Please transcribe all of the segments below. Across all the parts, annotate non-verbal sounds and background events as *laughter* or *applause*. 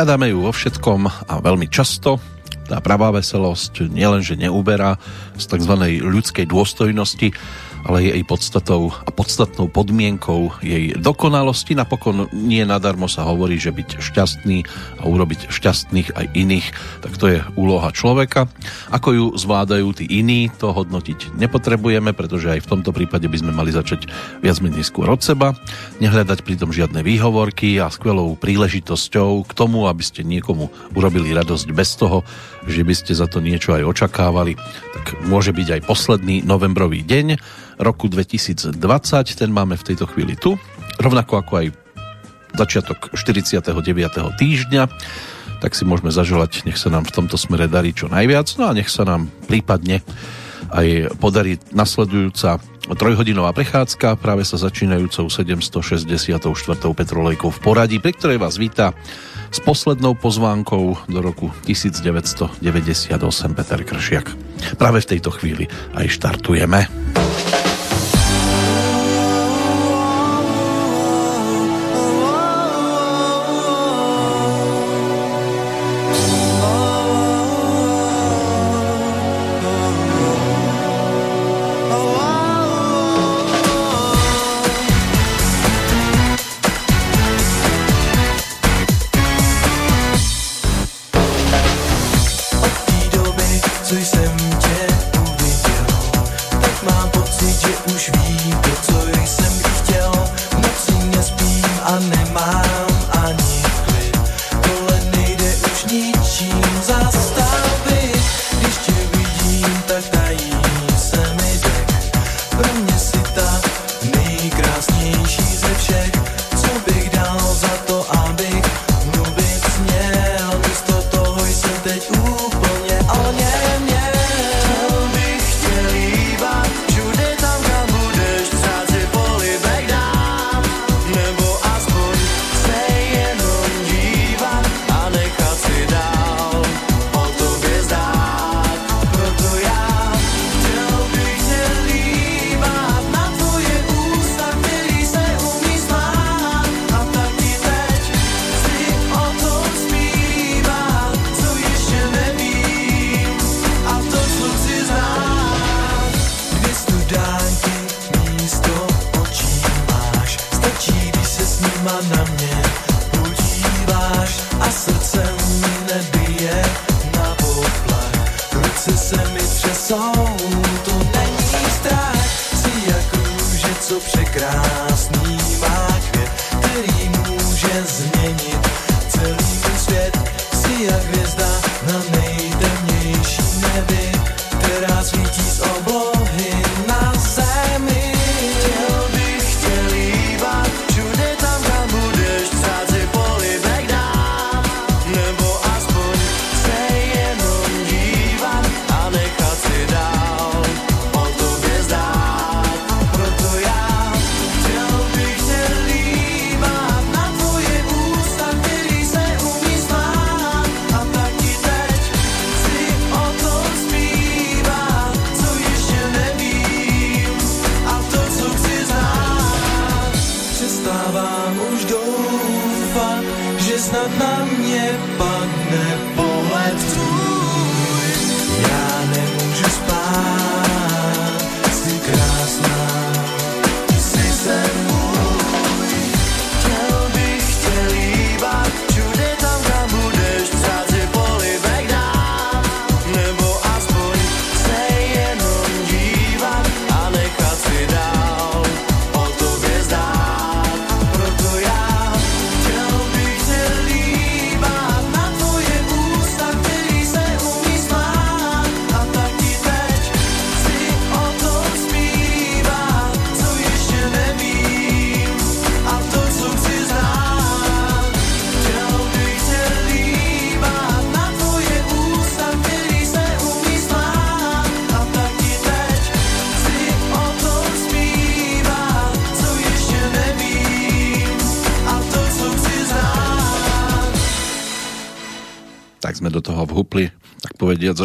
Hľadáme ju vo všetkom a veľmi často. Tá pravá veselosť nielenže neuberá z tzv. ľudskej dôstojnosti, ale je jej podstatou a podstatnou podmienkou jej dokonalosti. Napokon nie nadarmo sa hovorí, že byť šťastný a urobiť šťastných aj iných, tak to je úloha človeka. Ako ju zvládajú tí iní, to hodnotiť nepotrebujeme, pretože aj v tomto prípade by sme mali začať viac menej skôr od seba, nehľadať pritom žiadne výhovorky a skvelou príležitosťou k tomu, aby ste niekomu urobili radosť bez toho, že by ste za to niečo aj očakávali, tak môže byť aj posledný novembrový deň roku 2020, ten máme v tejto chvíli tu, rovnako ako aj začiatok 49. týždňa, tak si môžeme zaželať, nech sa nám v tomto smere darí čo najviac, no a nech sa nám prípadne aj podarí nasledujúca trojhodinová prechádzka práve sa začínajúcou 764. petrolejkou v poradí, pri ktorej vás víta s poslednou pozvánkou do roku 1998 Peter Kršiak. Práve v tejto chvíli aj štartujeme.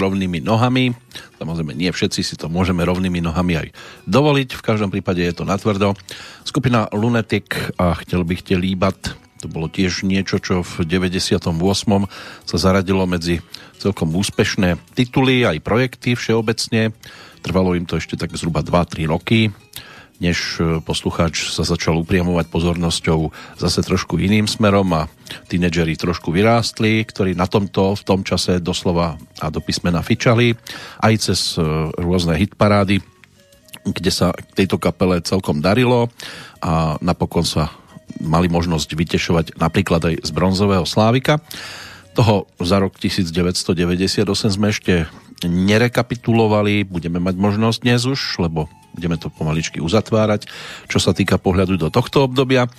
Rovnými nohami. Samozrejme, nie všetci si to môžeme rovnými nohami aj dovoliť. V každom prípade je to natvrdo. Skupina Lunatic a chtěl bych tě líbat, To bolo tiež niečo, čo v 98. sa zaradilo medzi celkom úspešné tituly aj projekty všeobecne. Trvalo im to ešte tak zhruba 2-3 roky, než e, poslucháč sa začal upriamovať pozornosťou zase trošku iným smerom a tínedžeri trošku vyrástli, ktorí na tomto v tom čase doslova a do písmena fičali aj cez e, rôzne hitparády, kde sa tejto kapele celkom darilo a napokon sa mali možnosť vytešovať napríklad aj z bronzového slávika. Toho za rok 1998 sme ešte nerekapitulovali, budeme mať možnosť dnes už, lebo budeme to pomaličky uzatvárať, čo sa týka pohľadu do tohto obdobia.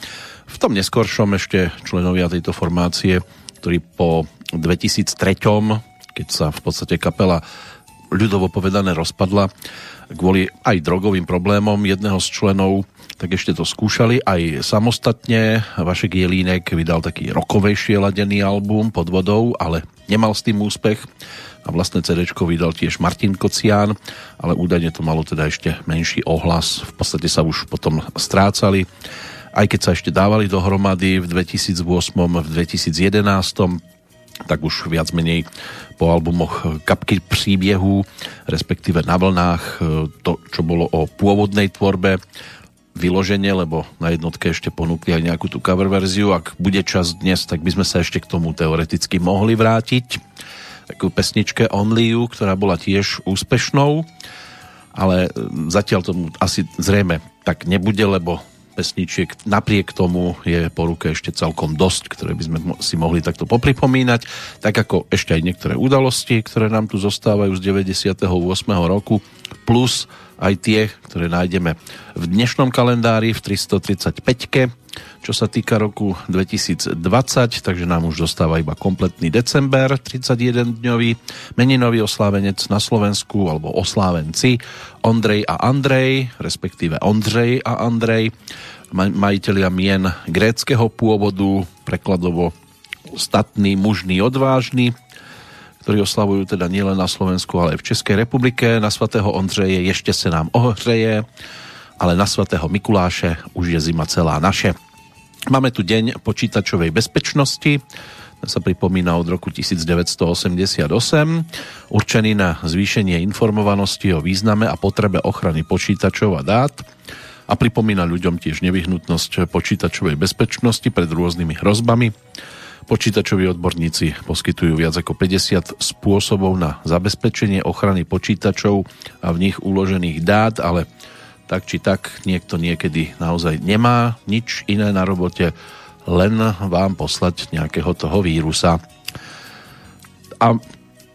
V tom neskoršom ešte členovia tejto formácie, ktorí po 2003, keď sa v podstate kapela ľudovo povedané rozpadla kvôli aj drogovým problémom jedného z členov, tak ešte to skúšali aj samostatne. Vašek Jelínek vydal taký rokovejšie ladený album pod vodou, ale nemal s tým úspech a vlastné CD vydal tiež Martin Kocián, ale údajne to malo teda ešte menší ohlas. V podstate sa už potom strácali aj keď sa ešte dávali dohromady v 2008, v 2011, tak už viac menej po albumoch Kapky príbiehu, respektíve na vlnách to, čo bolo o pôvodnej tvorbe vyloženie, lebo na jednotke ešte ponúkli aj nejakú tú cover verziu. Ak bude čas dnes, tak by sme sa ešte k tomu teoreticky mohli vrátiť. Takú pesničke Only You, ktorá bola tiež úspešnou, ale zatiaľ tomu asi zrejme tak nebude, lebo pesničiek napriek tomu je po ruke ešte celkom dosť, ktoré by sme si mohli takto popripomínať, tak ako ešte aj niektoré udalosti, ktoré nám tu zostávajú z 98. roku, plus aj tie, ktoré nájdeme v dnešnom kalendári v 335 čo sa týka roku 2020, takže nám už dostáva iba kompletný december, 31-dňový meninový oslávenec na Slovensku, alebo oslávenci Ondrej a Andrej, respektíve Ondřej a Andrej, majiteľia mien gréckého pôvodu, prekladovo statný, mužný, odvážny, ktorí oslavujú teda nielen na Slovensku, ale aj v Českej republike. Na svatého Ondřeje ešte sa nám ohreje, ale na svatého Mikuláše už je zima celá naše. Máme tu deň počítačovej bezpečnosti, ten sa pripomína od roku 1988, určený na zvýšenie informovanosti o význame a potrebe ochrany počítačov a dát a pripomína ľuďom tiež nevyhnutnosť počítačovej bezpečnosti pred rôznymi hrozbami. Počítačoví odborníci poskytujú viac ako 50 spôsobov na zabezpečenie ochrany počítačov a v nich uložených dát, ale tak či tak niekto niekedy naozaj nemá nič iné na robote, len vám poslať nejakého toho vírusa. A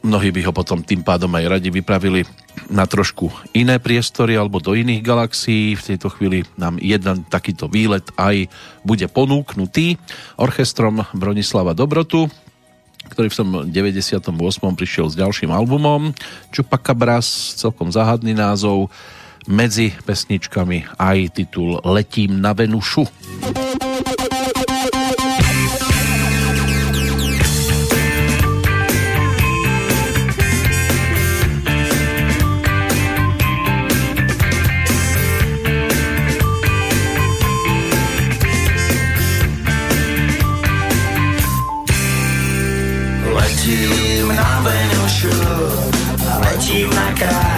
mnohí by ho potom tým pádom aj radi vypravili na trošku iné priestory alebo do iných galaxií. V tejto chvíli nám jeden takýto výlet aj bude ponúknutý orchestrom Bronislava Dobrotu, ktorý v tom 98. prišiel s ďalším albumom Chupacabras, celkom záhadný názov medzi pesničkami aj titul Letím na Venušu. Letím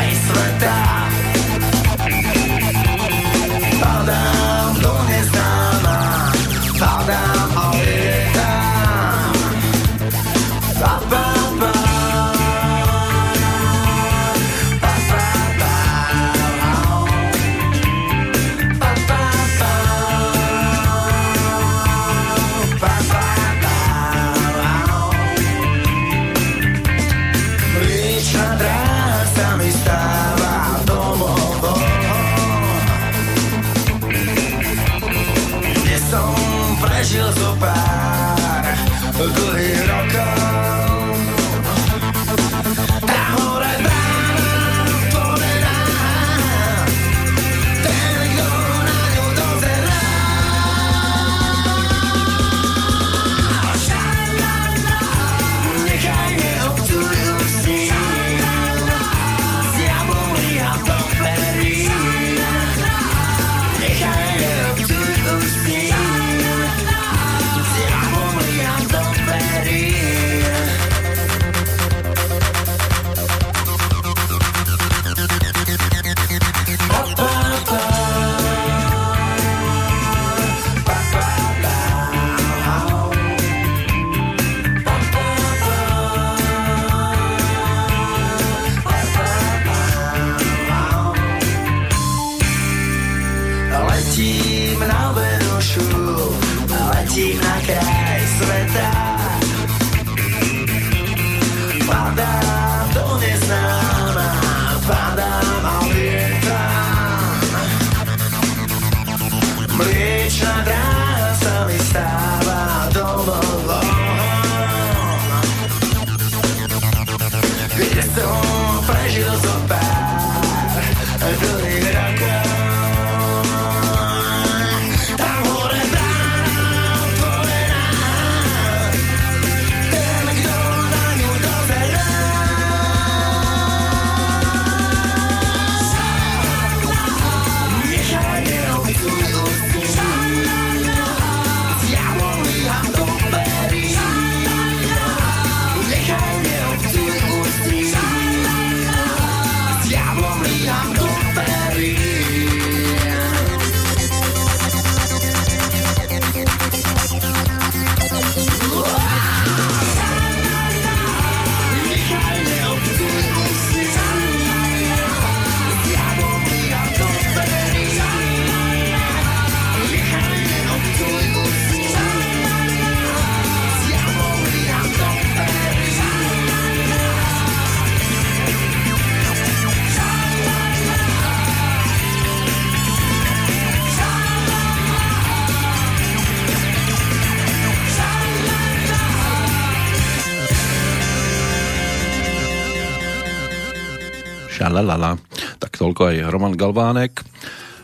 Šalalala. Tak toľko aj Roman Galvánek.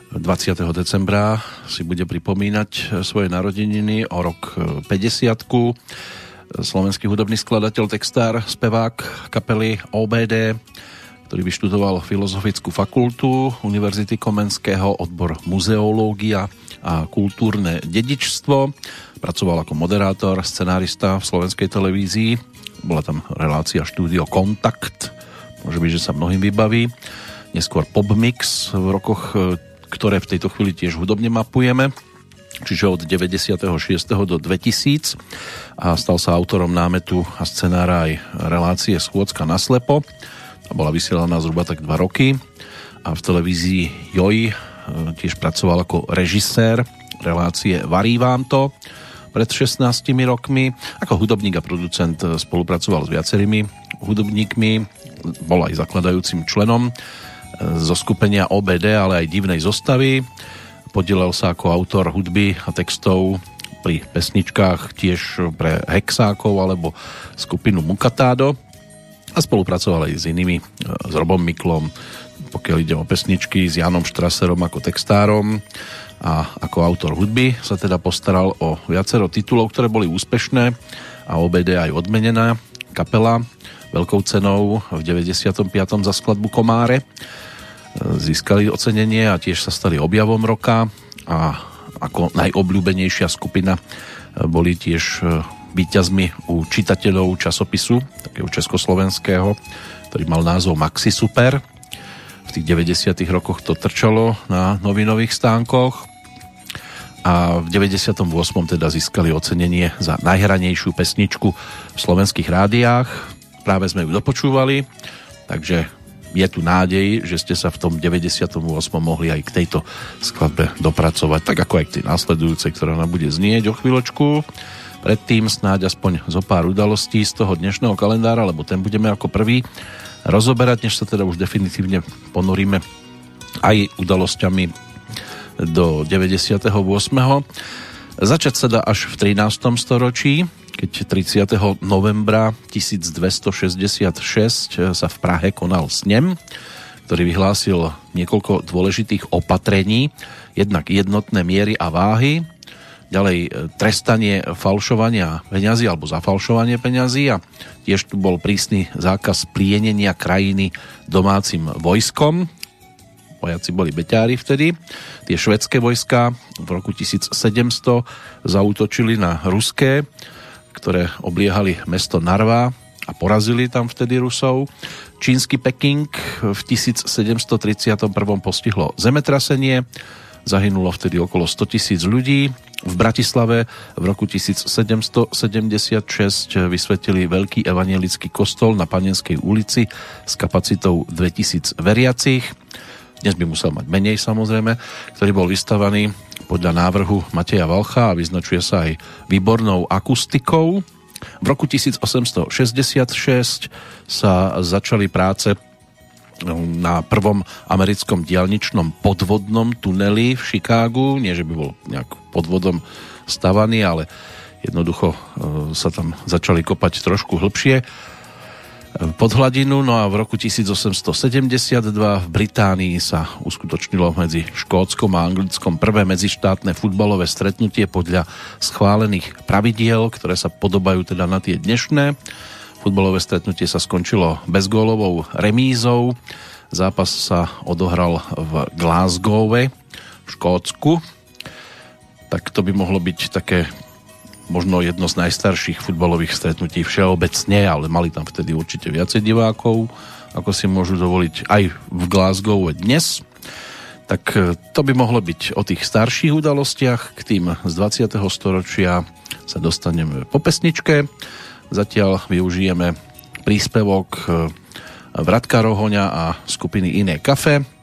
20. decembra si bude pripomínať svoje narodeniny o rok 50 Slovenský hudobný skladateľ, textár, spevák kapely OBD, ktorý vyštudoval Filozofickú fakultu Univerzity Komenského, odbor muzeológia a kultúrne dedičstvo. Pracoval ako moderátor, scenárista v slovenskej televízii. Bola tam relácia štúdio Kontakt, Môže byť, že sa mnohým vybaví. Neskôr Popmix v rokoch, e, ktoré v tejto chvíli tiež hudobne mapujeme čiže od 96. do 2000 a stal sa autorom námetu a scenára aj relácie Schôdzka na slepo. A bola vysielaná zhruba tak dva roky a v televízii JOJ e, tiež pracoval ako režisér relácie Varí vám to pred 16 rokmi. Ako hudobník a producent e, spolupracoval s viacerými hudobníkmi, bol aj zakladajúcim členom e, zo skupenia OBD, ale aj divnej zostavy. Podielal sa ako autor hudby a textov pri pesničkách tiež pre Hexákov alebo skupinu Mukatádo a spolupracoval aj s inými, e, s Robom Miklom, pokiaľ ide o pesničky, s Janom Štraserom ako textárom. A ako autor hudby sa teda postaral o viacero titulov, ktoré boli úspešné a OBD aj odmenená kapela veľkou cenou v 95. za skladbu Komáre. Získali ocenenie a tiež sa stali objavom roka a ako najobľúbenejšia skupina boli tiež výťazmi u čitateľov časopisu, takého československého, ktorý mal názov Maxi Super. V tých 90. rokoch to trčalo na novinových stánkoch a v 98. teda získali ocenenie za najhranejšiu pesničku v slovenských rádiách práve sme ju dopočúvali, takže je tu nádej, že ste sa v tom 98. mohli aj k tejto skladbe dopracovať, tak ako aj k tej následujúcej, ktorá nám bude znieť o chvíľočku. Predtým snáď aspoň zo pár udalostí z toho dnešného kalendára, lebo ten budeme ako prvý rozoberať, než sa teda už definitívne ponoríme aj udalosťami do 98. Začať sa dá až v 13. storočí, keď 30. novembra 1266 sa v Prahe konal snem, ktorý vyhlásil niekoľko dôležitých opatrení, jednak jednotné miery a váhy, ďalej e, trestanie falšovania peňazí alebo zafalšovanie peňazí a tiež tu bol prísny zákaz plienenia krajiny domácim vojskom. Vojaci boli beťári vtedy. Tie švedské vojska v roku 1700 zautočili na ruské ktoré obliehali mesto Narva a porazili tam vtedy Rusov. Čínsky Peking v 1731 postihlo zemetrasenie, zahynulo vtedy okolo 100 tisíc ľudí. V Bratislave v roku 1776 vysvetili veľký evangelický kostol na Panenskej ulici s kapacitou 2000 veriacich. Dnes by musel mať menej samozrejme, ktorý bol vystavaný podľa návrhu Mateja Valcha a vyznačuje sa aj výbornou akustikou. V roku 1866 sa začali práce na prvom americkom dialničnom podvodnom tuneli v Chicagu. Nie, že by bol nejak podvodom stavaný, ale jednoducho e, sa tam začali kopať trošku hlbšie. Pod hladinu. No a v roku 1872 v Británii sa uskutočnilo medzi Škótskom a Anglickom prvé medzištátne futbalové stretnutie podľa schválených pravidiel, ktoré sa podobajú teda na tie dnešné. Futbalové stretnutie sa skončilo bezgólovou remízou. Zápas sa odohral v Glasgowe v Škótsku. Tak to by mohlo byť také možno jedno z najstarších futbalových stretnutí všeobecne, ale mali tam vtedy určite viacej divákov, ako si môžu dovoliť aj v Glasgow dnes. Tak e, to by mohlo byť o tých starších udalostiach. K tým z 20. storočia sa dostaneme po pesničke. Zatiaľ využijeme príspevok e, Vratka Rohoňa a skupiny Iné kafe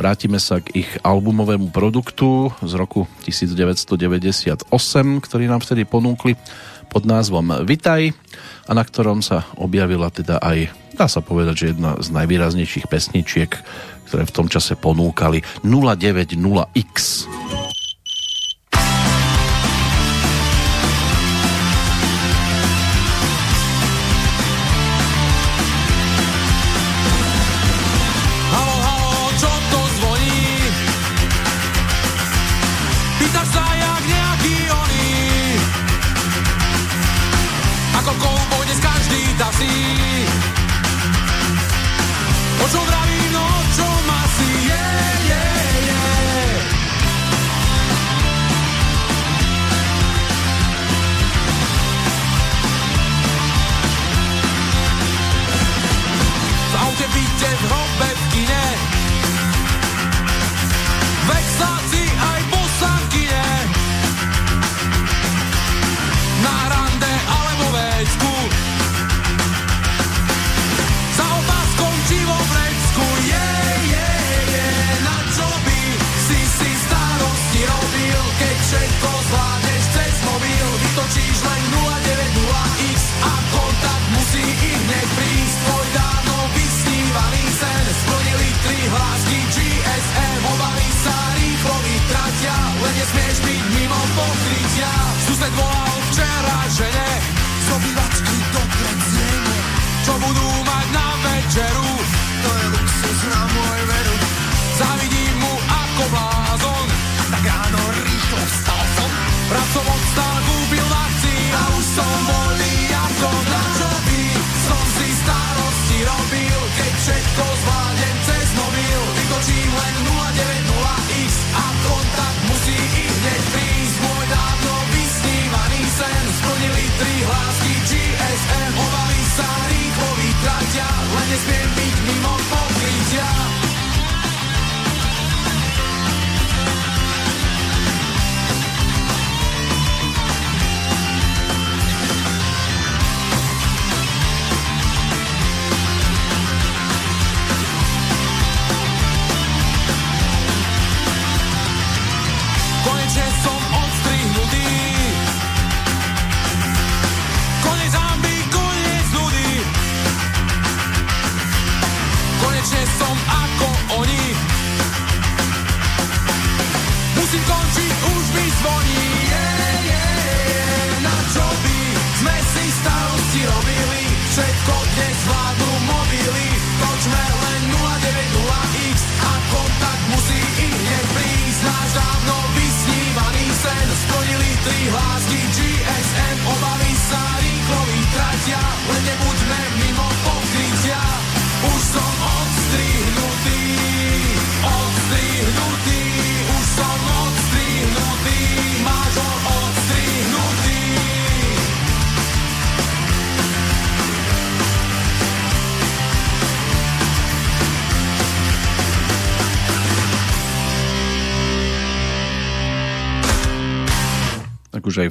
Vrátime sa k ich albumovému produktu z roku 1998, ktorý nám vtedy ponúkli pod názvom Vitaj a na ktorom sa objavila teda aj, dá sa povedať, že jedna z najvýraznejších pesničiek, ktoré v tom čase ponúkali 090X.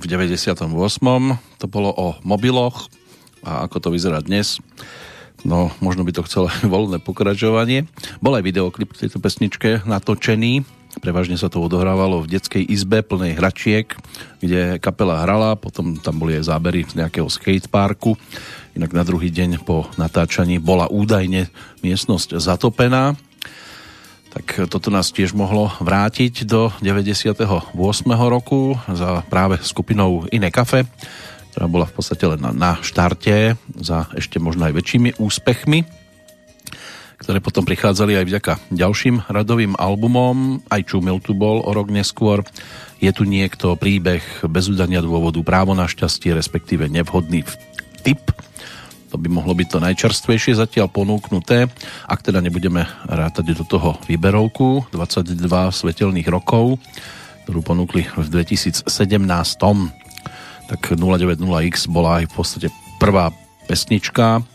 98. To bolo o mobiloch a ako to vyzerá dnes. No, možno by to chcelo *laughs* voľné pokračovanie. Bol aj videoklip k tejto pesničke natočený. Prevažne sa to odohrávalo v detskej izbe plnej hračiek, kde kapela hrala, potom tam boli aj zábery z nejakého skateparku. Inak na druhý deň po natáčaní bola údajne miestnosť zatopená tak toto nás tiež mohlo vrátiť do 98. roku za práve skupinou Iné kafe, ktorá bola v podstate len na, štarte za ešte možno aj väčšími úspechmi, ktoré potom prichádzali aj vďaka ďalším radovým albumom. Aj Čumil tu bol o rok neskôr. Je tu niekto, príbeh bez udania dôvodu, právo na šťastie, respektíve nevhodný typ. To by mohlo byť to najčerstvejšie zatiaľ ponúknuté, ak teda nebudeme rátať do toho výberovku 22 svetelných rokov, ktorú ponúkli v 2017 tak 090X bola aj v podstate prvá pesnička,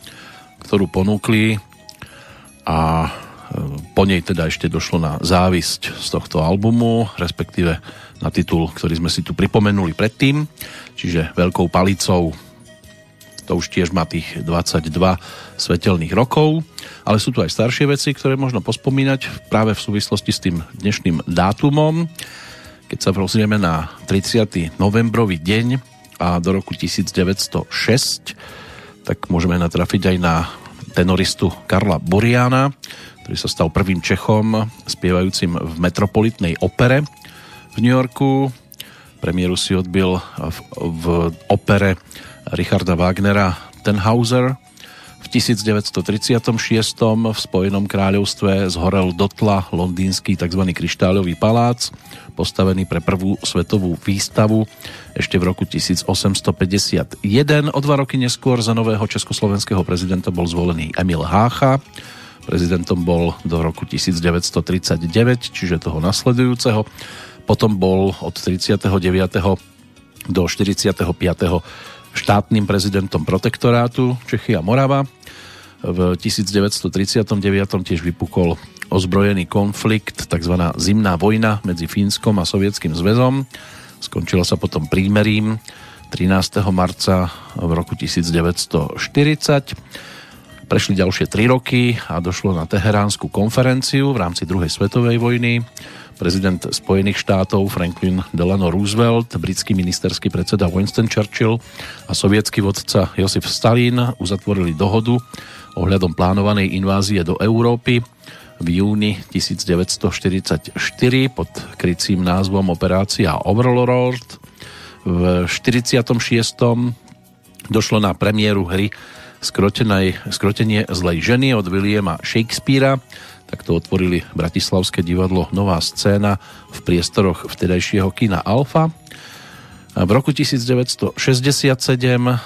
ktorú ponúkli a e, po nej teda ešte došlo na závisť z tohto albumu, respektíve na titul, ktorý sme si tu pripomenuli predtým, čiže Veľkou palicou. To už tiež má tých 22 svetelných rokov, ale sú tu aj staršie veci, ktoré možno pospomínať práve v súvislosti s tým dnešným dátumom. Keď sa pozrieme na 30. novembrový deň, a do roku 1906 tak môžeme natrafiť aj na tenoristu Karla Buriana, ktorý sa stal prvým Čechom spievajúcim v Metropolitnej opere v New Yorku. Premiéru si odbil v, v opere Richarda Wagnera Tenhauser. V 1936. v Spojenom kráľovstve zhorel dotla londýnsky tzv. kryštáľový palác, postavený pre prvú svetovú výstavu ešte v roku 1851. O dva roky neskôr za nového československého prezidenta bol zvolený Emil Hácha. Prezidentom bol do roku 1939, čiže toho nasledujúceho. Potom bol od 39. do 45. štátnym prezidentom protektorátu Čechy a Morava. V 1939. tiež vypukol ozbrojený konflikt, tzv. zimná vojna medzi Fínskom a Sovietským zväzom Skončilo sa potom prímerím 13. marca v roku 1940. Prešli ďalšie tri roky a došlo na Teheránsku konferenciu v rámci druhej svetovej vojny. Prezident Spojených štátov Franklin Delano Roosevelt, britský ministerský predseda Winston Churchill a sovietský vodca Josif Stalin uzatvorili dohodu ohľadom plánovanej invázie do Európy v júni 1944 pod krycím názvom Operácia Overlord. V 46. došlo na premiéru hry Skrotenie zlej ženy od Williama Shakespearea. Tak to otvorili Bratislavské divadlo Nová scéna v priestoroch vtedajšieho kina Alfa. V roku 1967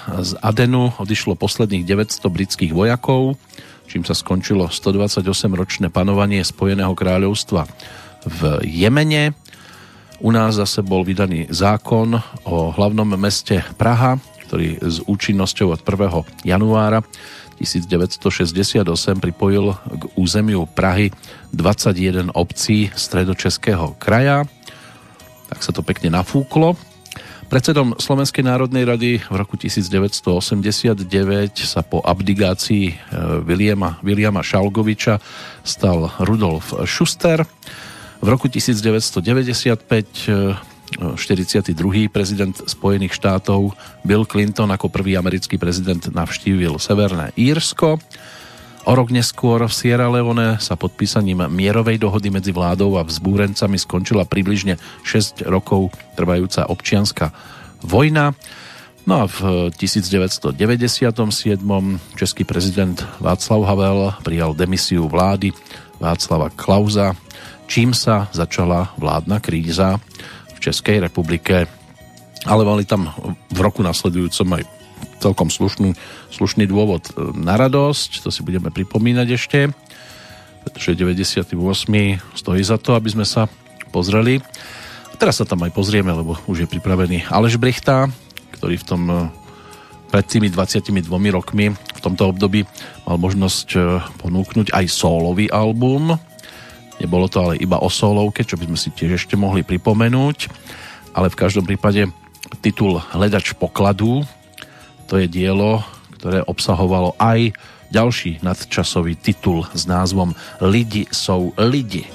z Adenu odišlo posledných 900 britských vojakov čím sa skončilo 128-ročné panovanie Spojeného kráľovstva v Jemene. U nás zase bol vydaný zákon o hlavnom meste Praha, ktorý s účinnosťou od 1. januára 1968 pripojil k územiu Prahy 21 obcí stredočeského kraja. Tak sa to pekne nafúklo. Predsedom Slovenskej národnej rady v roku 1989 sa po abdigácii e, Williama, Williama Šalgoviča stal Rudolf Schuster. V roku 1995 42. E, prezident Spojených štátov Bill Clinton ako prvý americký prezident navštívil Severné Írsko. O rok neskôr v Sierra Leone sa podpísaním mierovej dohody medzi vládou a vzbúrencami skončila približne 6 rokov trvajúca občianská vojna. No a v 1997. český prezident Václav Havel prijal demisiu vlády Václava Klauza, čím sa začala vládna kríza v Českej republike. Ale mali tam v roku nasledujúcom aj celkom slušný, slušný dôvod na radosť, to si budeme pripomínať ešte, pretože 98. stojí za to, aby sme sa pozreli. A teraz sa tam aj pozrieme, lebo už je pripravený Aleš Brichta, ktorý v tom eh, pred tými 22 rokmi v tomto období mal možnosť eh, ponúknuť aj solový album. Nebolo to ale iba o solovke, čo by sme si tiež ešte mohli pripomenúť, ale v každom prípade titul Hledač pokladu to je dielo, ktoré obsahovalo aj ďalší nadčasový titul s názvom Lidi sú lidi.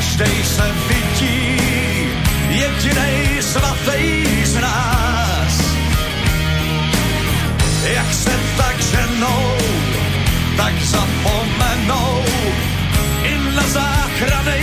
Každej se vidí, jedinej svatý z nás. Jak se tak ženou, tak zapomenou i na záchranej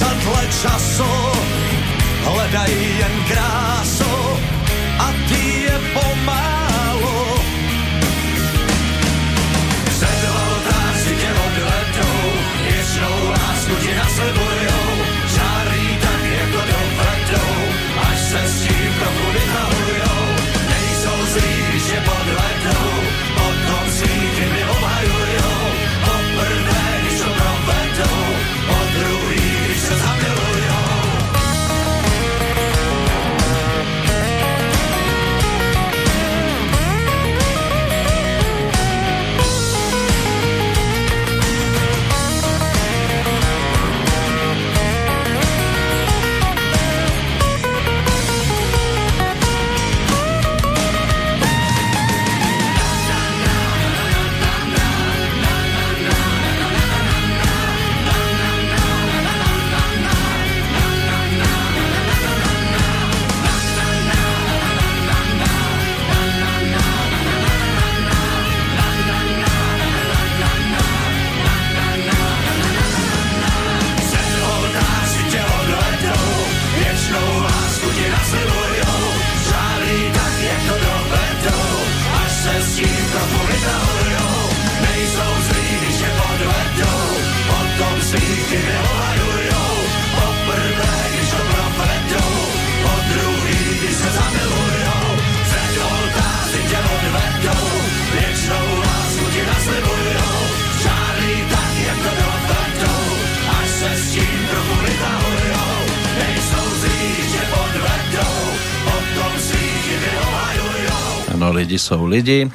Zrcadle času hledají jen krásu a ty je pomálu. Sú lidi.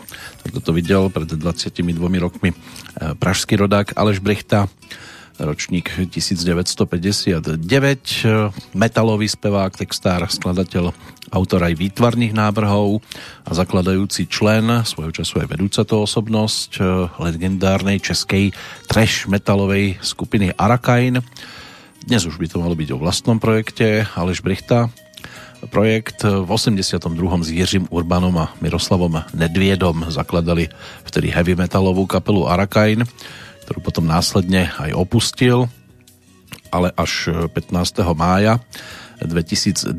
Tak to videl pred 22 rokmi eh, pražský rodák Aleš Brichta, ročník 1959, eh, metalový spevák, textár, skladateľ, autor aj výtvarných návrhov a zakladajúci člen, svojho času aj vedúca to osobnosť eh, legendárnej českej trash metalovej skupiny Arakain. Dnes už by to malo byť o vlastnom projekte Aleš Brichta, projekt v 82. s Jiřím Urbanom a Miroslavom Nedviedom zakladali vtedy heavy metalovú kapelu Arakain, ktorú potom následne aj opustil, ale až 15. mája 2002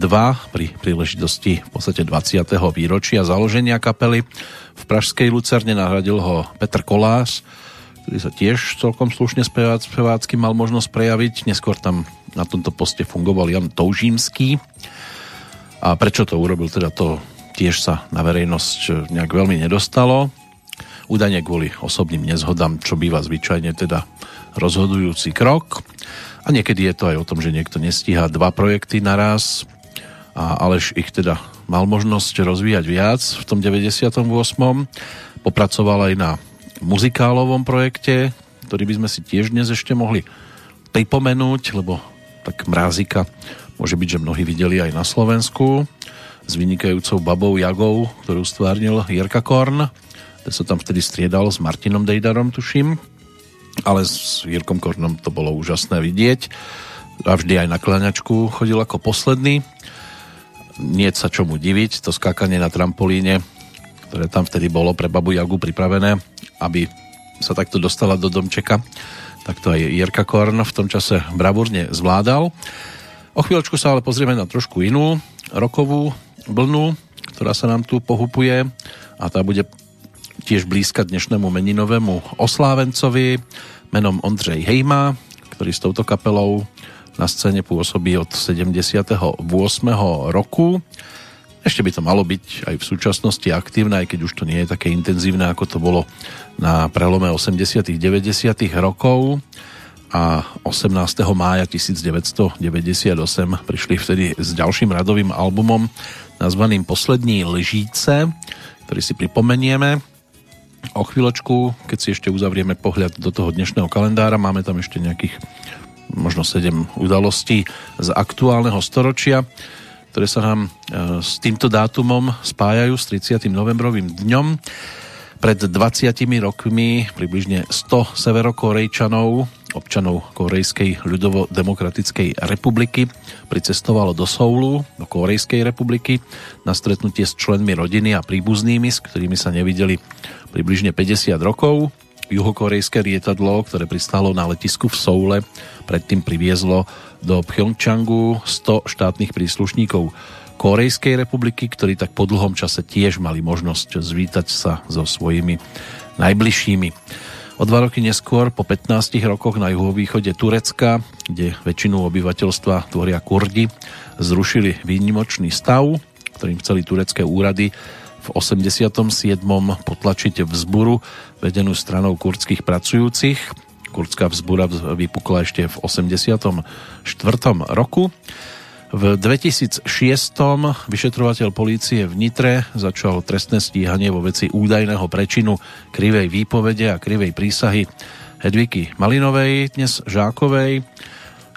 pri príležitosti v podstate 20. výročia založenia kapely v Pražskej Lucerne nahradil ho Petr Kolář, ktorý sa tiež celkom slušne spevác, spevácky mal možnosť prejaviť. Neskôr tam na tomto poste fungoval Jan Toužímský. A prečo to urobil, teda to tiež sa na verejnosť nejak veľmi nedostalo. Údajne kvôli osobným nezhodám, čo býva zvyčajne teda rozhodujúci krok. A niekedy je to aj o tom, že niekto nestíha dva projekty naraz a Aleš ich teda mal možnosť rozvíjať viac v tom 98. Popracoval aj na muzikálovom projekte, ktorý by sme si tiež dnes ešte mohli pripomenúť, lebo tak mrázika môže byť, že mnohí videli aj na Slovensku s vynikajúcou babou Jagou, ktorú stvárnil Jirka Korn. Ten sa tam vtedy striedal s Martinom Dejdarom, tuším. Ale s Jirkom Kornom to bolo úžasné vidieť. A vždy aj na kláňačku chodil ako posledný. Nie sa čomu diviť, to skákanie na trampolíne, ktoré tam vtedy bolo pre babu Jagu pripravené, aby sa takto dostala do domčeka, tak to aj Jirka Korn v tom čase bravúrne zvládal. O chvíľočku sa ale pozrieme na trošku inú rokovú vlnu, ktorá sa nám tu pohupuje a tá bude tiež blízka dnešnému meninovému oslávencovi menom Ondřej Hejma, ktorý s touto kapelou na scéne pôsobí od 78. roku. Ešte by to malo byť aj v súčasnosti aktívne, aj keď už to nie je také intenzívne, ako to bolo na prelome 80 90 rokov a 18. mája 1998 prišli vtedy s ďalším radovým albumom nazvaným Poslední lžíce, ktorý si pripomenieme o chvíľočku, keď si ešte uzavrieme pohľad do toho dnešného kalendára. Máme tam ešte nejakých možno 7 udalostí z aktuálneho storočia ktoré sa nám e, s týmto dátumom spájajú s 30. novembrovým dňom. Pred 20 rokmi približne 100 severokorejčanov, občanov Korejskej ľudovo-demokratickej republiky, pricestovalo do Soulu, do Korejskej republiky, na stretnutie s členmi rodiny a príbuznými, s ktorými sa nevideli približne 50 rokov. Juhokorejské lietadlo, ktoré pristálo na letisku v Soule, predtým priviezlo do Pyeongchangu 100 štátnych príslušníkov Korejskej republiky, ktorí tak po dlhom čase tiež mali možnosť zvítať sa so svojimi najbližšími. O dva roky neskôr, po 15 rokoch na juhovýchode Turecka, kde väčšinu obyvateľstva tvoria Kurdi, zrušili výnimočný stav, ktorým chceli turecké úrady v 87. potlačiť vzburu vedenú stranou kurdských pracujúcich kurdská vzbura vypukla ešte v 84. roku. V 2006. vyšetrovateľ polície v Nitre začal trestné stíhanie vo veci údajného prečinu krivej výpovede a krivej prísahy Hedviky Malinovej, dnes Žákovej,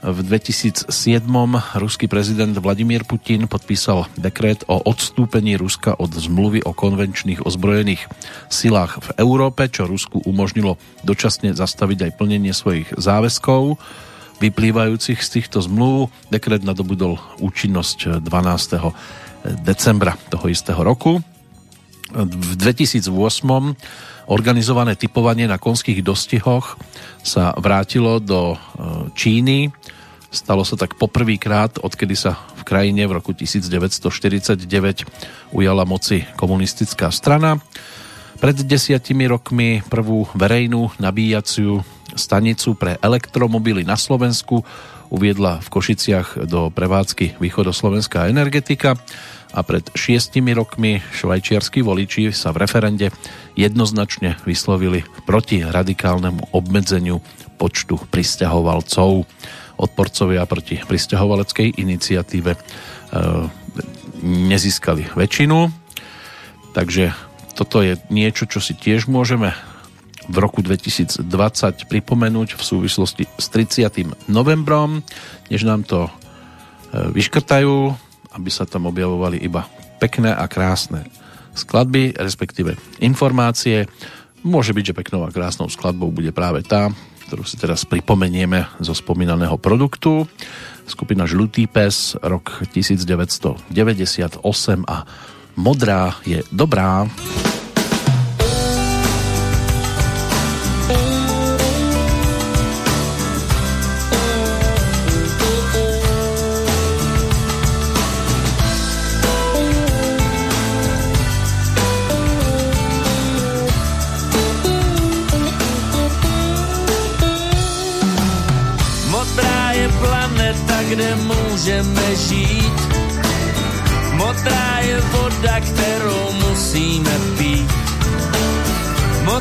v 2007 ruský prezident Vladimír Putin podpísal dekret o odstúpení Ruska od zmluvy o konvenčných ozbrojených silách v Európe, čo Rusku umožnilo dočasne zastaviť aj plnenie svojich záväzkov vyplývajúcich z týchto zmluv. Dekret nadobudol účinnosť 12. decembra toho istého roku. V 2008 organizované typovanie na konských dostihoch sa vrátilo do e, Číny. Stalo sa tak poprvýkrát, odkedy sa v krajine v roku 1949 ujala moci komunistická strana. Pred desiatimi rokmi prvú verejnú nabíjaciu stanicu pre elektromobily na Slovensku uviedla v Košiciach do prevádzky východoslovenská energetika a pred šiestimi rokmi švajčiarskí voliči sa v referende jednoznačne vyslovili proti radikálnemu obmedzeniu počtu pristahovalcov. Odporcovia proti pristahovaleckej iniciatíve e, nezískali väčšinu. Takže toto je niečo, čo si tiež môžeme v roku 2020 pripomenúť v súvislosti s 30. novembrom, než nám to e, vyškrtajú aby sa tam objavovali iba pekné a krásne skladby, respektíve informácie. Môže byť, že peknou a krásnou skladbou bude práve tá, ktorú si teraz pripomenieme zo spomínaného produktu. Skupina Žlutý pes, rok 1998 a Modrá je dobrá. můžeme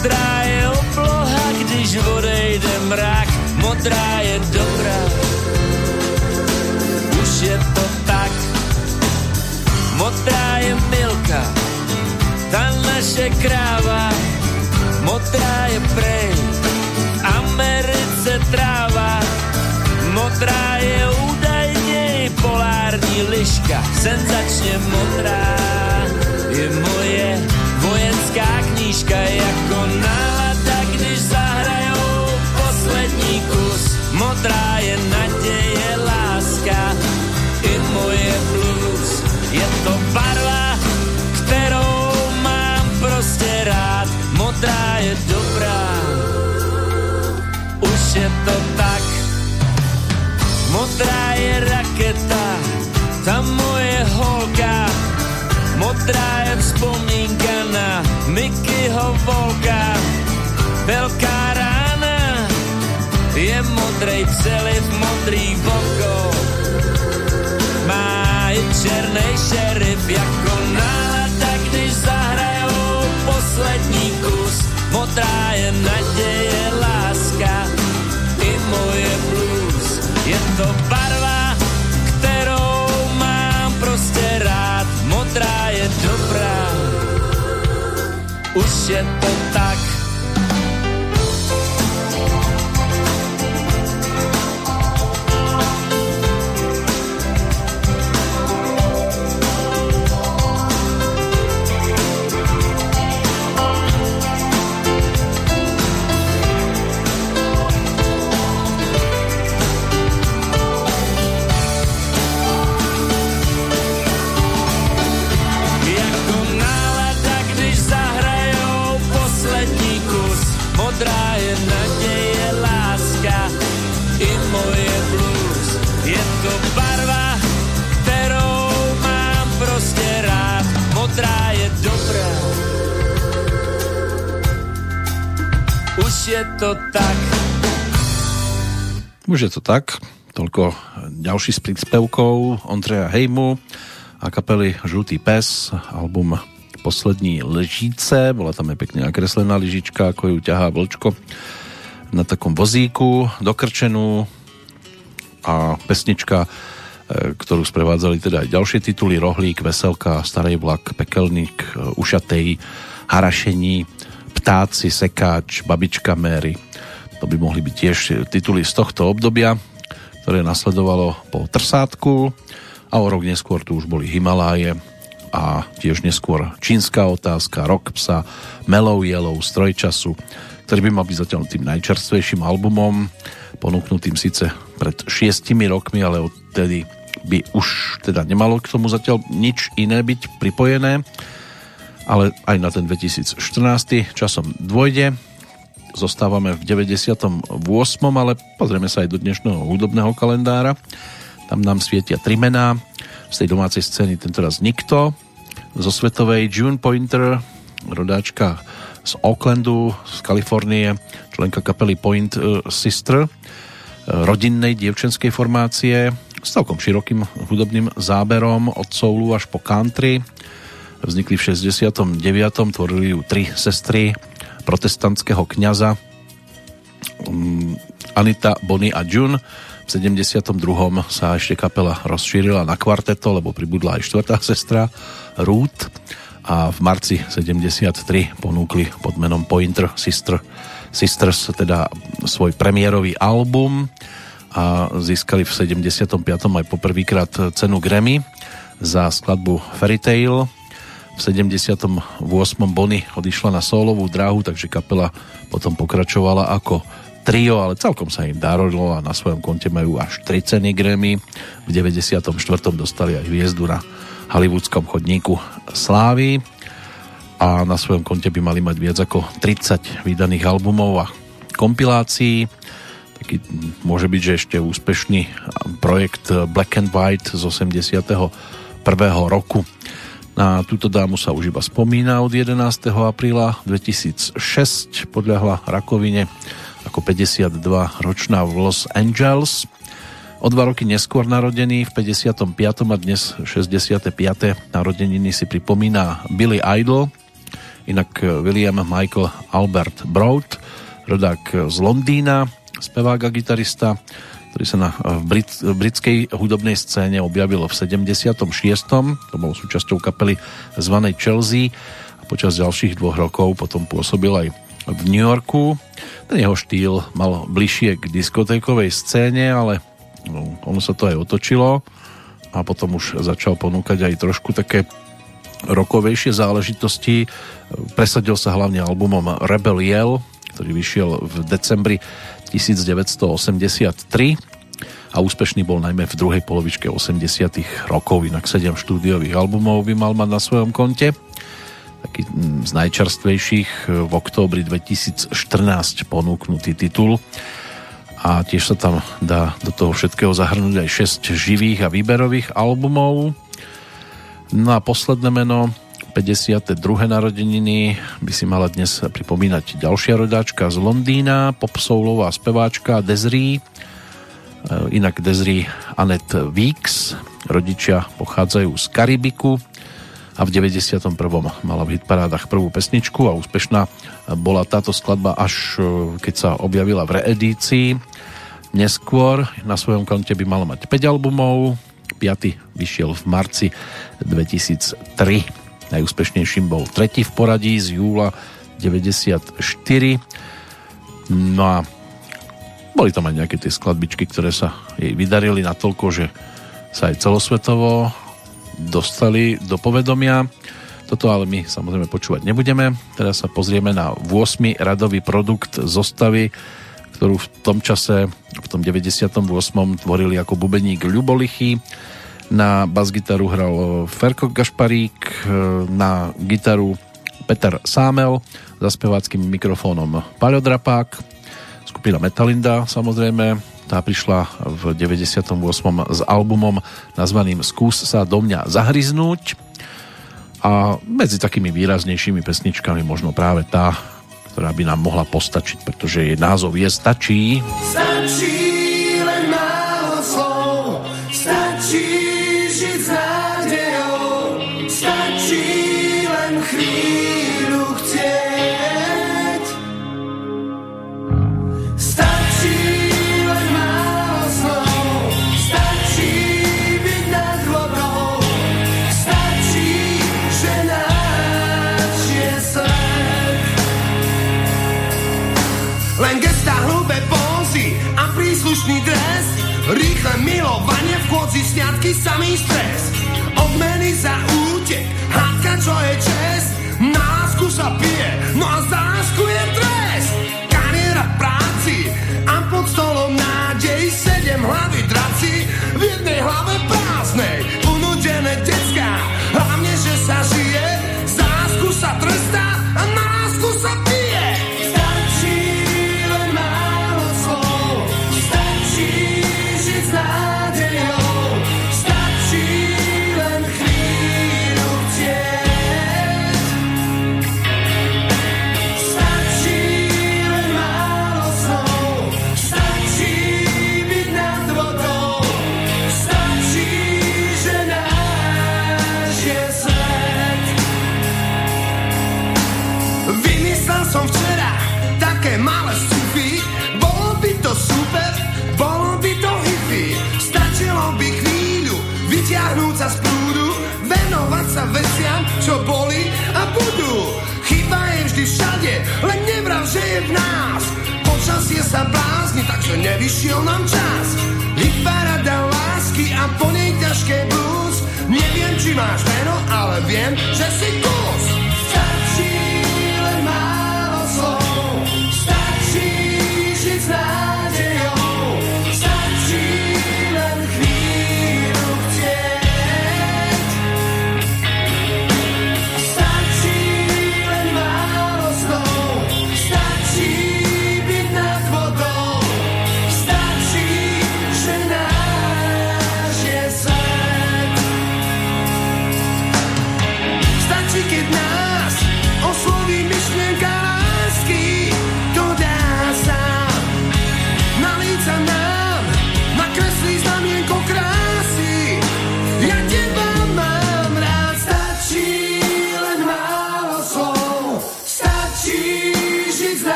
Modrá je obloha, když odejde mrak. Modrá je dobrá, už je to tak. Modrá je milka, ta naše kráva. Modrá je prej, Americe tráva. Modrá je polární liška, senzačně modrá, je moje vojenská knížka jako Modrá je naděje, láska, i moje blues. Je to barva, kterou mám prostě rád, modrá je dobrá, už je to tak. Modrá je raketa, ta moje holka. Modrá je vzpomínka na Mickeyho volka. Rána je modrej přeliv modrých vokov. Má i černej šerif jako nálada, když zahrajou poslední kus. Modrá je naděje, láska i moje blues. Je to barva, kterou mám prostě rád. Modrá je dobrá, už je to tak. Je to tak. Už je to tak, toľko ďalší s príspevkou Ondreja Hejmu a kapely Žlutý pes, album Poslední ležíce, bola tam aj pekne nakreslená lyžička, ako ju ťahá vlčko na takom vozíku, dokrčenú. A pesnička, e, ktorú sprevádzali teda aj ďalšie tituly Rohlík, Veselka, Starej vlak, Pekelník, e, Ušatej, Harašení, Ptáci, Sekáč, Babička Mary. To by mohli byť tiež tituly z tohto obdobia, ktoré nasledovalo po Trsátku a o rok neskôr tu už boli Himaláje a tiež neskôr Čínska otázka, Rok psa, Mellow Yellow, Stroj času, ktorý by mal byť zatiaľ tým najčerstvejším albumom, ponúknutým síce pred šiestimi rokmi, ale odtedy by už teda nemalo k tomu zatiaľ nič iné byť pripojené, ale aj na ten 2014 časom dôjde. Zostávame v 98. ale pozrieme sa aj do dnešného hudobného kalendára. Tam nám svietia tri mená. Z tej domácej scény tentoraz nikto. Zo svetovej June Pointer, rodáčka z Oaklandu, z Kalifornie, členka kapely Point eh, Sister, eh, rodinnej dievčenskej formácie s celkom širokým hudobným záberom od soulu až po country. Vznikli v 69. tvorili ju tri sestry protestantského kňaza um, Anita, Bonnie a June. V 72. sa ešte kapela rozšírila na kvarteto, lebo pribudla aj štvrtá sestra Ruth a v marci 73 ponúkli pod menom Pointer Sister, Sisters teda svoj premiérový album a získali v 75. aj poprvýkrát cenu Grammy za skladbu Fairy Tale. V 78. Bonnie odišla na solovú dráhu, takže kapela potom pokračovala ako trio, ale celkom sa im darilo a na svojom konte majú až 3 ceny Grammy. V 94. dostali aj hviezdu na hollywoodskom chodníku Slávy a na svojom konte by mali mať viac ako 30 vydaných albumov a kompilácií. Taký môže byť, že ešte úspešný projekt Black and White z 81. roku. Na túto dámu sa už iba spomína od 11. apríla 2006 podľahla rakovine ako 52-ročná v Los Angeles. O dva roky neskôr narodený v 55. a dnes 65. narodeniny si pripomína Billy Idol, inak William Michael Albert Broad, rodák z Londýna, spevák a gitarista, ktorý sa na brit, britskej hudobnej scéne objavil v 76. To bol súčasťou kapely zvanej Chelsea a počas ďalších dvoch rokov potom pôsobil aj v New Yorku. Ten jeho štýl mal bližšie k diskotékovej scéne, ale no, ono sa to aj otočilo a potom už začal ponúkať aj trošku také rokovejšie záležitosti. Presadil sa hlavne albumom Rebel Yell, ktorý vyšiel v decembri 1983 a úspešný bol najmä v druhej polovičke 80 rokov, inak 7 štúdiových albumov by mal mať na svojom konte. Taký mm, z najčerstvejších v októbri 2014 ponúknutý titul a tiež sa tam dá do toho všetkého zahrnúť aj 6 živých a výberových albumov. No a posledné meno 52. narodeniny by si mala dnes pripomínať ďalšia rodáčka z Londýna, popsoulová speváčka Desiree, inak Desiree Annette Weeks, rodičia pochádzajú z Karibiku a v 91. mala v hitparádach prvú pesničku a úspešná bola táto skladba až e, keď sa objavila v reedícii. Neskôr na svojom konte by mala mať 5 albumov, 5. vyšiel v marci 2003. Najúspešnejším bol tretí v poradí z júla 94. No a boli tam aj nejaké tie skladbičky, ktoré sa jej vydarili natoľko, že sa aj celosvetovo dostali do povedomia. Toto ale my samozrejme počúvať nebudeme. Teraz sa pozrieme na 8. radový produkt zostavy, ktorú v tom čase, v tom 98. tvorili ako bubeník Ľubolichy. Na bas-gitaru hral Ferko Gašparík, na gitaru Peter Sámel, za speváckým mikrofónom Paľo Drapák, skupina Metalinda samozrejme, tá prišla v 98. s albumom nazvaným Skús sa do mňa zahryznúť a medzi takými výraznejšími pesničkami možno práve tá, ktorá by nám mohla postačiť, pretože jej názov je Stačí. Stačí sňatky samý stres Odmeny za útek, hádka čo je čest. Na lásku sa pije, no a za lásku je trest. Kariéra v práci a pod stolom nádej Sedem hlavy draci. V jednej hlave prázdnej v nás. Počasie sa blázni, takže nevyšiel nám čas. Hitparada lásky a po nej ťažké blues. Neviem, či máš meno, ale viem, že si kus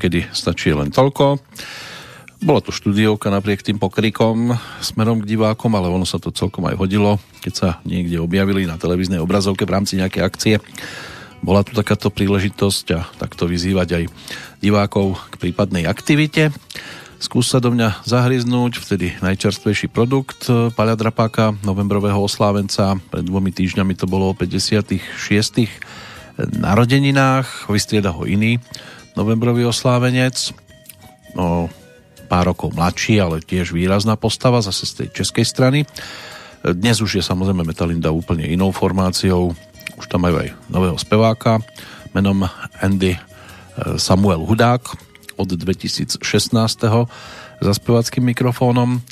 niekedy stačí len toľko. Bola tu štúdiovka napriek tým pokrikom smerom k divákom, ale ono sa to celkom aj hodilo, keď sa niekde objavili na televíznej obrazovke v rámci nejakej akcie. bola tu takáto príležitosť a takto vyzývať aj divákov k prípadnej aktivite. Skús sa do mňa zahryznúť, vtedy najčerstvejší produkt e, Paľa Drapáka, novembrového oslávenca. Pred dvomi týždňami to bolo o 56. narodeninách, vystrieda ho iný novembrový oslávenec. No, pár rokov mladší, ale tiež výrazná postava zase z tej českej strany. Dnes už je samozrejme Metalinda úplne inou formáciou. Už tam majú aj nového speváka menom Andy e, Samuel Hudák, od 2016. za spevackým mikrofónom. Ehm,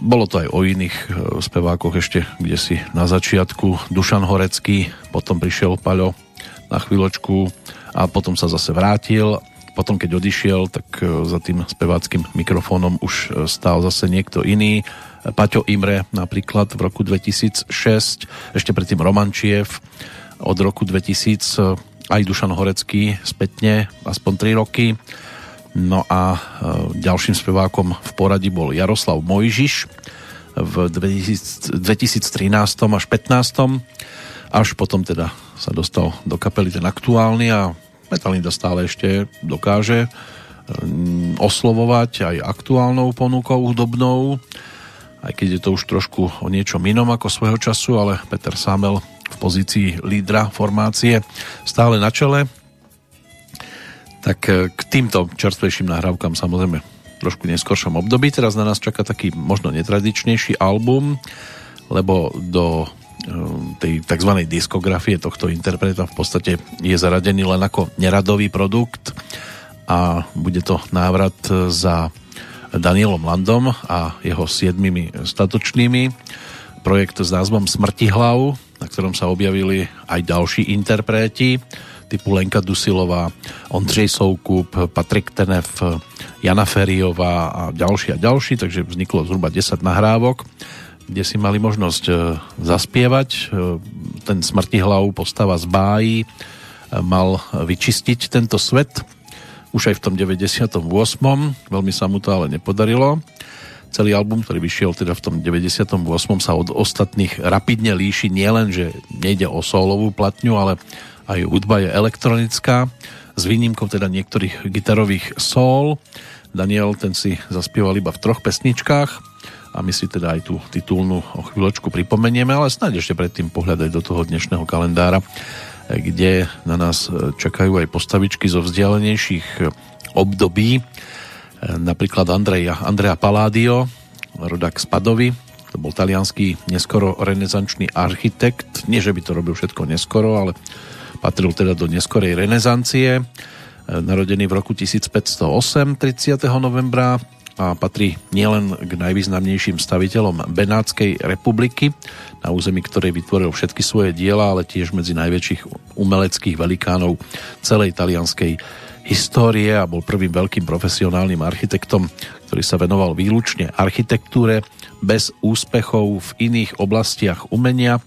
bolo to aj o iných e, spevákoch ešte, kde si na začiatku Dušan Horecký, potom prišiel Paľo na chvíľočku a potom sa zase vrátil. Potom, keď odišiel, tak e, za tým speváckým mikrofónom už e, stál zase niekto iný. Paťo Imre napríklad v roku 2006, ešte predtým Romančiev od roku 2000 aj Dušan Horecký spätne, aspoň 3 roky. No a e, ďalším spevákom v poradí bol Jaroslav Mojžiš v 2013 až 15. Až potom teda sa dostal do kapely ten aktuálny a Metalinda stále ešte dokáže e, oslovovať aj aktuálnou ponukou hudobnou, aj keď je to už trošku o niečom inom ako svojho času, ale Peter Samel v pozícii lídra formácie stále na čele. Tak e, k týmto čerstvejším nahrávkam samozrejme trošku neskôršom období. Teraz na nás čaká taký možno netradičnejší album, lebo do tej tzv. diskografie tohto interpreta v podstate je zaradený len ako neradový produkt a bude to návrat za Danielom Landom a jeho siedmimi statočnými projekt s názvom Smrti hlav na ktorom sa objavili aj ďalší interpreti typu Lenka Dusilová, Ondřej Soukup, Patrik Tenev, Jana Feriová a ďalší a ďalší, takže vzniklo zhruba 10 nahrávok, kde si mali možnosť e, zaspievať. E, ten smrtihlav postava z báji e, mal vyčistiť tento svet už aj v tom 98. Veľmi sa mu to ale nepodarilo Celý album, ktorý vyšiel teda v tom 98. sa od ostatných rapidne líši nielen, že nejde o solovú platňu, ale aj hudba je elektronická, s výnimkou teda niektorých gitarových sól. Daniel ten si zaspieval iba v troch pesničkách a my si teda aj tú titulnú o chvíľočku pripomenieme, ale snáď ešte predtým pohľadať do toho dnešného kalendára, kde na nás čakajú aj postavičky zo vzdialenejších období. Napríklad Andreja, Andrea Palladio, rodak z Padovy, to bol talianský neskoro renesančný architekt, nie že by to robil všetko neskoro, ale patril teda do neskorej renesancie, narodený v roku 1508, 30. novembra a patrí nielen k najvýznamnejším staviteľom Benátskej republiky, na území ktorej vytvoril všetky svoje diela, ale tiež medzi najväčších umeleckých velikánov celej talianskej histórie a bol prvým veľkým profesionálnym architektom, ktorý sa venoval výlučne architektúre bez úspechov v iných oblastiach umenia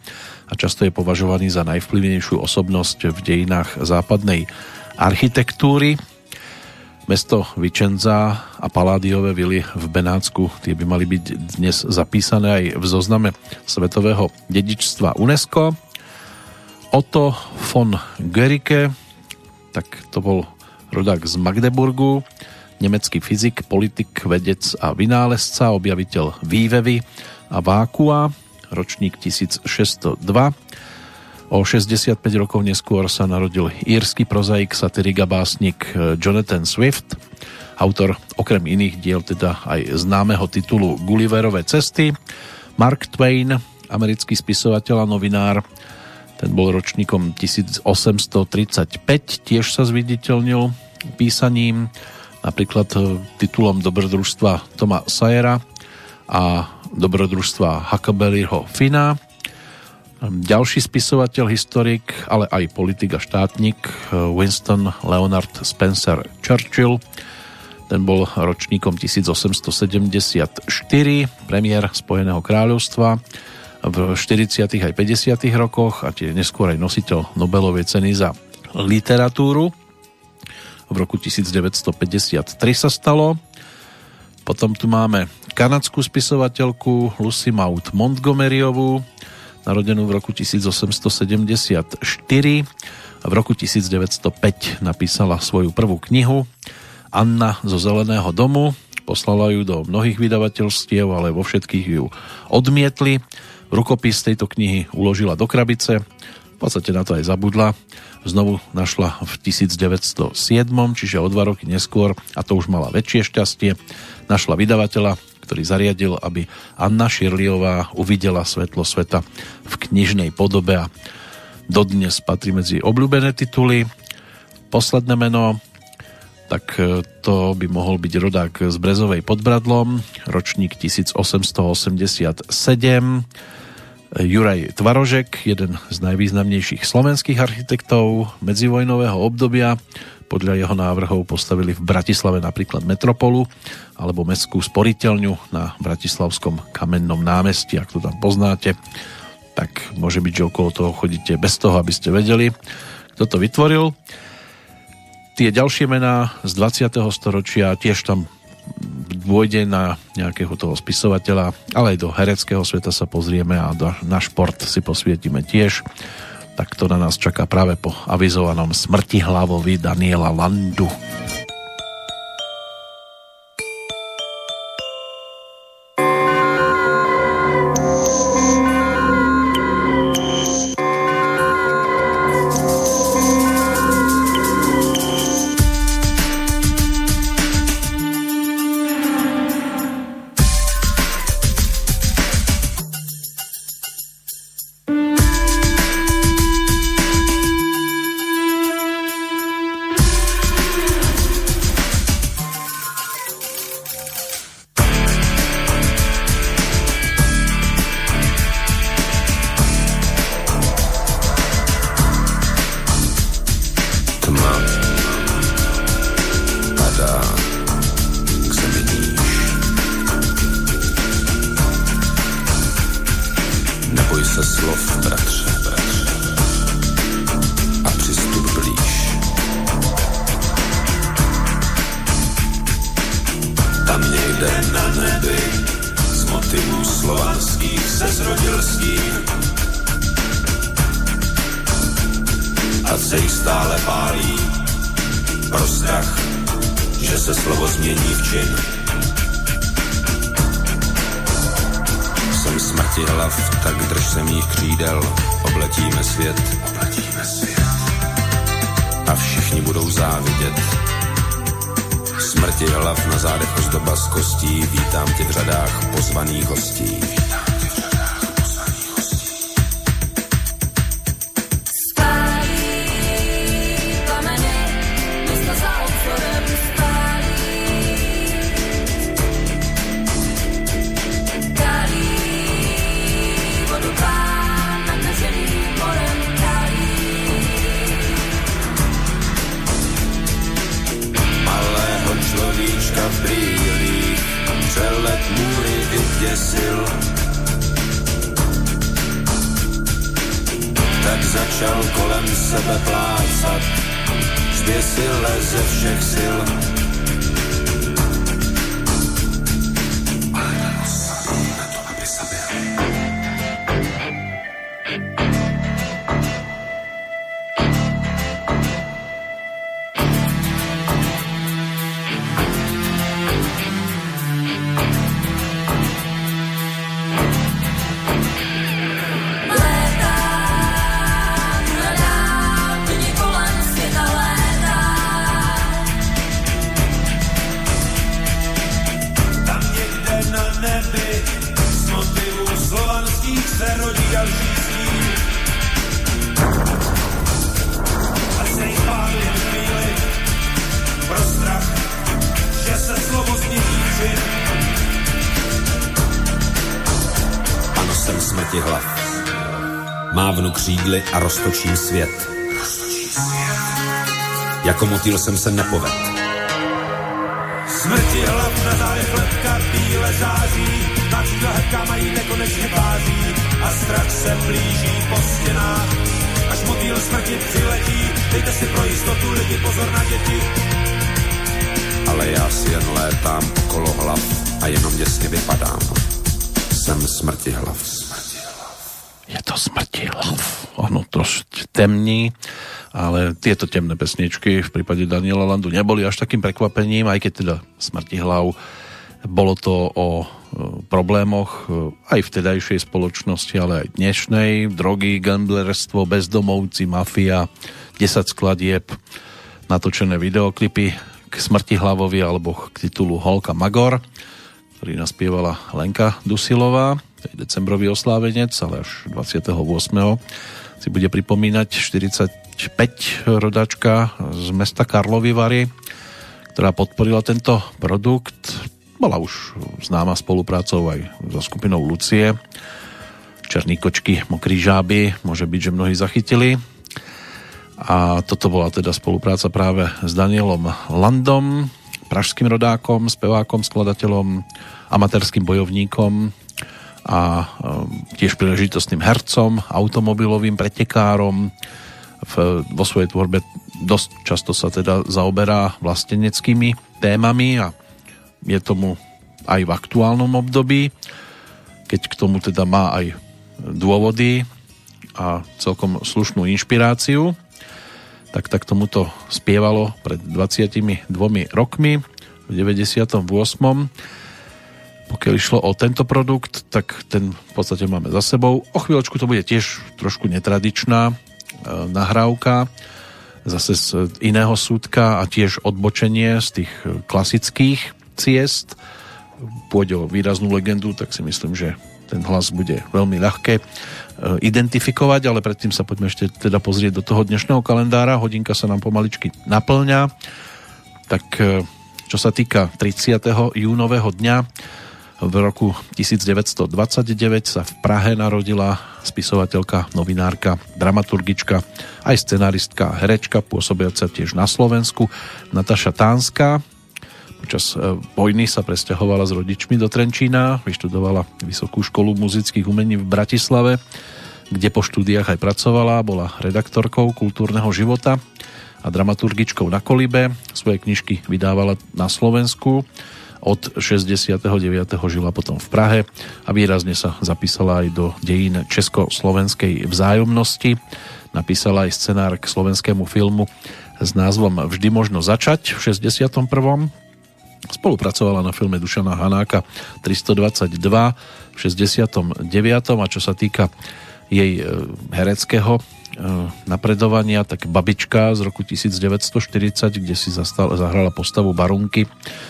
a často je považovaný za najvplyvnejšiu osobnosť v dejinách západnej architektúry. Mesto Vicenza a Paládiové vily v Benátsku, tie by mali byť dnes zapísané aj v zozname svetového dedičstva UNESCO. Otto von Gericke, tak to bol rodák z Magdeburgu, nemecký fyzik, politik, vedec a vynálezca, objaviteľ vývevy a vákua, ročník 1602. O 65 rokov neskôr sa narodil írsky prozaik, satirik a básnik Jonathan Swift, autor okrem iných diel teda aj známeho titulu Gulliverové cesty, Mark Twain, americký spisovateľ a novinár, ten bol ročníkom 1835, tiež sa zviditeľnil písaním, napríklad e, titulom dobrodružstva Toma Sayera a dobrodružstva Huckleberryho Fina. Ďalší spisovateľ, historik, ale aj politik a štátnik e, Winston Leonard Spencer Churchill. Ten bol ročníkom 1874, premiér Spojeného kráľovstva v 40. aj 50. rokoch a tie neskôr aj nositeľ Nobelovej ceny za literatúru. V roku 1953 sa stalo. Potom tu máme kanadskú spisovateľku Lucy Maud Montgomeryovú. Narodenú v roku 1874 a v roku 1905 napísala svoju prvú knihu Anna zo Zeleného domu. Poslala ju do mnohých vydavateľstiev, ale vo všetkých ju odmietli. Rukopis tejto knihy uložila do krabice, v podstate na to aj zabudla. Znovu našla v 1907, čiže o dva roky neskôr, a to už mala väčšie šťastie, našla vydavateľa, ktorý zariadil, aby Anna Širliová uvidela svetlo sveta v knižnej podobe a dodnes patrí medzi obľúbené tituly. Posledné meno, tak e, to by mohol byť rodák z Brezovej pod Bradlom, ročník 1887. Juraj Tvarožek, jeden z najvýznamnejších slovenských architektov medzivojnového obdobia. Podľa jeho návrhov postavili v Bratislave napríklad Metropolu alebo Mestskú sporiteľňu na Bratislavskom kamennom námestí, ak to tam poznáte tak môže byť, že okolo toho chodíte bez toho, aby ste vedeli, kto to vytvoril. Tie ďalšie mená z 20. storočia tiež tam dôjde na nejakého toho spisovateľa, ale aj do hereckého sveta sa pozrieme a do, na šport si posvietime tiež. Tak to na nás čaká práve po avizovanom smrti hlavovi Daniela Landu. Křídly a roztočím svět. Jako motýl jsem se nepovedl. Smrti hlav na zádech lepka bíle září, na hepka mají nekonečně páří a strach se blíží po stěnách. Až motýl smrti přiletí, dejte si pro jistotu lidi pozor na děti. Ale já si jen létám okolo hlav a jenom děsně vypadám. Jsem smrti hlav. Je to smrti hlav. Ono dosť temní, ale tieto temné pesničky v prípade Daniela Landu neboli až takým prekvapením, aj keď teda smrti hlav bolo to o problémoch e, aj vtedajšej spoločnosti, ale aj dnešnej. Drogy, gamblerstvo, bezdomovci, mafia, 10 skladieb, natočené videoklipy k smrti hlavovi alebo k titulu Holka Magor, ktorý naspievala Lenka Dusilová, decembrový oslávenec, ale až 28. si bude pripomínať 45 rodačka z mesta Karlovy Vary, ktorá podporila tento produkt. Bola už známa spoluprácou aj so skupinou Lucie. Černý kočky, mokrí žáby, môže byť, že mnohí zachytili a toto bola teda spolupráca práve s Danielom Landom, pražským rodákom, spevákom, skladateľom, amatérským bojovníkom a um, tiež príležitostným hercom, automobilovým pretekárom. V, vo svojej tvorbe dosť často sa teda zaoberá vlasteneckými témami a je tomu aj v aktuálnom období, keď k tomu teda má aj dôvody a celkom slušnú inšpiráciu tak tak tomuto spievalo pred 22 rokmi v 98. Pokiaľ išlo o tento produkt, tak ten v podstate máme za sebou. O chvíľočku to bude tiež trošku netradičná e, nahrávka, zase z iného súdka a tiež odbočenie z tých klasických ciest. Pôjde o výraznú legendu, tak si myslím, že ten hlas bude veľmi ľahké Eh, identifikovať, ale predtým sa poďme ešte teda pozrieť do toho dnešného kalendára. Hodinka sa nám pomaličky naplňa. Tak eh, čo sa týka 30. júnového dňa v roku 1929 sa v Prahe narodila spisovateľka, novinárka, dramaturgička, aj scenaristka, herečka, pôsobiaca tiež na Slovensku, Nataša Tánska. Počas eh, vojny sa presťahovala s rodičmi do Trenčína, vyštudovala Vysokú školu muzických umení v Bratislave kde po štúdiách aj pracovala, bola redaktorkou kultúrneho života a dramaturgičkou na Kolibe. Svoje knižky vydávala na Slovensku. Od 69. žila potom v Prahe a výrazne sa zapísala aj do dejín československej vzájomnosti. Napísala aj scenár k slovenskému filmu s názvom Vždy možno začať v 61. Spolupracovala na filme Dušana Hanáka 322 v 69. a čo sa týka jej e, hereckého napredovania, tak Babička z roku 1940, kde si zastal, zahrala postavu Barunky,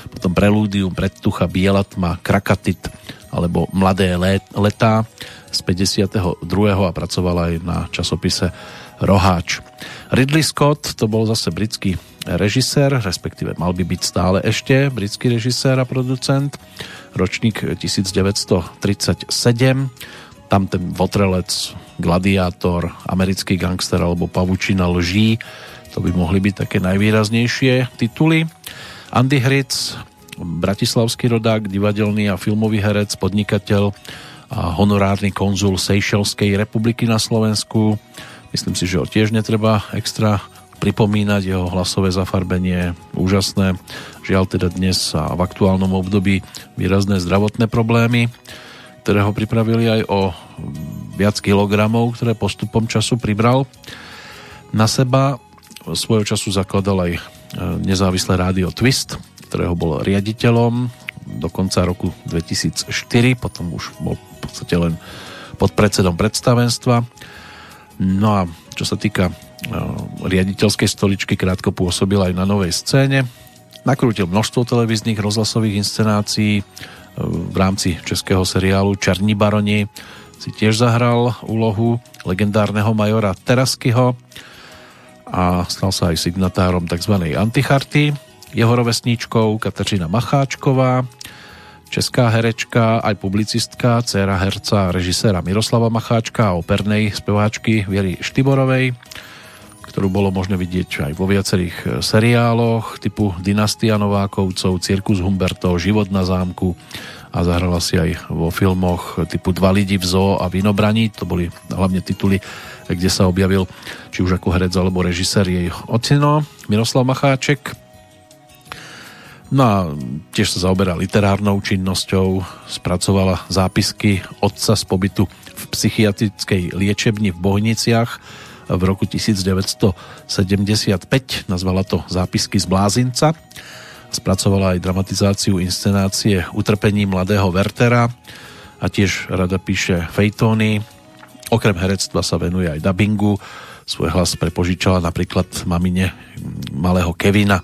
potom Prelúdium, Predtucha, Biela tma, Krakatit alebo Mladé letá z 52. a pracovala aj na časopise Roháč. Ridley Scott to bol zase britský režisér, respektíve mal by byť stále ešte britský režisér a producent, ročník 1937 tam ten Votrelec, Gladiátor, Americký gangster alebo Pavučina lží, to by mohli byť také najvýraznejšie tituly. Andy Hric, bratislavský rodák, divadelný a filmový herec, podnikateľ a honorárny konzul Seychelskej republiky na Slovensku. Myslím si, že ho tiež netreba extra pripomínať, jeho hlasové zafarbenie úžasné. Žiaľ teda dnes a v aktuálnom období výrazné zdravotné problémy ktoré ho pripravili aj o viac kilogramov, ktoré postupom času pribral na seba. Svojho času zakladal aj e, nezávislé rádio Twist, ktorého bol riaditeľom do konca roku 2004, potom už bol v podstate len pod predsedom predstavenstva. No a čo sa týka e, riaditeľskej stoličky, krátko pôsobil aj na novej scéne. Nakrútil množstvo televíznych rozhlasových inscenácií, v rámci českého seriálu Černí baroni si tiež zahral úlohu legendárneho majora Teraskyho a stal sa aj signatárom tzv. anticharty. Jeho rovesníčkou Kateřina Macháčková, česká herečka, aj publicistka, dcera herca a režiséra Miroslava Macháčka a opernej speváčky Viery Štiborovej, ktorú bolo možné vidieť aj vo viacerých e, seriáloch typu Dynastia Novákovcov, Cirkus Humberto, Život na zámku a zahrala si aj vo filmoch typu Dva lidi v zoo a Vinobraní. To boli hlavne tituly, kde sa objavil či už ako herec alebo režisér jej ocino Miroslav Macháček. No a tiež sa zaoberá literárnou činnosťou, spracovala zápisky otca z pobytu v psychiatrickej liečebni v Bohniciach v roku 1975. Nazvala to Zápisky z blázinca. Spracovala aj dramatizáciu inscenácie Utrpení mladého Wertera a tiež rada píše fejtóny. Okrem herectva sa venuje aj dubbingu. Svoj hlas prepožičala napríklad mamine malého Kevina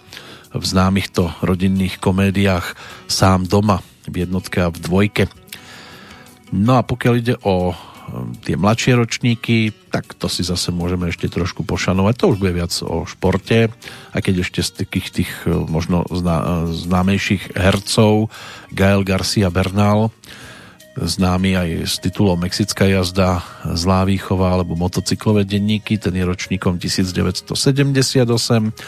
v známych to rodinných komédiách Sám doma v jednotke a v dvojke. No a pokiaľ ide o tie mladšie ročníky, tak to si zase môžeme ešte trošku pošanovať. To už bude viac o športe, a keď ešte z takých tých e, možno zná, známejších hercov Gael Garcia Bernal, známy aj s titulom Mexická jazda, Zlá výchova alebo motocyklové denníky, ten je ročníkom 1978.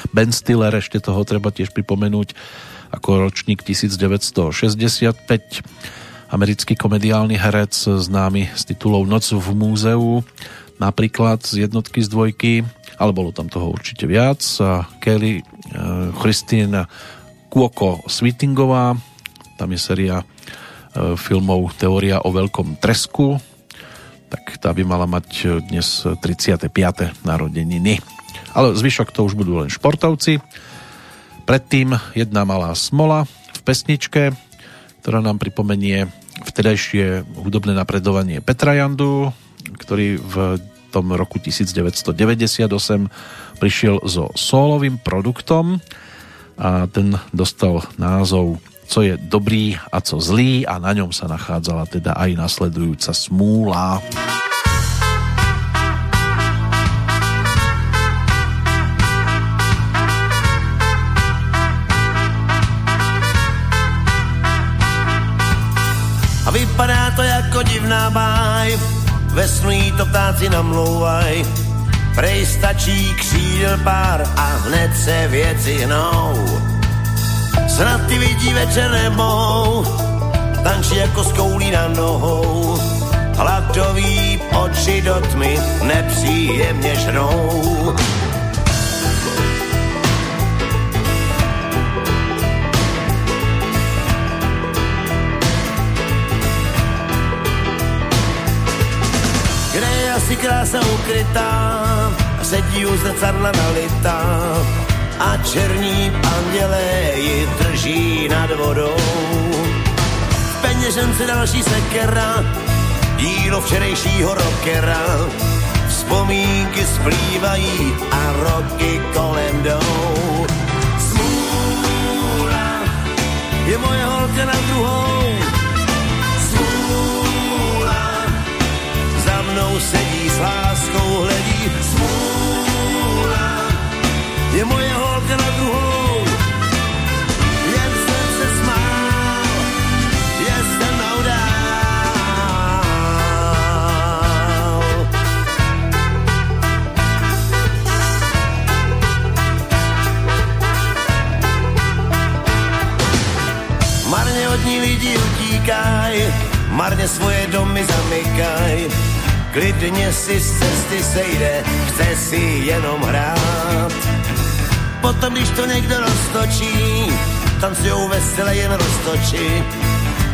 Ben Stiller, ešte toho treba tiež pripomenúť, ako ročník 1965 americký komediálny herec známy s titulou Noc v múzeu, napríklad z jednotky z dvojky, ale bolo tam toho určite viac. Kelly, eh, Christine Kuoko Sweetingová, tam je séria eh, filmov Teória o veľkom tresku, tak tá by mala mať dnes 35. narodeniny. Ale zvyšok to už budú len športovci. Predtým jedna malá smola v pesničke, ktorá nám pripomenie vtedajšie hudobné napredovanie Petra Jandu, ktorý v tom roku 1998 prišiel so solovým produktom a ten dostal názov Co je dobrý a co zlý a na ňom sa nachádzala teda aj nasledujúca smúla. A vypadá to jako divná báj, ve snu to ptáci namlouvaj. Prej stačí křídel pár a hned se věci hnou. Snad ty vidí večer nebou, tančí jako skoulí na nohou. Hladový oči do tmy nepříjemně žrou. Si krása ukrytá, sedí u zrcadla nalitá a černí andělé ji drží nad vodou. V peněžence další sekera, dílo včerejšího rockera, vzpomínky splývají a roky kolem jdou. Smůla je moje holka na druhou, sedí s láskou hledí smůla. Je moje holka na druhou, jen jsem se smál, je se mnou dál. Marně od ní lidi utíkaj, marně svoje domy zamykaj klidně si z cesty sejde, chce si jenom hrát. Potom, když to někdo roztočí, tancujou vesele jen roztočí.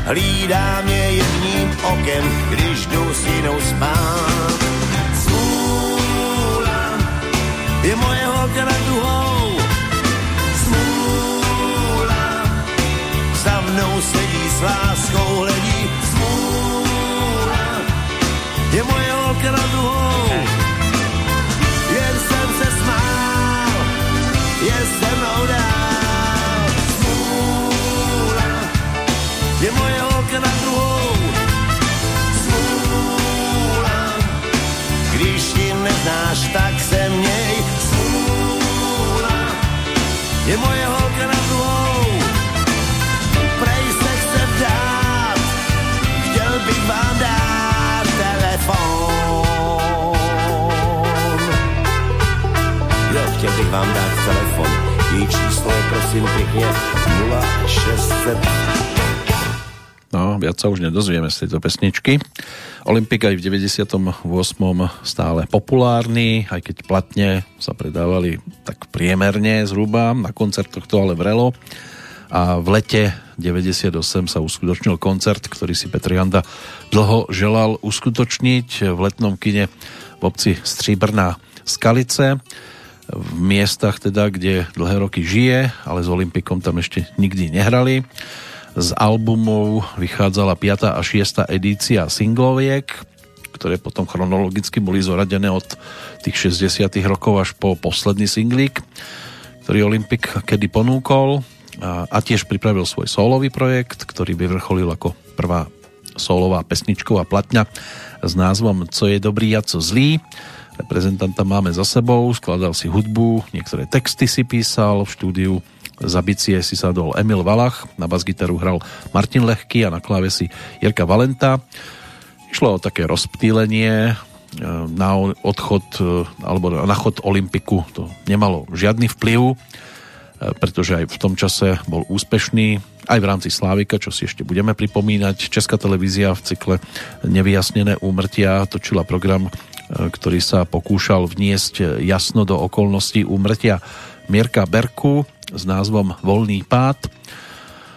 Hlídá mě jedním okem, když jdu s jinou spát. Smůla je moje holka na druhou. Smůla za mnou sedí s láskou je moje holka na druhou. Jen jsem se smál, je se mnou dál. Smůla, je moje holka na druhou. Smůla, když ji neznáš, tak se měj. Smůla, je moje holka chtěl bych vám dát telefon. Její číslo je prosím pěkně 0600 No, viac sa už nedozvieme z tejto pesničky. Olympik aj v 98. stále populárny, aj keď platne sa predávali tak priemerne zhruba, na koncertoch to ale vrelo. a v lete 98 sa uskutočnil koncert, ktorý si Petr Janda dlho želal uskutočniť v letnom kine v obci Stříbrná Skalice v miestach teda, kde dlhé roky žije, ale s Olympikom tam ešte nikdy nehrali. Z albumov vychádzala 5. a 6. edícia singloviek, ktoré potom chronologicky boli zoradené od tých 60 rokov až po posledný singlík, ktorý Olympik kedy ponúkol a, tiež pripravil svoj solový projekt, ktorý vyvrcholil ako prvá solová pesničková platňa s názvom Co je dobrý a co zlý. Reprezentanta máme za sebou, skladal si hudbu, niektoré texty si písal, v štúdiu za bicie si sadol Emil Valach, na basgitaru hral Martin Lehký a na klávesi Jirka Valenta. Išlo o také rozptýlenie, e, na odchod e, alebo na chod Olympiku to nemalo žiadny vplyv E, pretože aj v tom čase bol úspešný aj v rámci Slávika, čo si ešte budeme pripomínať. Česká televízia v cykle Nevyjasnené úmrtia točila program, ktorý sa pokúšal vniesť jasno do okolností úmrtia Mirka Berku s názvom Volný pád.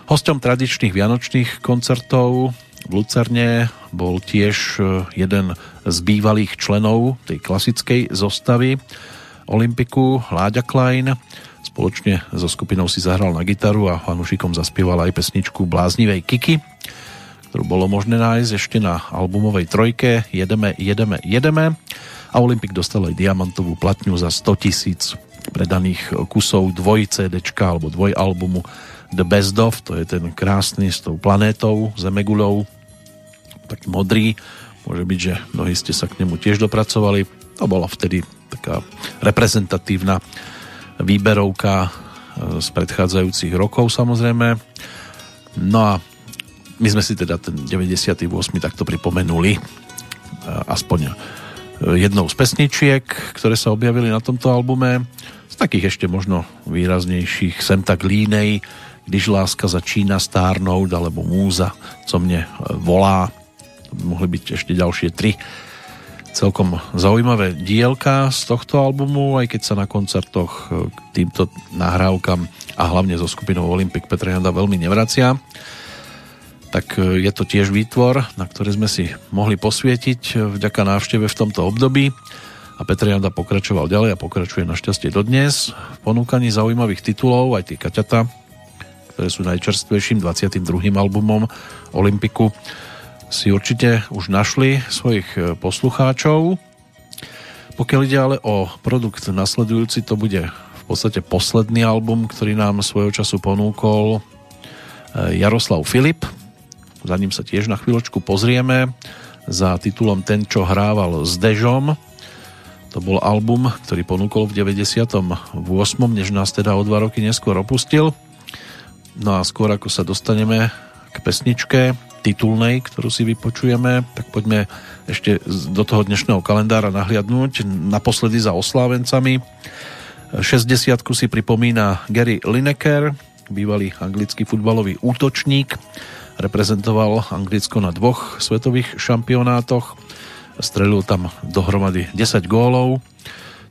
Hostom tradičných vianočných koncertov v Lucerne bol tiež e, jeden z bývalých členov tej klasickej zostavy Olympiku, Láďa Klein, Spoločne so skupinou si zahral na gitaru a fanúšikom zaspieval aj pesničku Bláznivej Kiki, ktorú bolo možné nájsť ešte na albumovej trojke Jedeme, jedeme, jedeme. A Olympik dostal aj diamantovú platňu za 100 tisíc predaných kusov dvoj CD alebo dvoj albumu The Best of, to je ten krásny s tou planétou, Zemeguľou, taký modrý, môže byť, že mnohí ste sa k nemu tiež dopracovali, to bola vtedy taká reprezentatívna výberovka e, z predchádzajúcich rokov samozrejme. No a my sme si teda ten 98. takto pripomenuli e, aspoň e, jednou z pesničiek, ktoré sa objavili na tomto albume. Z takých ešte možno výraznejších sem tak línej, když láska začína stárnout, alebo múza, co mne volá. Mohli byť ešte ďalšie tri celkom zaujímavé dielka z tohto albumu, aj keď sa na koncertoch k týmto nahrávkam a hlavne so skupinou Olympic Petr Janda veľmi nevracia tak e, je to tiež výtvor, na ktorý sme si mohli posvietiť e, vďaka návšteve v tomto období a Petr Janda pokračoval ďalej a pokračuje našťastie dodnes v ponúkaní zaujímavých titulov, aj tie kaťata, ktoré sú najčerstvejším 22. albumom Olympiku si určite už našli svojich e, poslucháčov. Pokiaľ ide ale o produkt nasledujúci, to bude v podstate posledný album, ktorý nám svojho času ponúkol Jaroslav Filip. Za ním sa tiež na chvíľočku pozrieme za titulom Ten, čo hrával s Dežom. To bol album, ktorý ponúkol v 98. než nás teda o dva roky neskôr opustil. No a skôr ako sa dostaneme k pesničke, titulnej, ktorú si vypočujeme, tak poďme ešte do toho dnešného kalendára nahliadnúť naposledy za oslávencami. 60 si pripomína Gary Lineker, bývalý anglický futbalový útočník, reprezentoval Anglicko na dvoch svetových šampionátoch, strelil tam dohromady 10 gólov,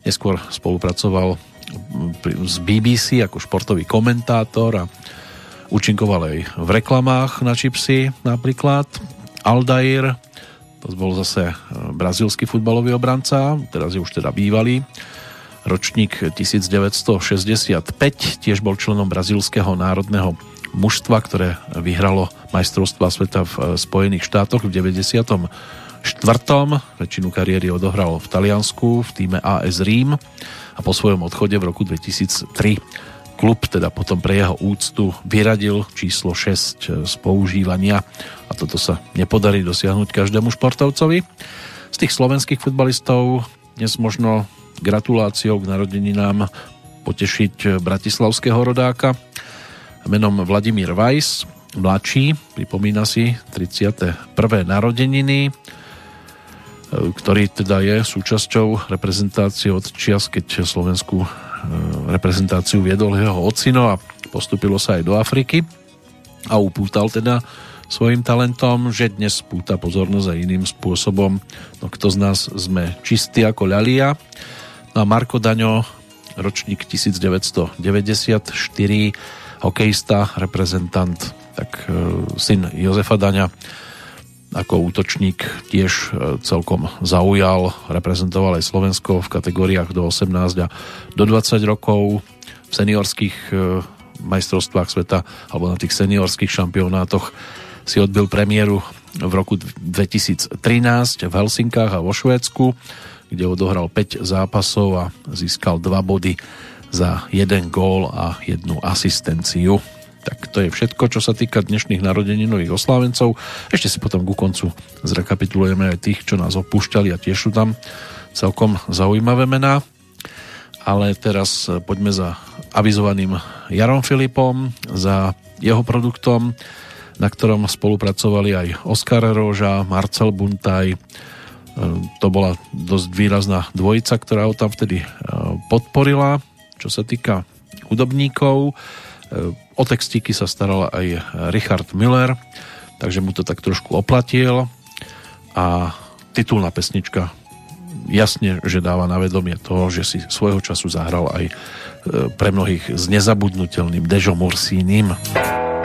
neskôr spolupracoval z BBC ako športový komentátor a Účinkoval aj v reklamách na čipsy napríklad. Aldair, to bol zase e, brazílsky futbalový obranca, teraz je už teda bývalý. Ročník 1965, tiež bol členom brazílskeho národného mužstva, ktoré vyhralo majstrovstva sveta v e, Spojených štátoch v 94. Väčšinu kariéry odohral v Taliansku v týme AS Rím a po svojom odchode v roku 2003 Klub teda potom pre jeho úctu vyradil číslo 6 z používania a toto sa nepodarí dosiahnuť každému športovcovi. Z tých slovenských futbalistov dnes možno gratuláciou k narodeninám potešiť bratislavského rodáka menom Vladimír Weiss, mladší, pripomína si 31. narodeniny, ktorý teda je súčasťou reprezentácie od čias, keď Slovensku Eh, reprezentáciu viedol jeho ocino a postupilo sa aj do Afriky a upútal teda svojim talentom, že dnes púta pozornosť aj iným spôsobom. No kto z nás sme čistí ako ľalia. No a Marko Daňo, ročník 1994, hokejista, reprezentant, tak syn Jozefa Daňa ako útočník tiež e, celkom zaujal, reprezentoval aj Slovensko v kategóriách do 18 a do 20 rokov v seniorských e, majstrovstvách sveta alebo na tých seniorských šampionátoch si odbil premiéru v roku 2013 v Helsinkách a vo Švédsku, kde odohral 5 zápasov a získal 2 body za jeden gól a jednu asistenciu. Tak to je všetko, čo sa týka dnešných narodeninových oslávencov. Ešte si potom ku koncu zrekapitulujeme aj tých, čo nás opúšťali a tiež sú tam celkom zaujímavé mená. Ale teraz poďme za avizovaným Jarom Filipom, za jeho produktom, na ktorom spolupracovali aj Oskar Róža, Marcel Buntaj. E, to bola dosť výrazná dvojica, ktorá ho tam vtedy e, podporila. Čo sa týka hudobníkov, e, O textíky sa staral aj Richard Miller, takže mu to tak trošku oplatil a titulná pesnička jasne, že dáva na vedomie toho, že si svojho času zahral aj e, pre mnohých s nezabudnutelným Dežom Mursínim. slovenským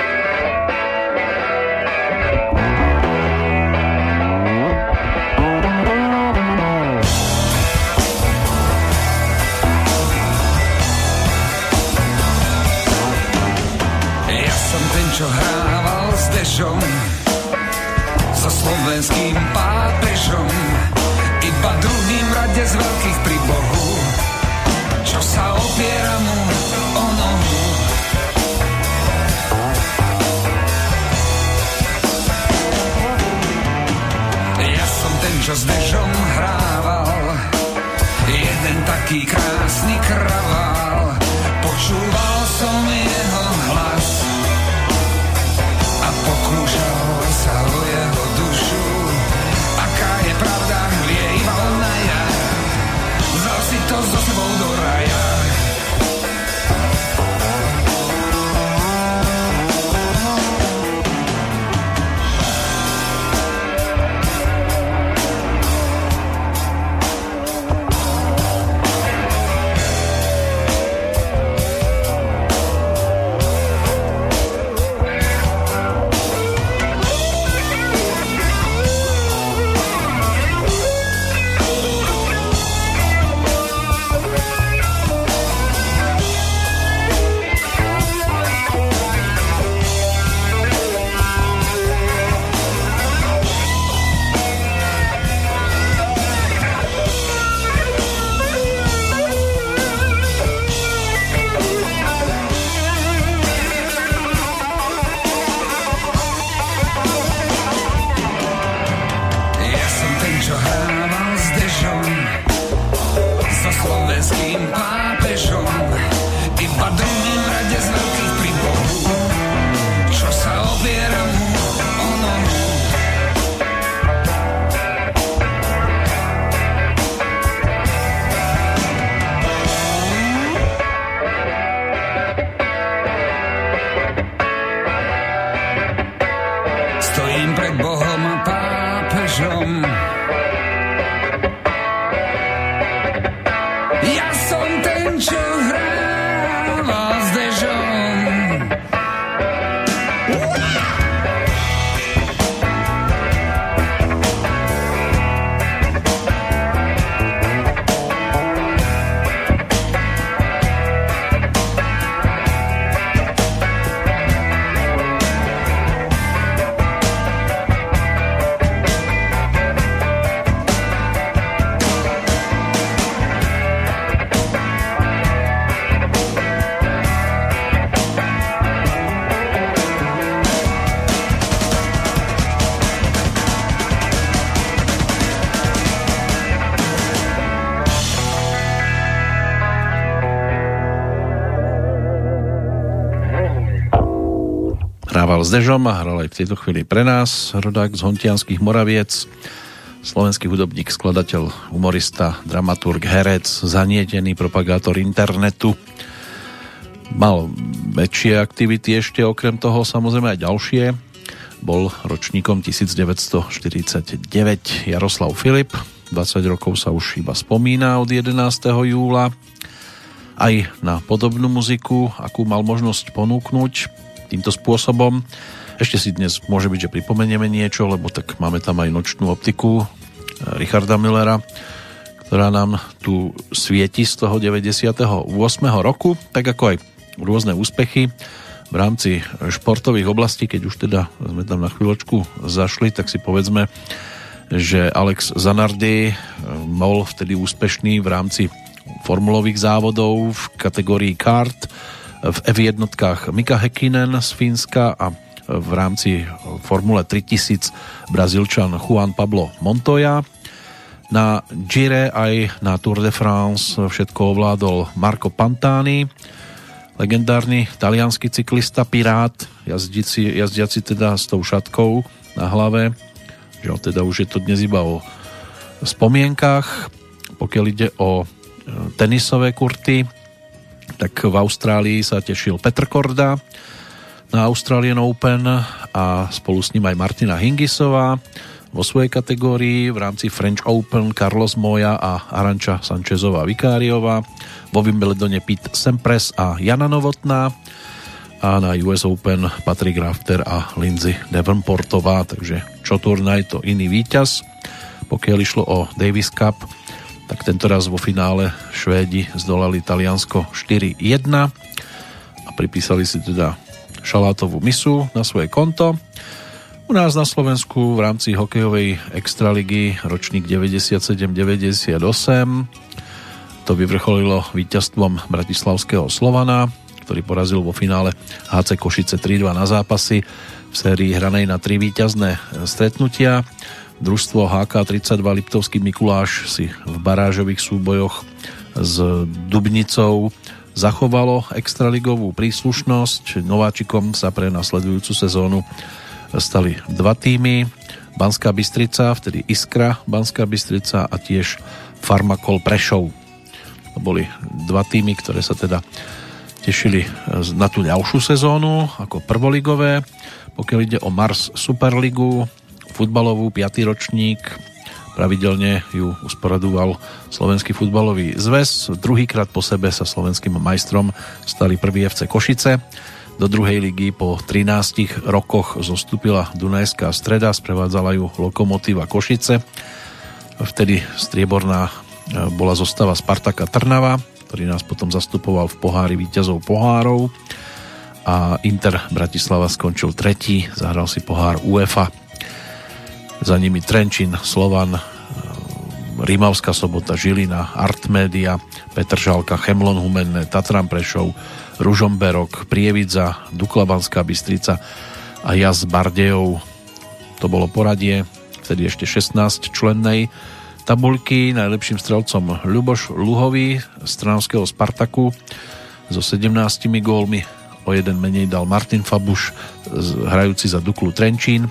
Hrával s Dežom a hral aj v tejto chvíli pre nás, rodák z Hontianských Moraviec, slovenský hudobník, skladateľ, humorista, dramaturg, herec, zanietený propagátor internetu. Mal väčšie aktivity ešte okrem toho, samozrejme aj ďalšie. Bol ročníkom 1949 Jaroslav Filip, 20 rokov sa už iba spomína od 11. júla. aj na podobnú muziku, akú mal možnosť ponúknuť týmto spôsobom. Ešte si dnes môže byť, že pripomenieme niečo, lebo tak máme tam aj nočnú optiku Richarda Millera, ktorá nám tu svieti z toho 98. roku, tak ako aj rôzne úspechy v rámci športových oblastí, keď už teda sme tam na chvíľočku zašli, tak si povedzme, že Alex Zanardi bol vtedy úspešný v rámci formulových závodov v kategórii kart v F1 Mika Häkkinen z Fínska a v rámci Formule 3000 Brazílčan Juan Pablo Montoya. Na Gire aj na Tour de France všetko ovládol Marco Pantani, legendárny talianský cyklista Pirát, jazdiaci, jazdiaci teda s tou šatkou na hlave, že teda už je to dnes iba o spomienkach. Pokiaľ ide o tenisové kurty, tak v Austrálii sa tešil Petr Korda na Australian Open a spolu s ním aj Martina Hingisová vo svojej kategórii v rámci French Open Carlos Moja a Aranča Sanchezová Vikáriová vo Wimbledone Pete Sempres a Jana Novotná. A na US Open Patrick Rafter a Lindsay Devonportová takže čo turnaj to iný víťaz. Pokiaľ išlo o Davis Cup tak tento raz vo finále Švédi zdolali Taliansko 4-1 a pripísali si teda šalátovú misu na svoje konto. U nás na Slovensku v rámci hokejovej extraligy ročník 97-98 to vyvrcholilo víťazstvom bratislavského Slovana, ktorý porazil vo finále HC Košice 3-2 na zápasy v sérii hranej na tri víťazné stretnutia. Družstvo HK32 Liptovský Mikuláš si v barážových súbojoch s Dubnicou zachovalo extraligovú príslušnosť. Nováčikom sa pre nasledujúcu sezónu stali dva týmy. Banská Bystrica, vtedy Iskra Banská Bystrica a tiež Farmakol Prešov. To boli dva týmy, ktoré sa teda tešili na tú ďalšiu sezónu ako prvoligové. Pokiaľ ide o Mars Superligu, futbalovú, 5. ročník. Pravidelne ju usporadoval Slovenský futbalový zväz. Druhýkrát po sebe sa slovenským majstrom stali prvý FC Košice. Do druhej ligy po 13 rokoch zostúpila Dunajská streda, sprevádzala ju Lokomotíva Košice. Vtedy strieborná e, bola zostava Spartaka Trnava, ktorý nás potom zastupoval v pohári víťazov pohárov a Inter Bratislava skončil tretí, zahral si pohár UEFA za nimi Trenčín, Slovan, Rímavská sobota, Žilina, Artmédia, Petržalka, Chemlon Humenné, Tatran Prešov, Ružomberok, Prievidza, Duklabanská Bystrica a Jaz Bardejov. To bolo poradie, vtedy ešte 16 člennej tabulky. Najlepším strelcom Ľuboš Luhový z Trnavského Spartaku so 17 gólmi. O jeden menej dal Martin Fabuš, hrajúci za Duklu Trenčín.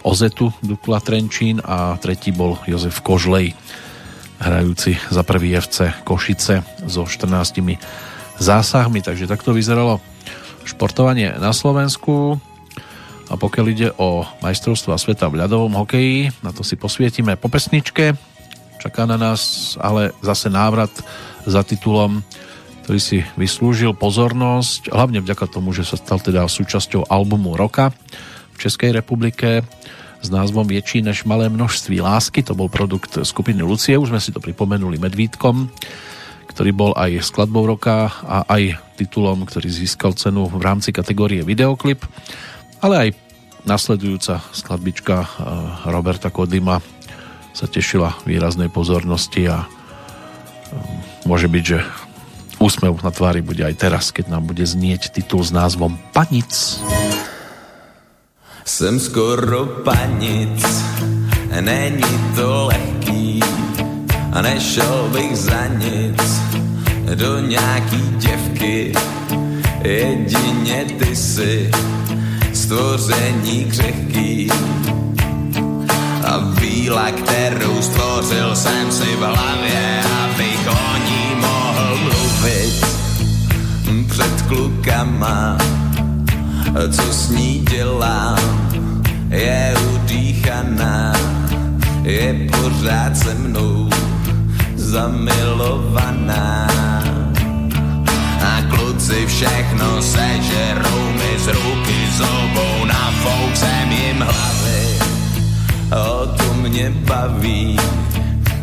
Ozetu Dukla Trenčín a tretí bol Jozef Kožlej, hrajúci za prvý FC Košice so 14 zásahmi, takže takto vyzeralo športovanie na Slovensku. A pokiaľ ide o majstrovstva sveta v ľadovom hokeji, na to si posvietime po pesničke. Čaká na nás ale zase návrat za titulom, ktorý si vyslúžil pozornosť, hlavne vďaka tomu, že sa stal teda súčasťou albumu roka Českej republike s názvom Větší než malé množství lásky. To bol produkt skupiny Lucie, už sme si to pripomenuli Medvídkom, ktorý bol aj skladbou roka a aj titulom, ktorý získal cenu v rámci kategórie videoklip, ale aj nasledujúca skladbička eh, Roberta Kodima sa tešila výraznej pozornosti a eh, môže byť, že úsmev na tvári bude aj teraz, keď nám bude znieť titul s názvom Panic. Panic. Jsem skoro panic, není to lehký a nešel bych za nic do nějaký děvky. Jedině ty si stvoření křehký. A víla, kterou stvořil jsem si v hlavě, abych o ní mohl mluvit. Před klukama co s ní dělám, je udýchaná, je pořád se mnou zamilovaná. a kluci všechno sežerou mi z ruky zobou, nafouk jsem jim hlavy. O to mě baví,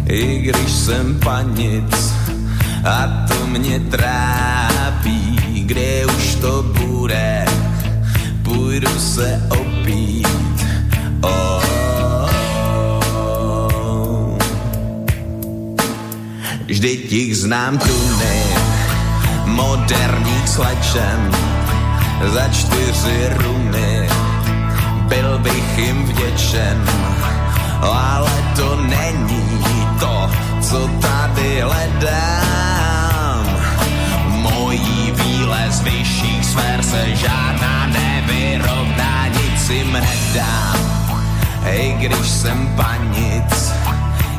i když jsem panic, a to mě trápí, kde už to bude, půjdu se opít. Oh. Vždyť jich znám tuny, moderních slečen, za čtyři rumy, byl bych jim vděčen, ale to není to, co tady hledám. Mojí víle z vyšších sfér se žádná nevyrovná, nic jim nedám. I když jsem panic,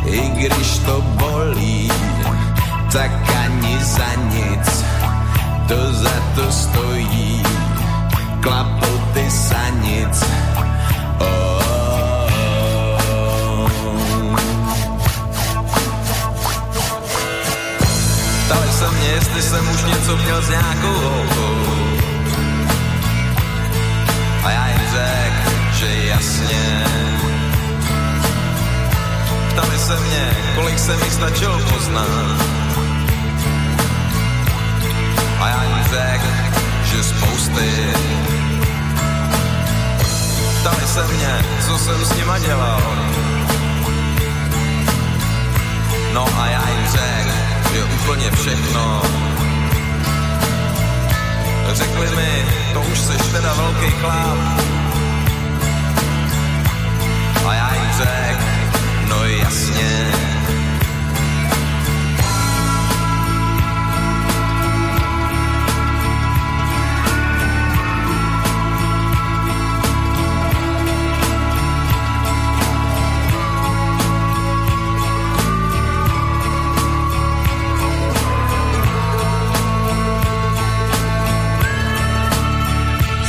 i když to bolí, tak ani za nic, to za to stojí, klapoty sanic. Oh. Se mě, jestli jsem už něco měl s nějakou holkou. A já jim řekl, že jasně. Ptali se mě, kolik se mi stačilo poznat. A já jim řekl, že spousty. Ptali se mě, co jsem s nima dělal. No a já jim řekl, že úplně všechno. Řekli mi, to už seš teda velký chlap. A já jim řekl, no jasně.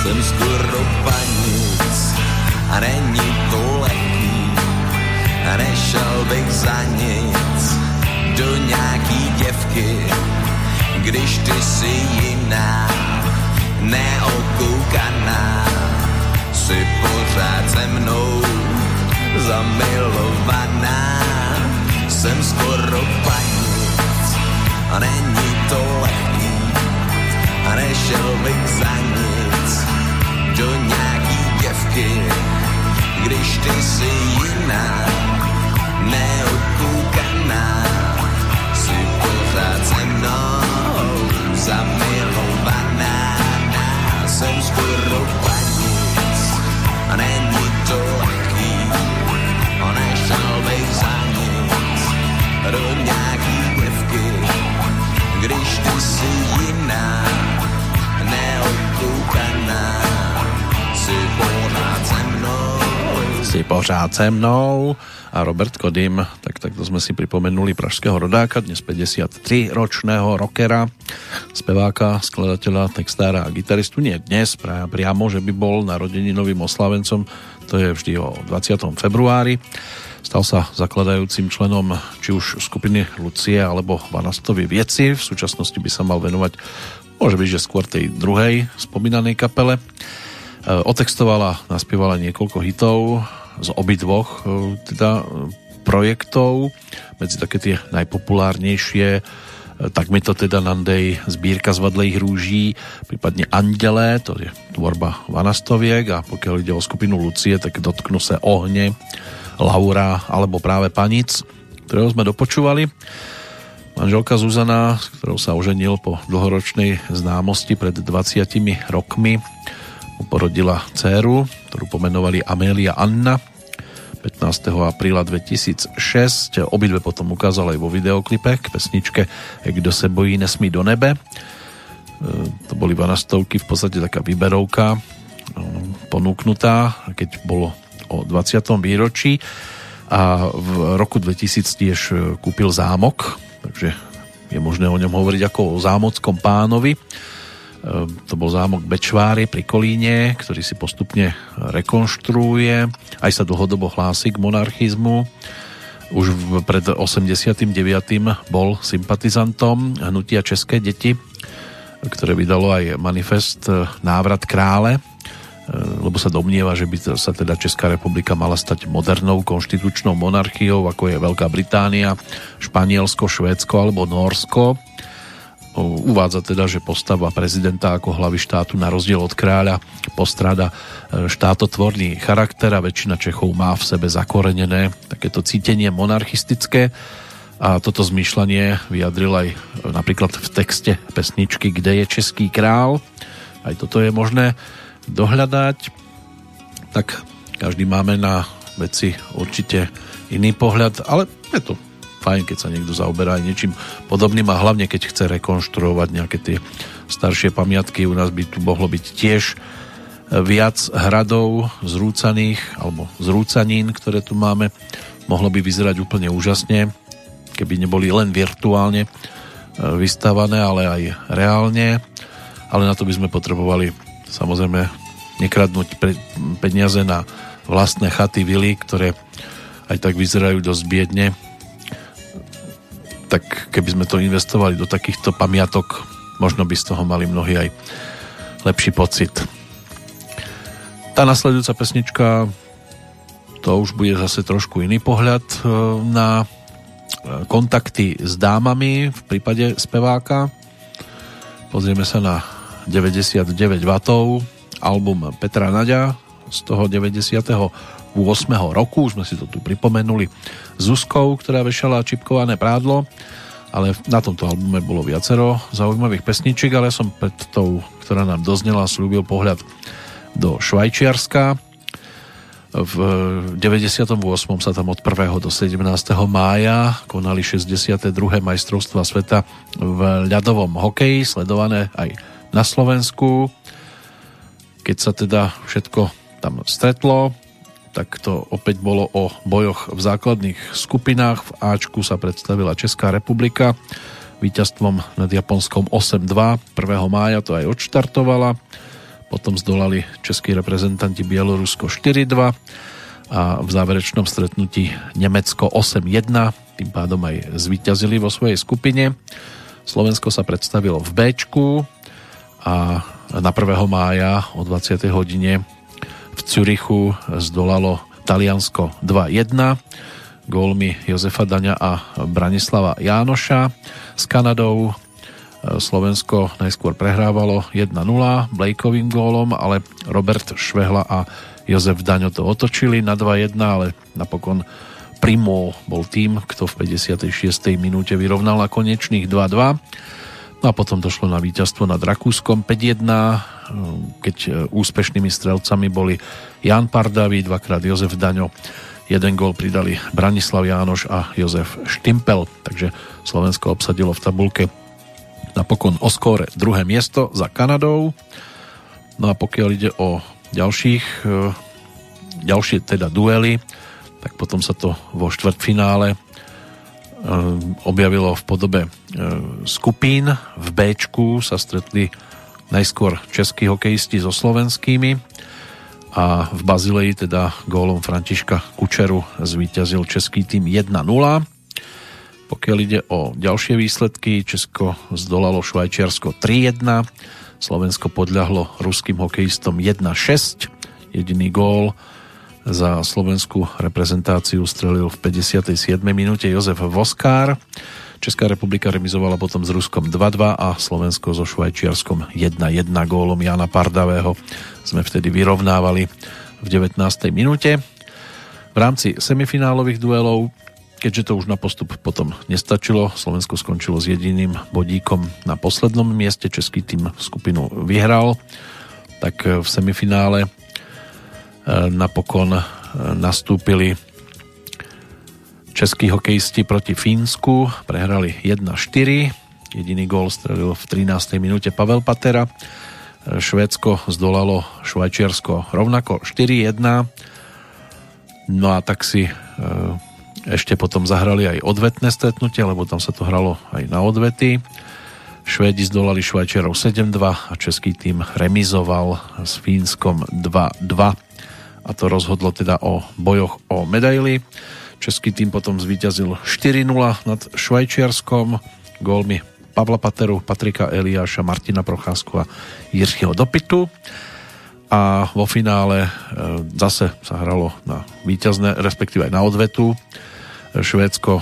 Jsem skoro panic a není to lehký. A nešel bych za nic do nějaký děvky, když ty jsi jiná, neokoukaná, jsi pořád se mnou zamilovaná. Jsem skoro panic a není to lehký. A nešel bych za nic do nějaký děvky, když ty jsi jiná, neokoukaná, jsi pořád se mnou zamilovaná. Jsem skoro panic a není to lehký, nešel bych za nic do nějaký děvky, když ty jsi jiná, neokoukaná, si pořád se mnou. A Robert Kodym, tak takto sme si pripomenuli pražského rodáka, dnes 53-ročného rockera, speváka, skladateľa, textára a gitaristu. Nie dnes priamo, že by bol narodeninovým oslavencom, to je vždy o 20. februári. Stal sa zakladajúcim členom či už skupiny Lucie alebo Vanastovi Vieci. V súčasnosti by sa mal venovať môže byť, že skôr tej druhej spomínanej kapele. E, Otextovala, naspievala niekoľko hitov z obidvoch e, teda e, projektov. Medzi také tie najpopulárnejšie tak mi to teda Nandej zbírka zvadlejch rúží, prípadne Andelé, to je tvorba Vanastoviek a pokiaľ ide o skupinu Lucie, tak dotknú sa ohne, Laura alebo práve Panic, ktorého sme dopočúvali. Manželka Zuzana, s ktorou sa oženil po dlhoročnej známosti pred 20 rokmi, porodila dceru, ktorú pomenovali Amélia Anna 15. apríla 2006. Obidve potom ukázal aj vo videoklipe k pesničke Kdo se bojí, nesmí do nebe. E, To boli vanastovky, v podstate taká výberovka e, ponúknutá, keď bolo o 20. výročí a v roku 2000 tiež kúpil zámok, takže je možné o ňom hovoriť ako o zámockom pánovi. E, To bol zámok Bečváry pri Kolíne, ktorý si postupne rekonštruuje. Aj sa dlhodobo hlási k monarchizmu. Už pred 89. bol sympatizantom hnutia České deti ktoré vydalo aj manifest e, Návrat krále, e, lebo sa domnieva, že by sa teda Česká republika mala stať modernou konštitučnou monarchiou, ako je Veľká Británia, Španielsko, Švédsko alebo Norsko. Uvádza teda, že postava prezidenta ako hlavy štátu na rozdiel od kráľa postrada štátotvorný charakter a väčšina Čechov má v sebe zakorenené takéto cítenie monarchistické a toto zmýšľanie vyjadril aj napríklad v texte pesničky Kde je Český král. Aj toto je možné dohľadať. Tak každý máme na veci určite iný pohľad, ale je to fajn, keď sa niekto zaoberá aj niečím podobným a hlavne keď chce rekonštruovať nejaké tie staršie pamiatky. U nás by tu mohlo byť tiež viac hradov zrúcaných alebo zrúcanín, ktoré tu máme. Mohlo by vyzerať úplne úžasne keby neboli len virtuálne e, vystavané, ale aj reálne. Ale na to by sme potrebovali samozrejme nekradnúť peniaze na vlastné chaty, vily, ktoré aj tak vyzerajú dosť biedne. Tak keby sme to investovali do takýchto pamiatok, možno by z toho mali mnohí aj lepší pocit. Tá nasledujúca pesnička to už bude zase trošku iný pohľad e, na kontakty s dámami v prípade speváka. Pozrieme sa na 99 W album Petra Naďa z toho 98. roku, už sme si to tu pripomenuli, Zuzkou, ktorá vešala čipkované prádlo, ale na tomto albume bolo viacero zaujímavých pesničiek, ale som pred tou, ktorá nám doznela, slúbil pohľad do Švajčiarska, v 98. sa tam od 1. do 17. mája konali 62. majstrovstva sveta v ľadovom hokeji, sledované aj na Slovensku. Keď sa teda všetko tam stretlo, tak to opäť bolo o bojoch v základných skupinách. V Ačku sa predstavila Česká republika víťazstvom nad Japonskom 8-2. 1. mája to aj odštartovala potom zdolali českí reprezentanti Bielorusko 4-2 a v záverečnom stretnutí Nemecko 8-1, tým pádom aj zvíťazili vo svojej skupine. Slovensko sa predstavilo v B a na 1. mája o 20. hodine v Cürichu zdolalo Taliansko 2-1 gólmi Jozefa Daňa a Branislava Jánoša. S Kanadou Slovensko najskôr prehrávalo 1-0 Blakeovým gólom, ale Robert Švehla a Jozef Daňo to otočili na 2-1, ale napokon Primo bol tým, kto v 56. minúte vyrovnal na konečných 2-2. No a potom došlo na víťazstvo nad Rakúskom 5-1, keď úspešnými strelcami boli Jan Pardavi, dvakrát Jozef Daňo, jeden gól pridali Branislav Jánoš a Jozef Štimpel, takže Slovensko obsadilo v tabulke napokon o skóre druhé miesto za Kanadou. No a pokiaľ ide o ďalších, e, ďalšie teda duely, tak potom sa to vo štvrtfinále e, objavilo v podobe e, skupín. V B sa stretli najskôr českí hokejisti so slovenskými a v Bazileji teda gólom Františka Kučeru zvíťazil český tým 1-0 pokiaľ ide o ďalšie výsledky, Česko zdolalo Švajčiarsko 3-1, Slovensko podľahlo ruským hokejistom 1-6, jediný gól za slovenskú reprezentáciu strelil v 57. minúte Jozef Voskár. Česká republika remizovala potom s Ruskom 2-2 a Slovensko so Švajčiarskom 1-1 gólom Jana Pardavého sme vtedy vyrovnávali v 19. minúte. V rámci semifinálových duelov Keďže to už na postup potom nestačilo, Slovensko skončilo s jediným bodíkom na poslednom mieste, český tým skupinu vyhral, tak v semifinále e, napokon e, nastúpili českí hokejisti proti Fínsku, prehrali 1-4, jediný gól strelil v 13. minúte Pavel Patera, e, Švédsko zdolalo Švajčiarsko rovnako 4-1, no a tak si ešte potom zahrali aj odvetné stretnutie, lebo tam sa to hralo aj na odvety. Švédi zdolali Švajčiarov 7-2 a český tým remizoval s Fínskom 2-2 a to rozhodlo teda o bojoch o medaily. Český tým potom zvíťazil 4-0 nad Švajčiarskom, gólmi Pavla Pateru, Patrika Eliáša, Martina Procházku a Jiřího Dopytu a vo finále e, zase sa hralo na víťazné, respektíve aj na odvetu. Švédsko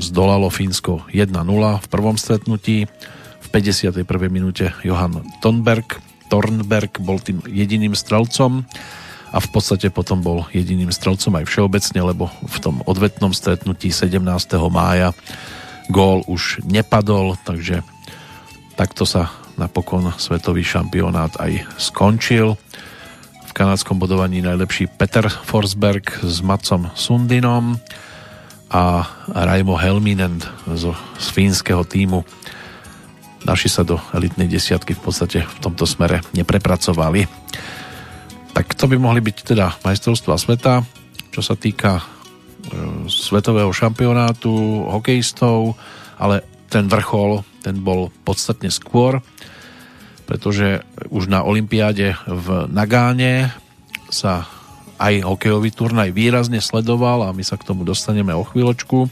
zdolalo Fínsko 1-0 v prvom stretnutí. V 51. minúte Johan Tonberg, Tornberg bol tým jediným strelcom a v podstate potom bol jediným strelcom aj všeobecne, lebo v tom odvetnom stretnutí 17. mája gól už nepadol, takže takto sa napokon svetový šampionát aj skončil. V kanadskom bodovaní najlepší Peter Forsberg s Macom Sundinom a Raimo Helminen zo, z fínskeho týmu. Naši sa do elitnej desiatky v podstate v tomto smere neprepracovali. Tak to by mohli byť teda majstrovstvá sveta, čo sa týka e, svetového šampionátu hokejistov, ale ten vrchol, ten bol podstatne skôr pretože už na Olympiáde v Nagáne sa aj hokejový turnaj výrazne sledoval a my sa k tomu dostaneme o chvíľočku.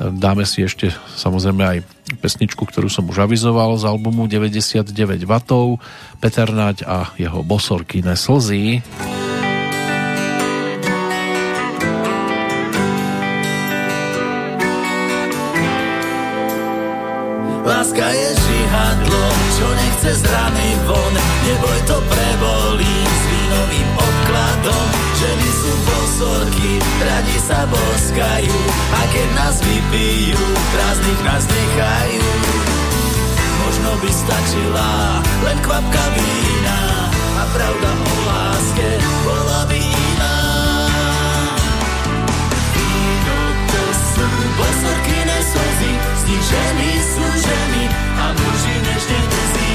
Dáme si ešte samozrejme aj pesničku, ktorú som už avizoval z albumu 99 W, Peter Naď a jeho bosorkyné slzy. Láska je žihadlo, čo nechce z von Neboj to prebolí s vínovým obkladom sú radi sa boskajú. A keď nás vypijú, prázdnych nás nechajú. Možno by stačila len kvapka vína. A pravda o láske bola by iná. Víno to sú bosorky slzy, z nich ženy sú ženy a muži nežne drzí.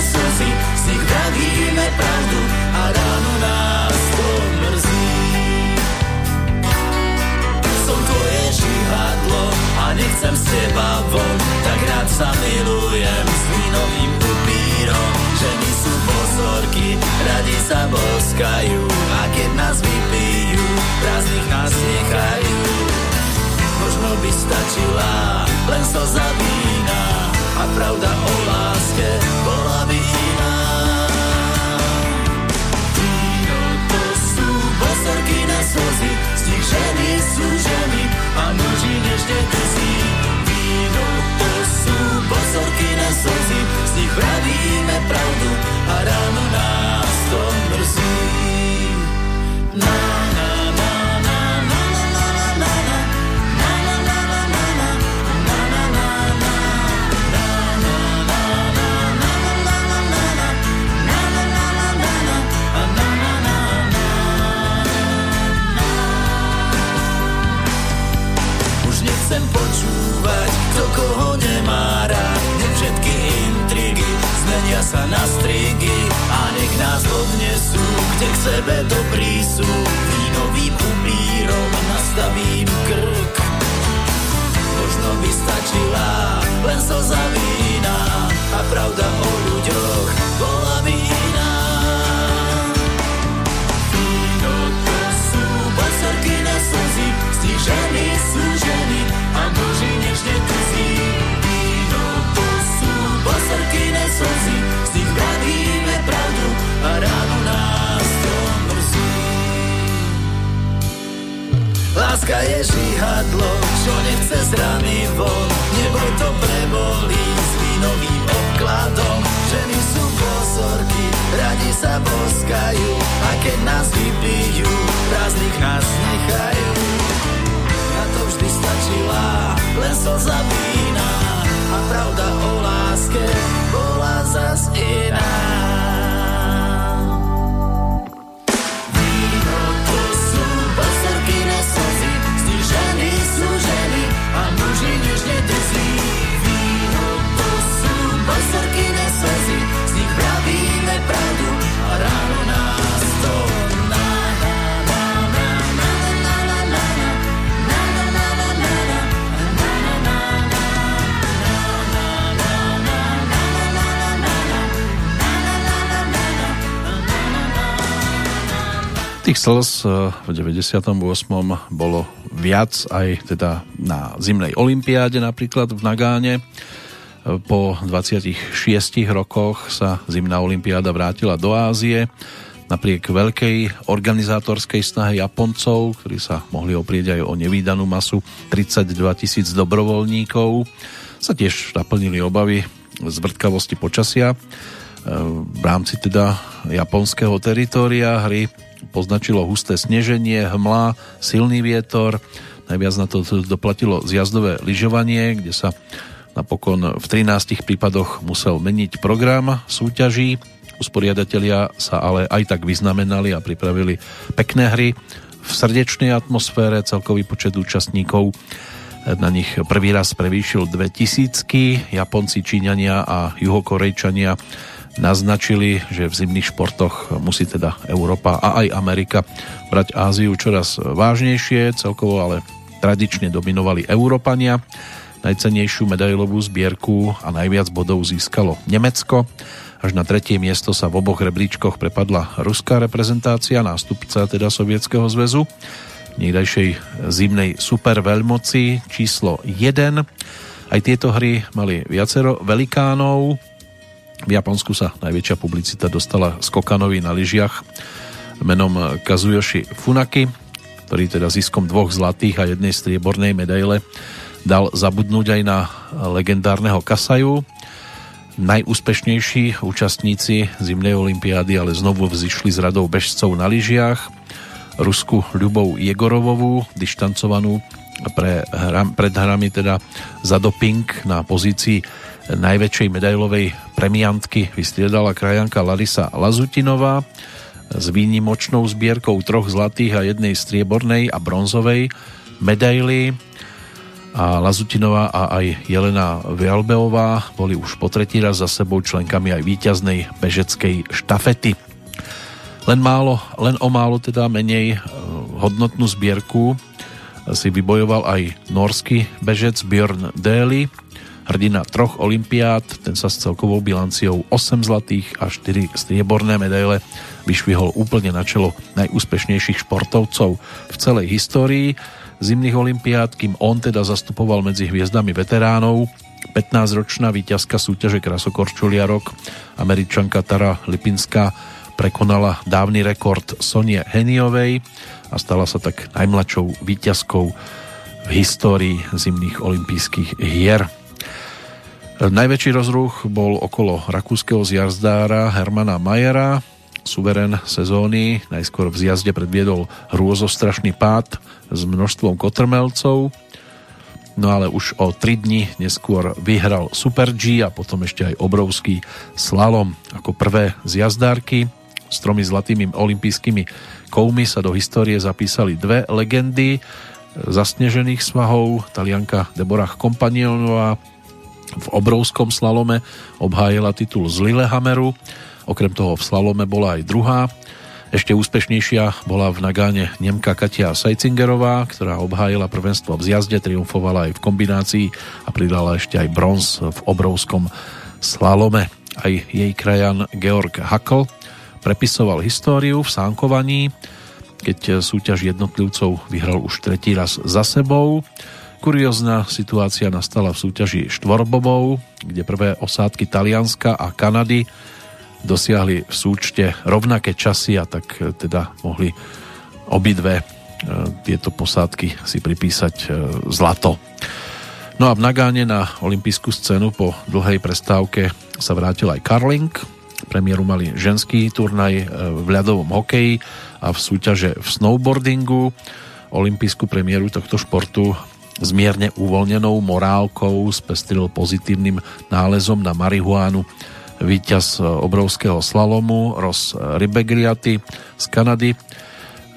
Slzy, nich vravíme pravdu a ráno nás to mrzí. Som tvoje žihadlo a nechcem z teba von, tak rád sa milujem s vínovým upírom. Ženy sú bosorky, radi sa boskajú a keď nás vypijú, prázdnych nás nechajú. Možno by stačila len slza vína a pravda o láske bola by iná. Víno to sú bosorky na slzy, z nich ženy sú ženy a muži nežne drzí. Víno to sú bosorky na slzy, z nich vravíme pravdu a ráno nás to mrzí. Na, koho nemá rád. Nech všetky intrigy zmenia sa na strigy a nech nás odnesú, kde k sebe dobrí sú. Vínovým upírom nastavím krk. Možno by stačila len slza vína a pravda o ľuďoch bola by iná. Sú ženy a muži slzy, z nich vravíme pravdu a ráno nás to mrzí. Láska je žihadlo, čo nechce z rany von, neboj to prebolí s vínovým obkladom. Ženy sú bosorky, radi sa boskajú a keď nás vypijú, prázdnych nás nechajú to vždy stačila len slza vína a pravda o láske bola Us y nada. Tých slz eh, v 98. bolo viac aj teda na zimnej olympiáde napríklad v Nagáne. Eh, po 26 rokoch sa zimná olympiáda vrátila do Ázie napriek veľkej organizátorskej snahe Japoncov, ktorí sa mohli oprieť aj o nevýdanú masu 32 tisíc dobrovoľníkov, sa tiež naplnili obavy z vrtkavosti počasia. E, v rámci teda japonského teritória hry poznačilo husté sneženie, hmla, silný vietor. Najviac na to doplatilo zjazdové lyžovanie, kde sa napokon v 13 prípadoch musel meniť program súťaží Usporiadatelia sa ale aj tak vyznamenali a pripravili pekné hry v srdečnej atmosfére. Celkový počet účastníkov na nich prvý raz prevýšil 2000. Japonci, Číňania a Juhokorejčania naznačili, že v zimných športoch musí teda Európa a aj Amerika brať Áziu čoraz vážnejšie, celkovo ale tradične dominovali Európania. Najcenejšiu medailovú zbierku a najviac bodov získalo Nemecko. Až na tretie miesto sa v oboch rebríčkoch prepadla ruská reprezentácia, nástupca teda Sovietskeho zväzu, niekdajšej zimnej superveľmoci číslo 1. Aj tieto hry mali viacero velikánov. V Japonsku sa najväčšia publicita dostala skokanovi na lyžiach menom Kazuyoshi Funaki, ktorý teda ziskom dvoch zlatých a jednej striebornej medaile dal zabudnúť aj na legendárneho Kasaju, najúspešnejší účastníci zimnej olympiády ale znovu vzýšli z radou bežcov na lyžiach. Rusku Ľubou Jegorovovú, dištancovanú pre hra, pred hrami teda za doping na pozícii najväčšej medailovej premiantky vystriedala krajanka Larisa Lazutinová s výnimočnou zbierkou troch zlatých a jednej striebornej a bronzovej medaily a Lazutinová a aj Jelena Vialbeová boli už po tretí raz za sebou členkami aj víťaznej bežeckej štafety. Len, málo, len o málo teda menej e, hodnotnú zbierku si vybojoval aj norský bežec Björn Daly, hrdina troch olimpiád, ten sa s celkovou bilanciou 8 zlatých a 4 strieborné medaile vyšvihol úplne na čelo najúspešnejších športovcov v celej histórii zimných olimpiád, kým on teda zastupoval medzi hviezdami veteránov. 15-ročná víťazka súťaže Krasokorčuliarok, američanka Tara Lipinská, prekonala dávny rekord Sonie Heniovej a stala sa tak najmladšou víťazkou v histórii zimných olympijských hier. Najväčší rozruch bol okolo rakúskeho zjazdára Hermana Majera, suverén sezóny, najskôr v zjazde predviedol hrôzostrašný pád s množstvom kotrmelcov, no ale už o 3 dni neskôr vyhral Super G a potom ešte aj obrovský slalom ako prvé zjazdárky. S tromi zlatými olympijskými koumi sa do histórie zapísali dve legendy zasnežených svahov. Talianka Deborah Kompanionová v obrovskom slalome obhájila titul z Lillehammeru Okrem toho v slalome bola aj druhá. Ešte úspešnejšia bola v Nagáne Nemka Katia Sajcingerová, ktorá obhájila prvenstvo v zjazde, triumfovala aj v kombinácii a pridala ešte aj bronz v obrovskom slalome. Aj jej krajan Georg Hakl prepisoval históriu v sánkovaní, keď súťaž jednotlivcov vyhral už tretí raz za sebou. Kuriózna situácia nastala v súťaži štvorbobov, kde prvé osádky Talianska a Kanady dosiahli v súčte rovnaké časy a tak e, teda mohli obidve e, tieto posádky si pripísať e, zlato. No a v Nagáne na olympijskú scénu po dlhej prestávke sa vrátil aj karling. Premiéru mali ženský turnaj v ľadovom hokeji a v súťaže v snowboardingu. Olympijskú premiéru tohto športu zmierne uvoľnenou morálkou spestril pozitívnym nálezom na marihuánu víťaz e, obrovského slalomu Ross Ribegriaty z Kanady.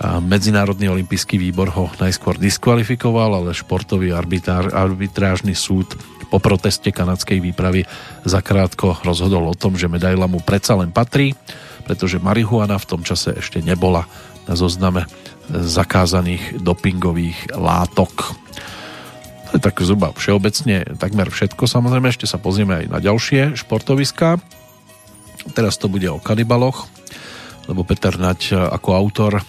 Medzinárodný olimpijský výbor ho najskôr diskvalifikoval, ale športový arbitár, arbitrážny súd po proteste kanadskej výpravy zakrátko rozhodol o tom, že medaila mu predsa len patrí, pretože marihuana v tom čase ešte nebola na zozname zakázaných dopingových látok. Tak zhruba všeobecne takmer všetko. Samozrejme ešte sa pozrieme aj na ďalšie športoviská. Teraz to bude o kanibaloch, lebo Peter Nať ako autor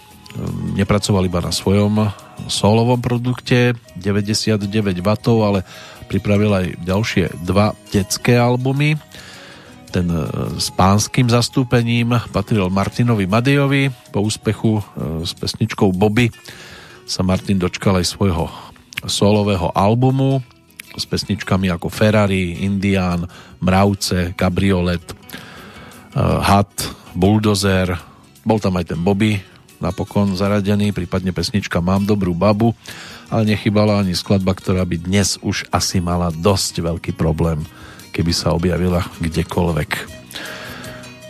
nepracoval iba na svojom solovom produkte 99 W, ale pripravil aj ďalšie dva detské albumy. Ten e, s pánským zastúpením patril Martinovi Madejovi. Po úspechu e, s pesničkou Bobby sa Martin dočkal aj svojho solového albumu s pesničkami ako Ferrari, Indian, Mravce, Cabriolet, e, Hat, Bulldozer, bol tam aj ten Bobby, napokon zaradený, prípadne pesnička Mám dobrú babu, ale nechybala ani skladba, ktorá by dnes už asi mala dosť veľký problém, keby sa objavila kdekoľvek.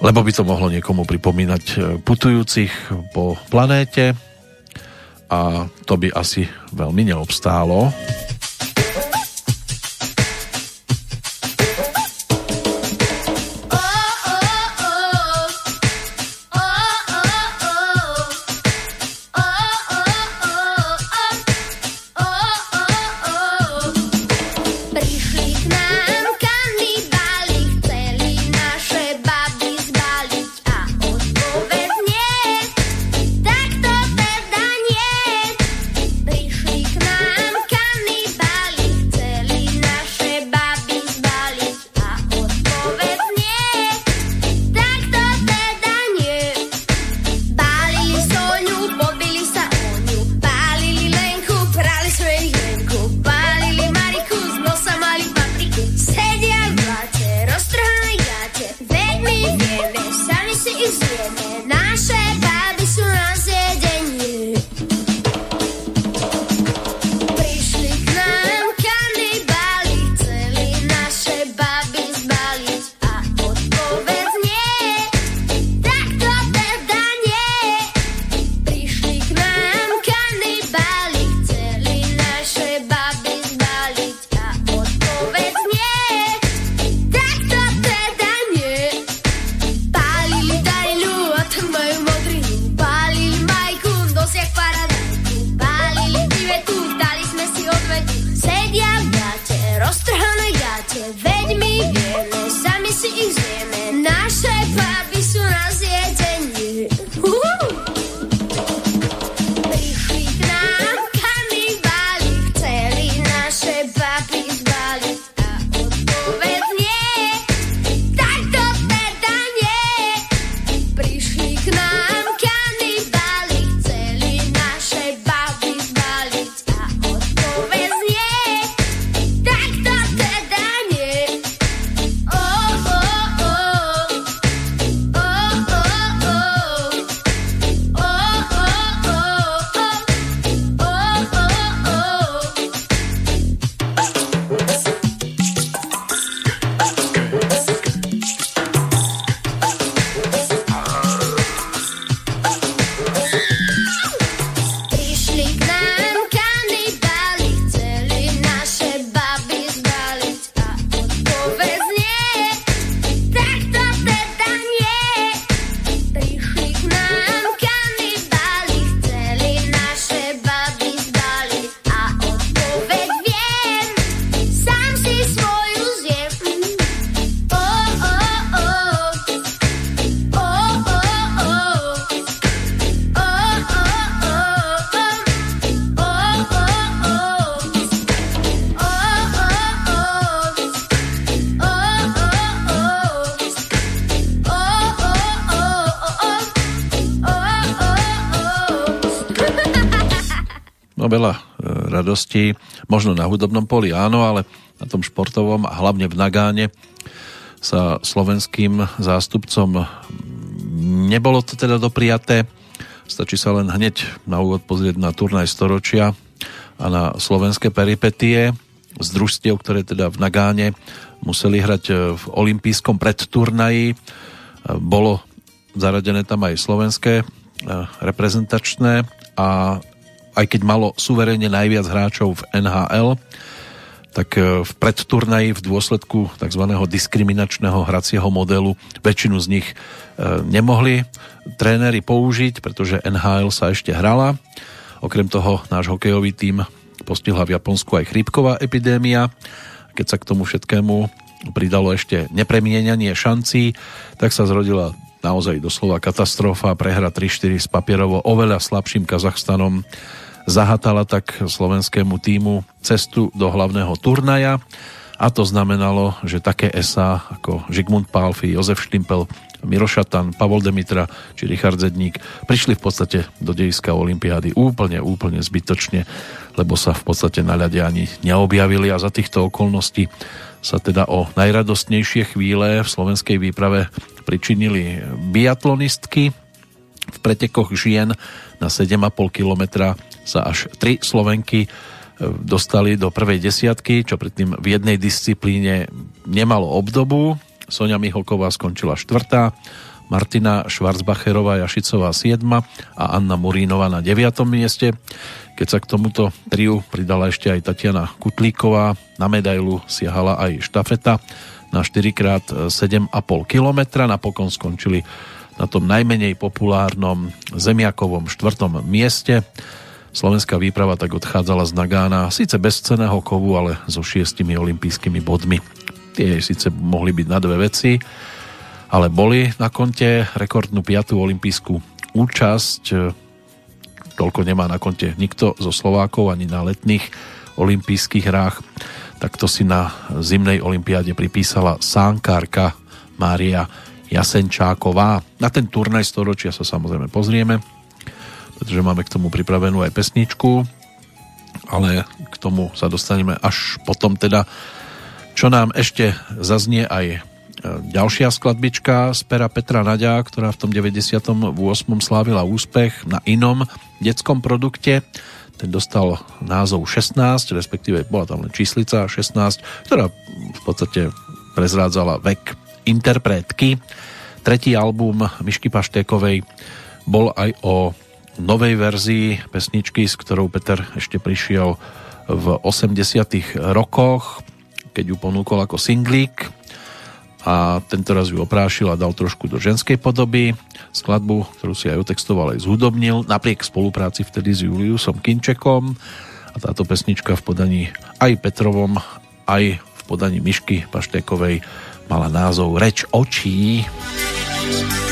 Lebo by to mohlo niekomu pripomínať e, putujúcich po planéte a to by asi veľmi neobstálo. Radosti. Možno na hudobnom poli áno, ale na tom športovom a hlavne v Nagáne sa slovenským zástupcom nebolo to teda dopriaté. Stačí sa len hneď na úvod pozrieť na turnaj storočia a na slovenské peripetie z družstiev, ktoré teda v Nagáne museli hrať v olympijskom predturnaji. Bolo zaradené tam aj slovenské eh, reprezentačné a aj keď malo suverene najviac hráčov v NHL, tak e, v predturnaji v dôsledku tzv. diskriminačného hracieho modelu väčšinu z nich e, nemohli tréneri použiť, pretože NHL sa ešte hrala. Okrem toho náš hokejový tím postihla v Japonsku aj chrípková epidémia. Keď sa k tomu všetkému pridalo ešte nepremienanie šancí, tak sa zrodila naozaj doslova katastrofa. Prehra 3-4 s papierovo oveľa slabším Kazachstanom zahatala tak slovenskému týmu cestu do hlavného turnaja a to znamenalo, že také SA ako Žigmund Pálfi, Jozef Štimpel, Mirošatan, Pavol Demitra či Richard Zedník prišli v podstate do dejiska Olympiády úplne, úplne zbytočne, lebo sa v podstate na ľade ani neobjavili a za týchto okolností sa teda o najradostnejšie chvíle v slovenskej výprave pričinili biatlonistky. V pretekoch žien na 7,5 kilometra sa až 3 Slovenky e, dostali do prvej desiatky, čo predtým v jednej disciplíne nemalo obdobu. Sonia Miholková skončila štvrtá, Martina Švarcbacherová Jašicová 7 a Anna Murínová na 9. mieste. Keď sa k tomuto triu pridala ešte aj Tatiana Kutlíková, na medailu siahala aj štafeta na 4x7,5 km. Napokon skončili na tom najmenej populárnom Zemiakovom štvrtom mieste. Slovenská výprava tak odchádzala z Nagána, síce bez ceného kovu, ale so šiestimi olympijskými bodmi. Tie síce mohli byť na dve veci, ale boli na konte rekordnú piatú olympijskú účasť. Toľko nemá na konte nikto zo Slovákov ani na letných olympijských hrách. Tak to si na zimnej olympiáde pripísala sánkárka Mária Jasenčáková. Na ten turnaj storočia sa samozrejme pozrieme pretože máme k tomu pripravenú aj pesničku, ale k tomu sa dostaneme až potom teda, čo nám ešte zaznie aj e, ďalšia skladbička z pera Petra Nadia, ktorá v tom 98. slávila úspech na inom detskom produkte. Ten dostal názov 16, respektíve bola tam len číslica 16, ktorá v podstate prezrádzala vek interpretky. Tretí album Myšky Paštékovej bol aj o novej verzii pesničky, s ktorou Peter ešte prišiel v 80 rokoch, keď ju ponúkol ako singlík a tento raz ju oprášil a dal trošku do ženskej podoby. Skladbu, ktorú si aj otextoval, aj zhudobnil, napriek spolupráci vtedy s Juliusom Kinčekom a táto pesnička v podaní aj Petrovom, aj v podaní Myšky Paštékovej mala názov Reč očí. Reč očí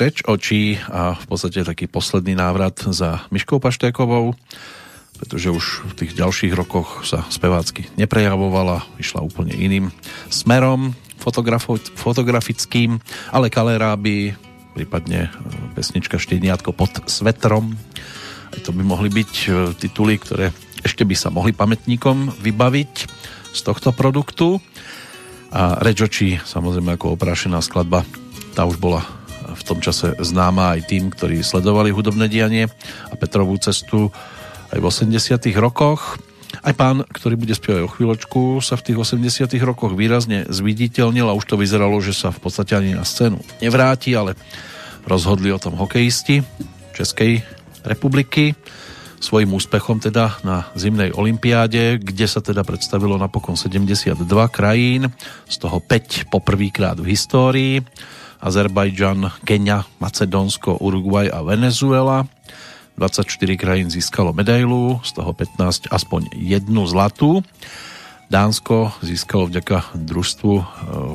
Reč očí a v podstate taký posledný návrat za Myškou Paštékovou, pretože už v tých ďalších rokoch sa spevácky neprejavovala, išla úplne iným smerom fotografickým, ale Kaleráby, prípadne e, pesnička Šteniatko pod svetrom, aj to by mohli byť e, tituly, ktoré ešte by sa mohli pamätníkom vybaviť z tohto produktu. A Reč očí, samozrejme ako oprášená skladba, tá už bola v tom čase známa aj tým, ktorí sledovali hudobné dianie a Petrovú cestu aj v 80 rokoch. Aj pán, ktorý bude spievať o chvíľočku, sa v tých 80 rokoch výrazne zviditeľnil a už to vyzeralo, že sa v podstate ani na scénu nevráti, ale rozhodli o tom hokejisti Českej republiky svojim úspechom teda na zimnej olympiáde, kde sa teda predstavilo napokon 72 krajín, z toho 5 poprvýkrát v histórii. Azerbajdžan, Kenia, Macedónsko, Uruguay a Venezuela. 24 krajín získalo medailu, z toho 15 aspoň jednu zlatú. Dánsko získalo vďaka družstvu e,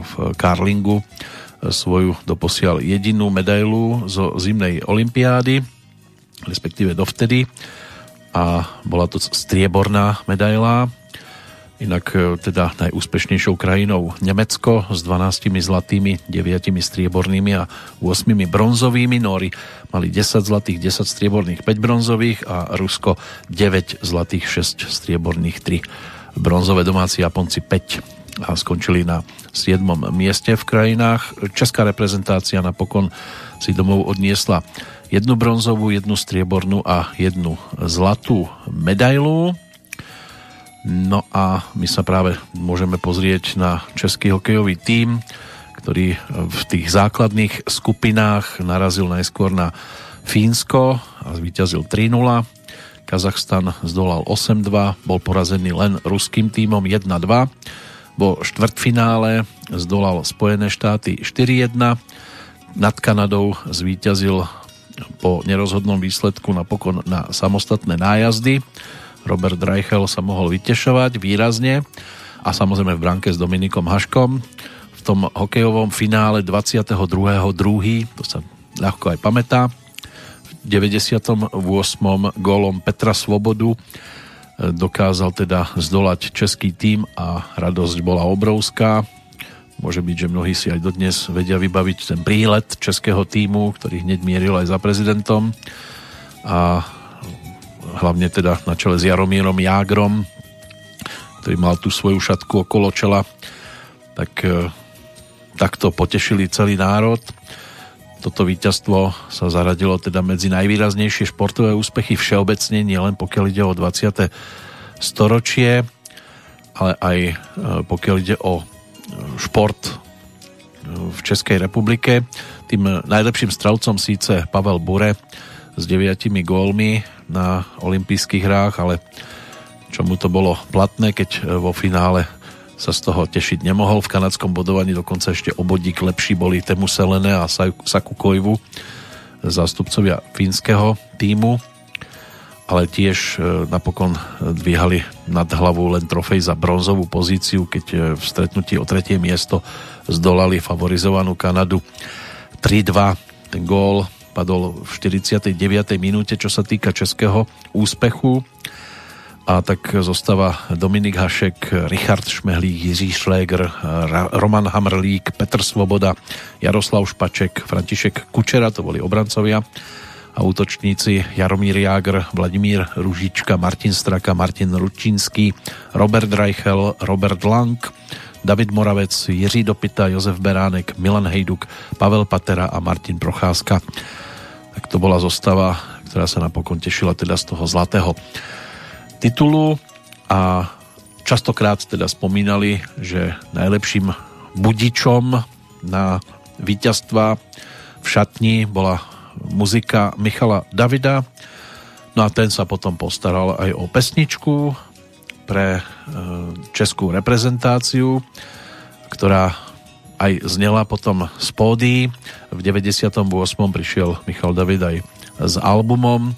v Karlingu e, svoju doposiaľ jedinú medailu zo zimnej olympiády, respektíve dovtedy a bola to strieborná medaila Inak e, teda najúspešnejšou krajinou Nemecko s 12 zlatými, 9 striebornými a 8 bronzovými. Nóri mali 10 zlatých, 10 strieborných, 5 bronzových a Rusko 9 zlatých, 6 strieborných, 3 bronzové domáci Japonci 5 a skončili na 7. mieste v krajinách. Česká reprezentácia napokon si domov odniesla jednu bronzovú, jednu striebornú a jednu zlatú medailu No a my sa práve môžeme pozrieť na český hokejový tím, ktorý v tých základných skupinách narazil najskôr na Fínsko a zvíťazil 3-0. Kazachstan zdolal 8-2, bol porazený len ruským tímom 1-2. Vo štvrtfinále zdolal Spojené štáty 4-1. Nad Kanadou zvíťazil po nerozhodnom výsledku napokon na samostatné nájazdy Robert Reichel sa mohol vytešovať výrazne a samozrejme v branke s Dominikom Haškom v tom hokejovom finále 22.2. to sa ľahko aj pamätá v 98. gólom Petra Svobodu e, dokázal teda zdolať český tým a radosť bola obrovská. Môže byť, že mnohí si aj dodnes vedia vybaviť ten prílet českého týmu, ktorý hneď mieril aj za prezidentom a hlavne teda na čele s Jaromírom Jágrom, ktorý mal tú svoju šatku okolo čela, tak e, takto potešili celý národ. Toto víťazstvo sa zaradilo teda medzi najvýraznejšie športové úspechy všeobecne, nielen pokiaľ ide o 20. storočie, ale aj e, pokiaľ ide o e, šport v Českej republike. Tým najlepším strelcom síce Pavel Bure s deviatimi gólmi na olympijských hrách, ale čomu to bolo platné, keď e, vo finále sa z toho tešiť nemohol. V kanadskom bodovaní dokonca ešte obodík lepší boli Temu Selene a Saku Koivu, zástupcovia fínskeho týmu, ale tiež e, napokon dvíhali nad hlavu len trofej za bronzovú pozíciu, keď e, v stretnutí o tretie miesto zdolali favorizovanú Kanadu 3-2. Ten gól padol v 49. minúte, čo sa týka českého úspechu. A tak zostáva Dominik Hašek, Richard Šmehlík, Jiří Šléger, Roman Hamrlík, Petr Svoboda, Jaroslav Špaček, František Kučera, to boli obrancovia a útočníci Jaromír Jágr, Vladimír Ružička, Martin Straka, Martin Ručínský, Robert Reichel, Robert Lang, David Moravec, Jiří Dopita, Josef Beránek, Milan Hejduk, Pavel Patera a Martin Procházka tak to bola zostava, ktorá sa napokon tešila teda z toho zlatého titulu a častokrát teda spomínali, že najlepším budičom na víťazstva v šatni bola muzika Michala Davida. No a ten sa potom postaral aj o pesničku pre e, českú reprezentáciu, ktorá aj znela potom z pódy. V 98. prišiel Michal David aj s albumom,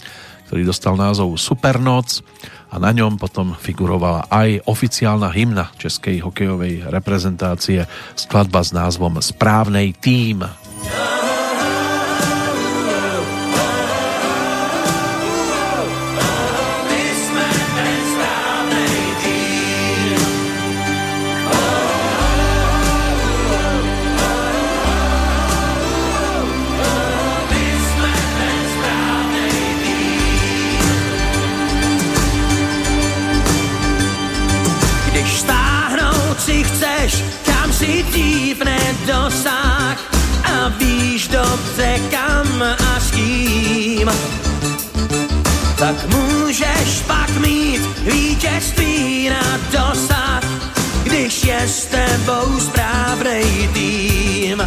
ktorý dostal názov Supernoc a na ňom potom figurovala aj oficiálna hymna českej hokejovej reprezentácie skladba s názvom Správnej tým. Kým. Tak můžeš pak mít vítězství na dosah, když je s tebou správnej tým.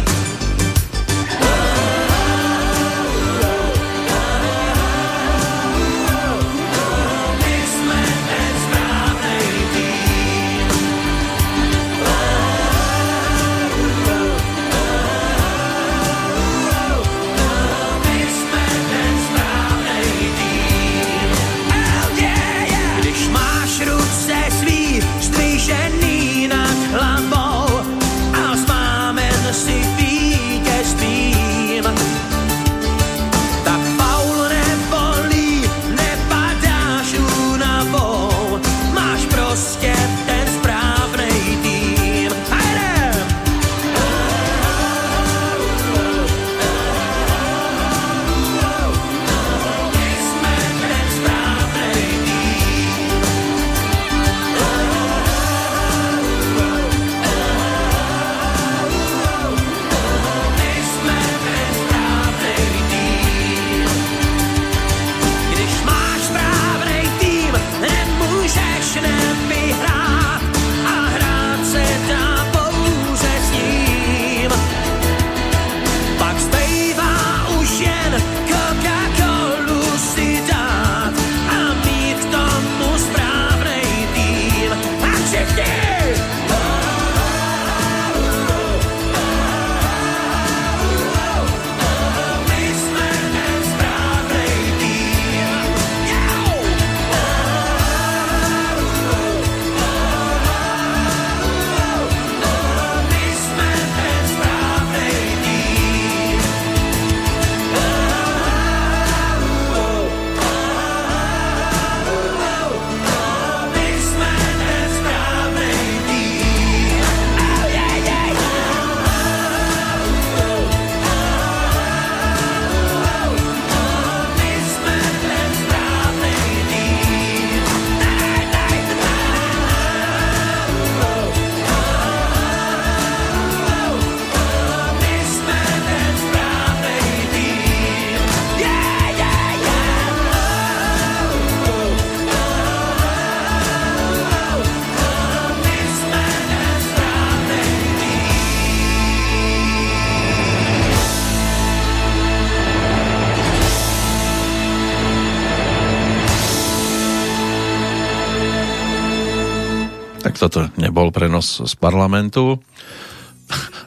Prenos z parlamentu,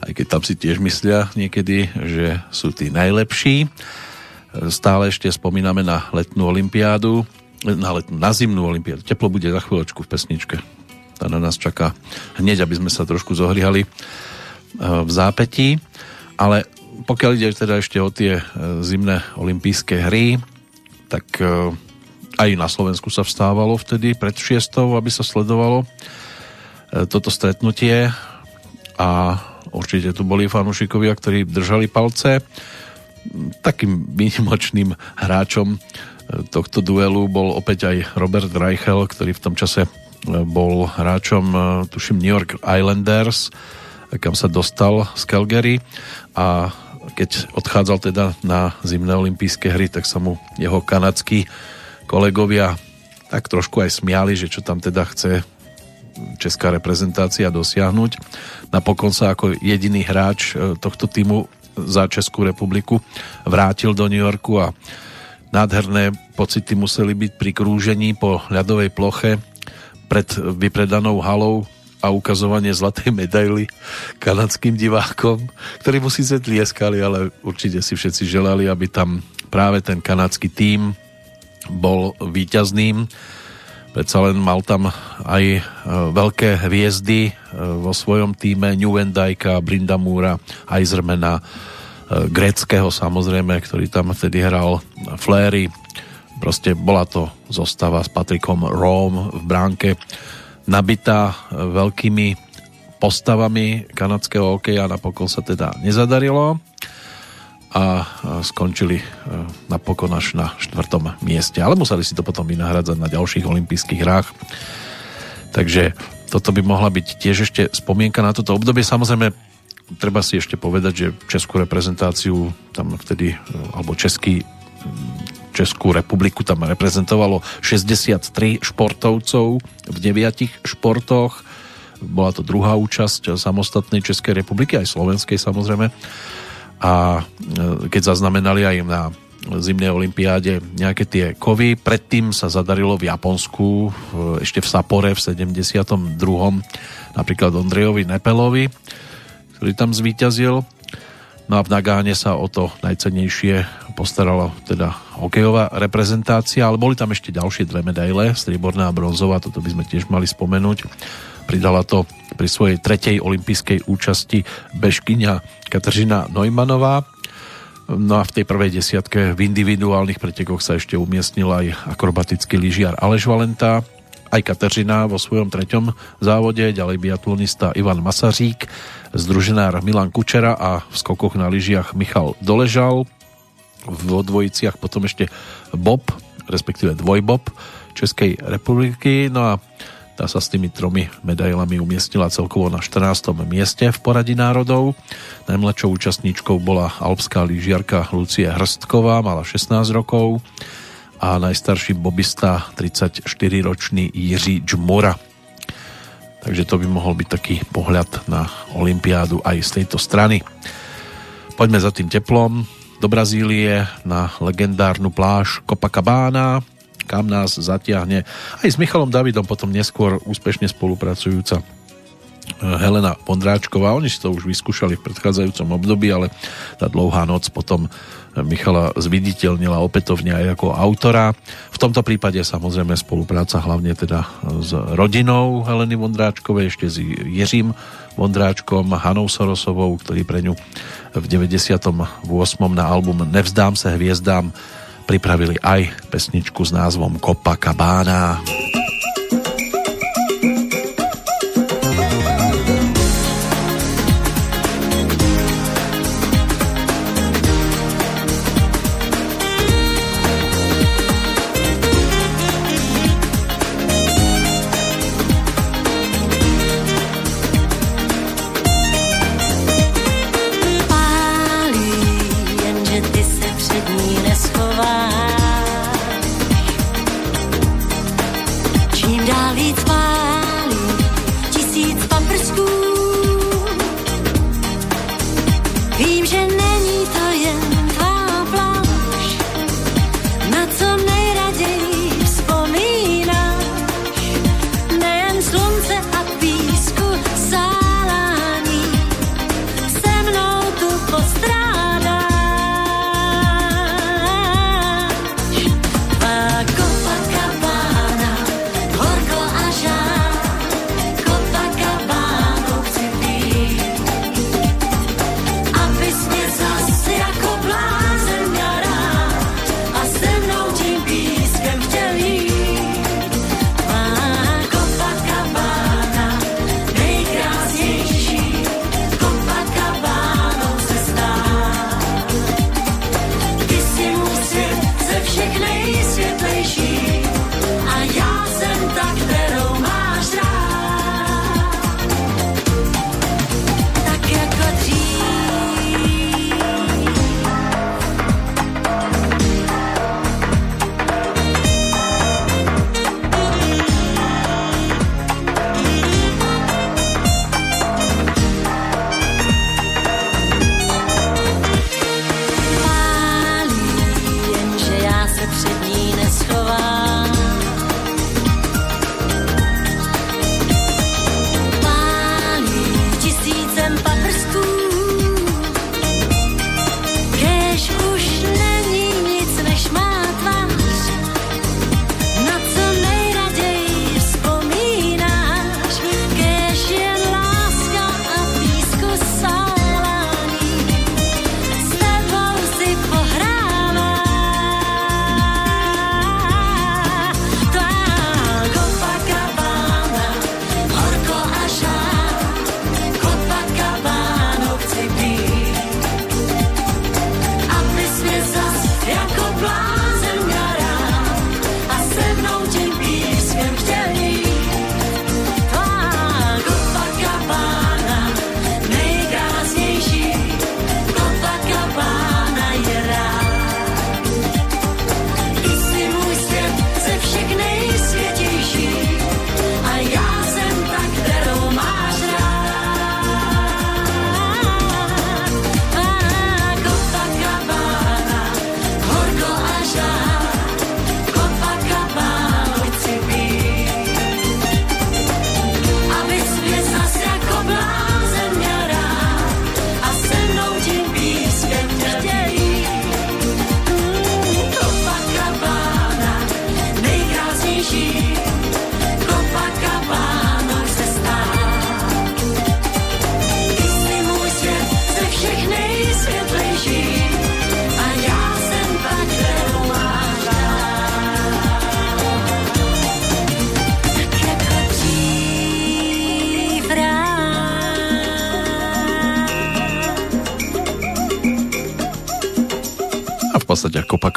aj keď tam si tiež myslia niekedy, že sú tí najlepší. Stále ešte spomíname na letnú olimpiádu, na, letnú, na zimnú olimpiádu. Teplo bude za chvíľočku v pesničke. Tá na nás čaká hneď, aby sme sa trošku zohrihali e, v zápetí. Ale pokiaľ ide teda ešte o tie e, zimné olympijské hry, tak e, aj na Slovensku sa vstávalo vtedy pred šiestou, aby sa sledovalo toto stretnutie a určite tu boli fanúšikovia, ktorí držali palce. Takým výnimočným hráčom tohto duelu bol opäť aj Robert Reichel, ktorý v tom čase bol hráčom, tuším, New York Islanders, kam sa dostal z Calgary a keď odchádzal teda na zimné olympijské hry, tak sa mu jeho kanadskí kolegovia tak trošku aj smiali, že čo tam teda chce česká reprezentácia dosiahnuť. Napokon sa ako jediný hráč e, tohto týmu za Českú republiku vrátil do New Yorku a nádherné pocity museli byť pri krúžení po ľadovej ploche pred vypredanou halou a ukazovanie zlatej medaily kanadským divákom, ktorí mu síce tlieskali, ale určite si všetci želali, aby tam práve ten kanadský tím bol víťazným Predsa len mal tam aj e, veľké hviezdy e, vo svojom týme Newendajka, Brindamúra, Eisermana, e, greckého samozrejme, ktorý tam vtedy hral Fléry. Proste bola to zostava s Patrikom Rome v bránke nabitá veľkými postavami kanadského hokeja. Napokon sa teda nezadarilo a skončili napokon až na štvrtom mieste. Ale museli si to potom vynahradzať na ďalších olympijských hrách. Takže toto by mohla byť tiež ešte spomienka na toto obdobie. Samozrejme, treba si ešte povedať, že českú reprezentáciu tam vtedy, alebo český Českú republiku tam reprezentovalo 63 športovcov v deviatich športoch. Bola to druhá účasť samostatnej Českej republiky, aj slovenskej samozrejme. A e, keď zaznamenali aj na zimnej olympiáde nejaké tie kovy. Predtým sa zadarilo v Japonsku, ešte v Sapore v 72. napríklad Ondrejovi Nepelovi, ktorý tam zvíťazil. No a v Nagáne sa o to najcenejšie postarala teda hokejová reprezentácia, ale boli tam ešte ďalšie dve medaile, strieborná a bronzová, toto by sme tiež mali spomenúť. Pridala to pri svojej tretej olympijskej účasti bežkyňa Kateřina Neumannová. No a v tej prvej desiatke v individuálnych pretekoch sa ešte umiestnil aj akrobatický lyžiar Aleš Valenta, aj Kateřina vo svojom treťom závode, ďalej biatlonista Ivan Masařík, združenár Milan Kučera a v skokoch na lyžiach Michal Doležal. V dvojiciach potom ešte Bob, respektíve dvojbob Českej republiky. No a tá sa s tými tromi medailami umiestnila celkovo na 14. mieste v poradí národov. Najmladšou účastníčkou bola alpská lyžiarka Lucie Hrstková, mala 16 rokov a najstarší bobista 34-ročný Jiří Džmura. Takže to by mohol byť taký pohľad na Olympiádu aj z tejto strany. Poďme za tým teplom do Brazílie na legendárnu pláž Copacabana, kam nás zatiahne aj s Michalom Davidom potom neskôr úspešne spolupracujúca eh, Helena Vondráčková. Oni si to už vyskúšali v predchádzajúcom období, ale tá dlouhá noc potom Michala zviditeľnila opätovne aj ako autora. V tomto prípade samozrejme spolupráca hlavne teda s rodinou Heleny Vondráčkovej, ešte s Jiřím Vondráčkom, Hanou Sorosovou, ktorý pre ňu v 98. na album Nevzdám se hviezdám pripravili aj pesničku s názvom Copacabana. Copacabana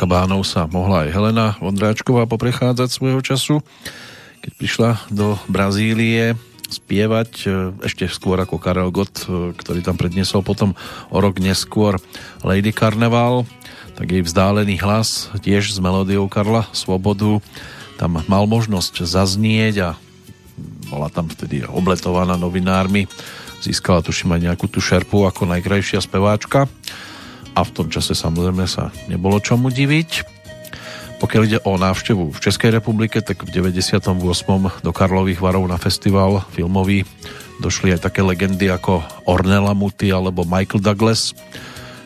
Pakabánov sa mohla aj Helena Vondráčková poprechádzať svojho času, keď prišla do Brazílie spievať e, ešte skôr ako Karel Gott, e, ktorý tam predniesol potom o rok neskôr Lady Carnival, tak jej vzdálený hlas tiež s melódiou Karla Svobodu tam mal možnosť zaznieť a bola tam vtedy obletovaná novinármi. Získala tuším aj nejakú tú šerpu ako najkrajšia speváčka a v tom čase samozrejme sa nebolo čomu diviť. Pokiaľ ide o návštevu v Českej republike, tak v 98. do Karlových varov na festival filmový došli aj také legendy ako Ornella Muti alebo Michael Douglas,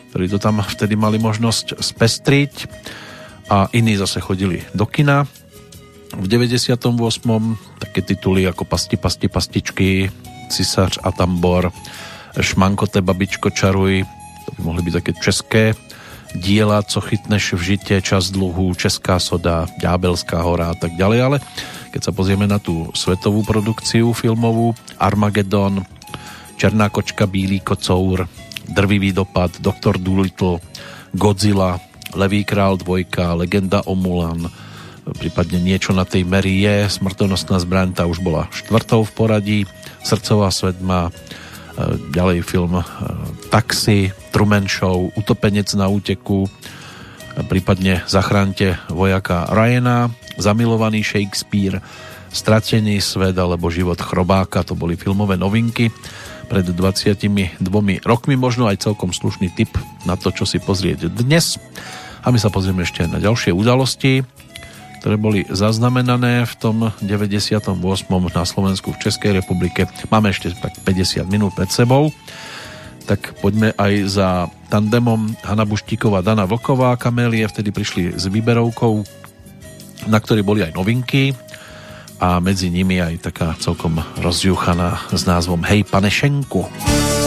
ktorí to tam vtedy mali možnosť spestriť a iní zase chodili do kina. V 98. také tituly ako Pasti, pasti, pastičky, Cisář a Tambor, Šmankote, Babičko, Čaruj, to by mohli byť také české diela, co chytneš v žite, čas dluhu, Česká soda, Ďábelská hora a tak ďalej, ale keď sa pozrieme na tú svetovú produkciu filmovú, Armageddon, Černá kočka, Bílý kocour, Drvivý dopad, Doktor Doolittle, Godzilla, Levý král dvojka, Legenda o Mulan, prípadne niečo na tej meri je, Smrtonosná zbraň, tá už bola štvrtou v poradí, Srdcová svedma, ďalej film e, Taxi, Truman Show, Utopenec na úteku, e, prípadne Zachránte vojaka Ryana, Zamilovaný Shakespeare, Stratený svet alebo Život chrobáka, to boli filmové novinky pred 22 rokmi, možno aj celkom slušný tip na to, čo si pozrieť dnes. A my sa pozrieme ešte na ďalšie udalosti ktoré boli zaznamenané v tom 98. na Slovensku v Českej republike. Máme ešte tak 50 minút pred sebou, tak poďme aj za tandemom Hanna Buštíková, Dana Vlková, Kamélie vtedy prišli s výberovkou, na ktorej boli aj novinky a medzi nimi aj taká celkom rozjuchaná s názvom Hej Panešenku. Hej Hej,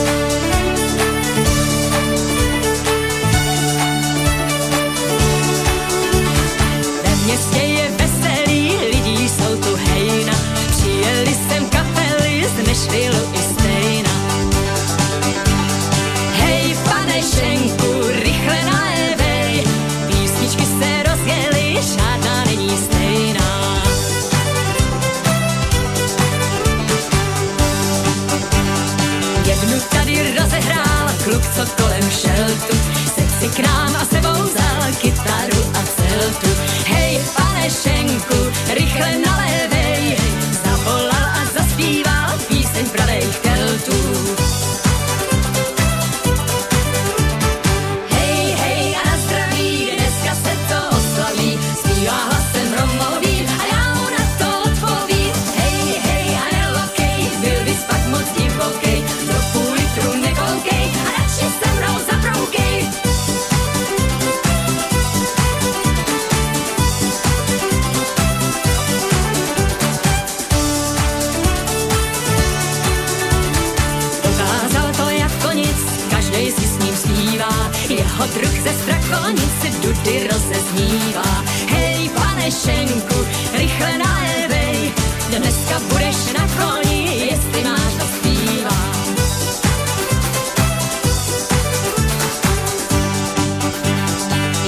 koní si dudy rozeznívá. Hej, pane Šenku, rychle nalevej, dneska budeš na koni, jestli máš to zpívá.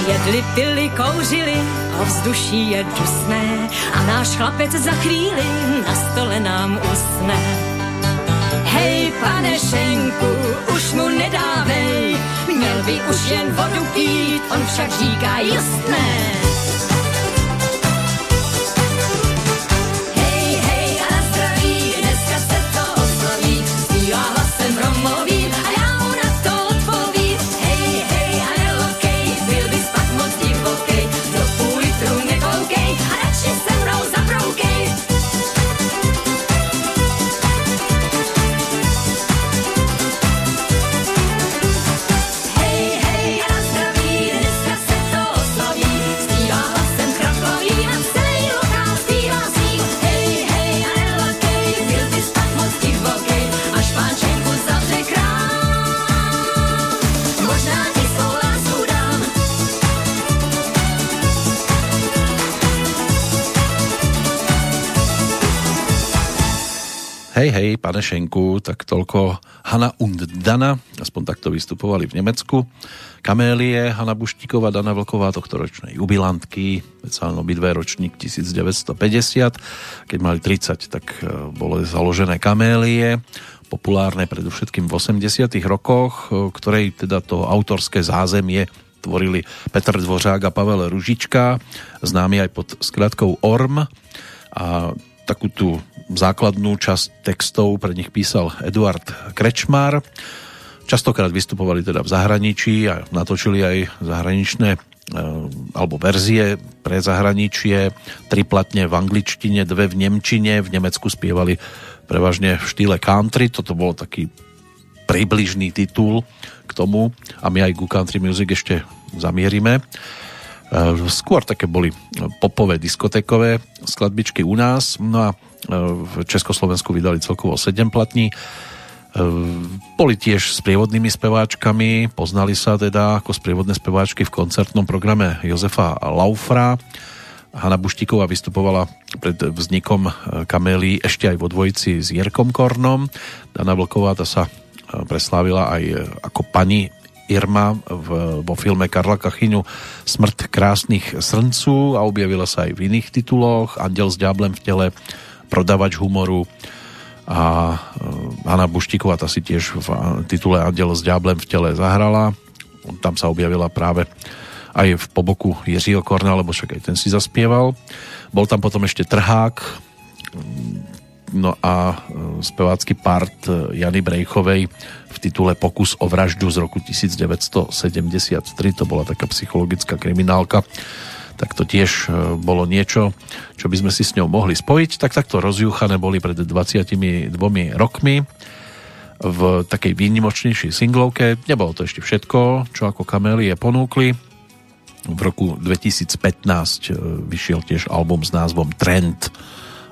Jedli, pili, kouřili, ovzduší je dusné a náš chlapec za chvíli na stole nám usne. Hej, pane Šenku, už mu nedávej, měl by už jen vodu pít, on však říká, jest ne. Hej, pane Šenku, tak toľko Hanna und Dana, aspoň takto vystupovali v Nemecku. Kamélie, Hanna Buštíková, Dana Vlková, tohto ročnej jubilantky, veď obidve ročník 1950, keď mali 30, tak e, bolo založené Kamélie, populárne predovšetkým v 80 rokoch, e, ktorej teda to autorské zázemie tvorili Petr Dvořák a Pavel Ružička, známy aj pod skratkou ORM a takú tú základnú časť textov pre nich písal Eduard Krečmar. Častokrát vystupovali teda v zahraničí a natočili aj zahraničné e, alebo verzie pre zahraničie, tri platne v angličtine, dve v nemčine, v Nemecku spievali prevažne v štýle country, toto bol taký približný titul k tomu a my aj ku country music ešte zamierime. E, skôr také boli popové, diskotékové skladbičky u nás, no a v Československu vydali celkovo 7 platní. E, boli tiež s prievodnými speváčkami, poznali sa teda ako sprievodné speváčky v koncertnom programe Jozefa Laufra. Hanna Buštíková vystupovala pred vznikom Kamely ešte aj vo dvojici s Jirkom Kornom. Dana Vlková ta sa preslávila aj ako pani Irma v, vo filme Karla Kachyňu Smrt krásnych srncu a objavila sa aj v iných tituloch Andel s ďáblem v tele Prodavač humoru a eh, Anna Buštíková ta si tiež v titule Andel s ďáblem v tele zahrala. Tam sa objavila práve aj v poboku Jiřího Korna, lebo však aj ten si zaspieval. Bol tam potom ešte Trhák, no a e, spevácky part Jany Brejchovej v titule Pokus o vraždu z roku 1973, to bola taká psychologická kriminálka, tak to tiež e, bolo niečo, čo by sme si s ňou mohli spojiť. Tak takto rozjúchané boli pred 22 rokmi v takej výnimočnejšej singlovke. Nebolo to ešte všetko, čo ako kamelie ponúkli. V roku 2015 vyšiel tiež album s názvom Trend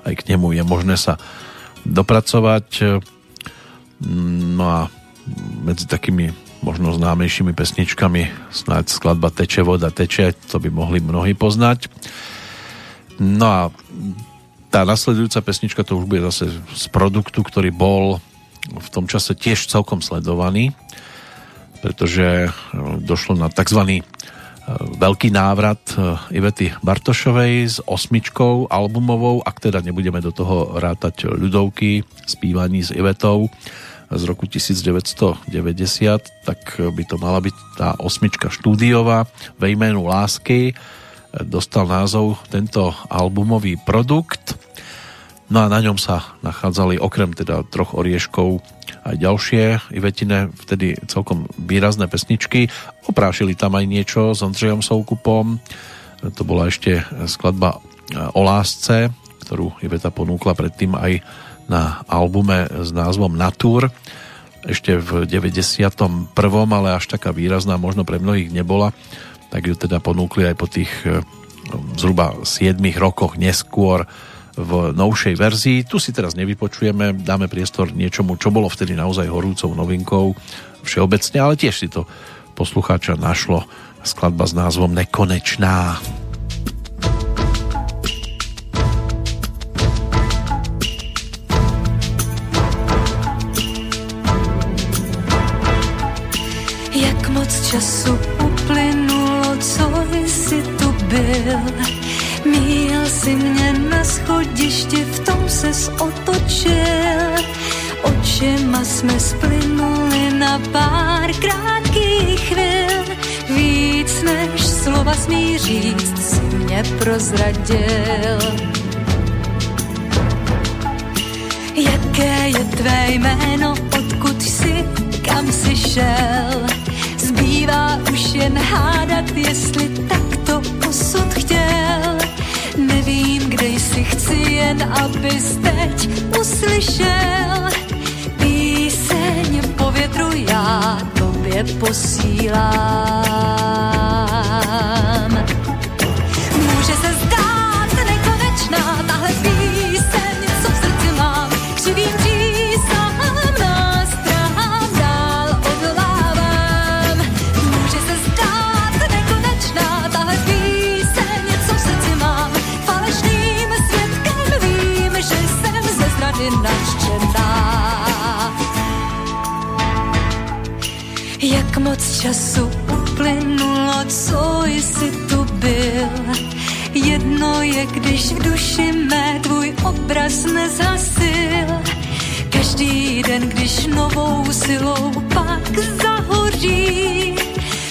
aj k nemu je možné sa dopracovať. No a medzi takými možno známejšími pesničkami snáď skladba Teče voda teče, to by mohli mnohí poznať. No a tá nasledujúca pesnička to už bude zase z produktu, ktorý bol v tom čase tiež celkom sledovaný, pretože došlo na tzv veľký návrat eh, Ivety Bartošovej s osmičkou albumovou, ak teda nebudeme do toho rátať ľudovky spívaní s Ivetou z roku 1990, tak by to mala byť tá osmička štúdiová ve jménu Lásky. Dostal názov tento albumový produkt. No a na ňom sa nachádzali okrem teda troch orieškov aj ďalšie Ivetine vtedy celkom výrazné pesničky. Oprášili tam aj niečo s Ondřejom Soukupom. To bola ešte skladba o lásce, ktorú Iveta ponúkla predtým aj na albume s názvom Natur ešte v 91. ale až taká výrazná možno pre mnohých nebola tak ju teda ponúkli aj po tých eh, zhruba 7 rokoch neskôr v novšej verzii. Tu si teraz nevypočujeme, dáme priestor niečomu, čo bolo vtedy naozaj horúcou novinkou všeobecne, ale tiež si to poslucháča našlo skladba s názvom Nekonečná. Jak moc času uplynulo, co jsi tu byl, míjel si mě na schodišti, v tom ses otočil. Očima jsme splynuli na pár krátkých chvil. Víc než slova smí říct, si mě prozradil. Jaké je tvé jméno, odkud jsi, kam jsi šel? Zbývá už jen hádat, jestli tak to osud chtěl. Nevím, kde jsi, chci jen, abys teď uslyšel. Píseň po větru já tobě posílám. I nadšená. Jak moc času uplynulo, co jsi tu byl. Jedno je, když v duši mé tvůj obraz nezhasil. Každý den, když novou silou pak zahoří,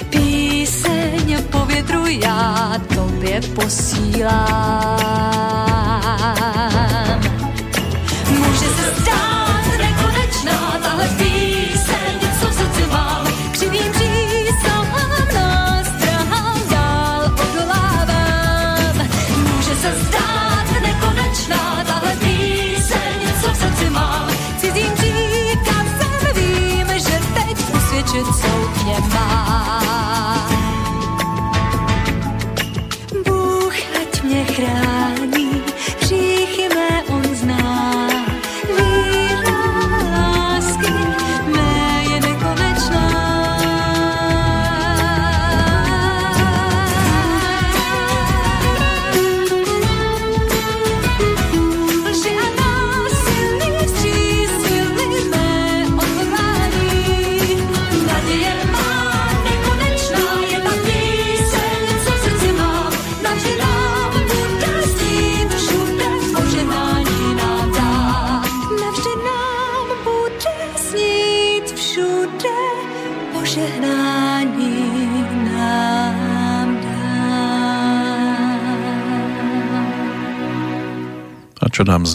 píseň po větru já tobě posílám.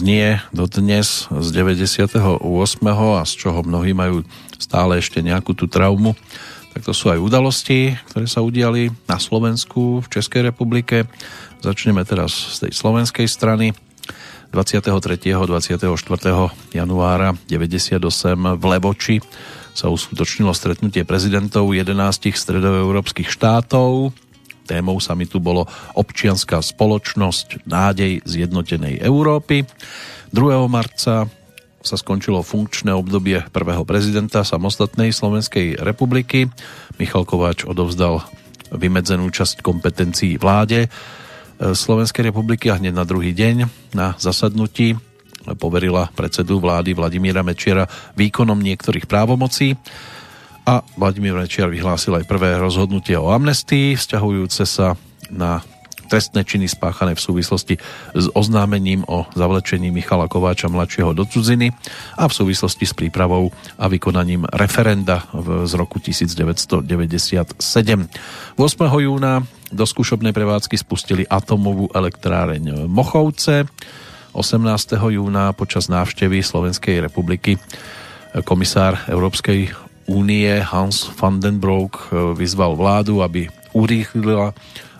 Znie dodnes z 98. a z čoho mnohí majú stále ešte nejakú tú traumu, tak to sú aj udalosti, ktoré sa udiali na Slovensku, v Českej republike. Začneme teraz z tej slovenskej strany. 23. 24. januára 98 v Levoči sa uskutočnilo stretnutie prezidentov 11 stredoeurópskych štátov. Témou samitu bolo občianská spoločnosť, nádej zjednotenej Európy. 2. marca sa skončilo funkčné obdobie prvého prezidenta samostatnej Slovenskej republiky. Michal Kováč odovzdal vymedzenú časť kompetencií vláde Slovenskej republiky a hneď na druhý deň na zasadnutí poverila predsedu vlády Vladimíra Mečiara výkonom niektorých právomocí a Vladimír Mečiar vyhlásil aj prvé rozhodnutie o amnestii, vzťahujúce sa na trestné činy spáchané v súvislosti s oznámením o zavlečení Michala Kováča mladšieho do cudziny a v súvislosti s prípravou a vykonaním referenda z roku 1997. 8. júna do skúšobnej prevádzky spustili atomovú elektráreň Mochovce. 18. júna počas návštevy Slovenskej republiky komisár Európskej únie Hans van den Broek vyzval vládu, aby urýchlila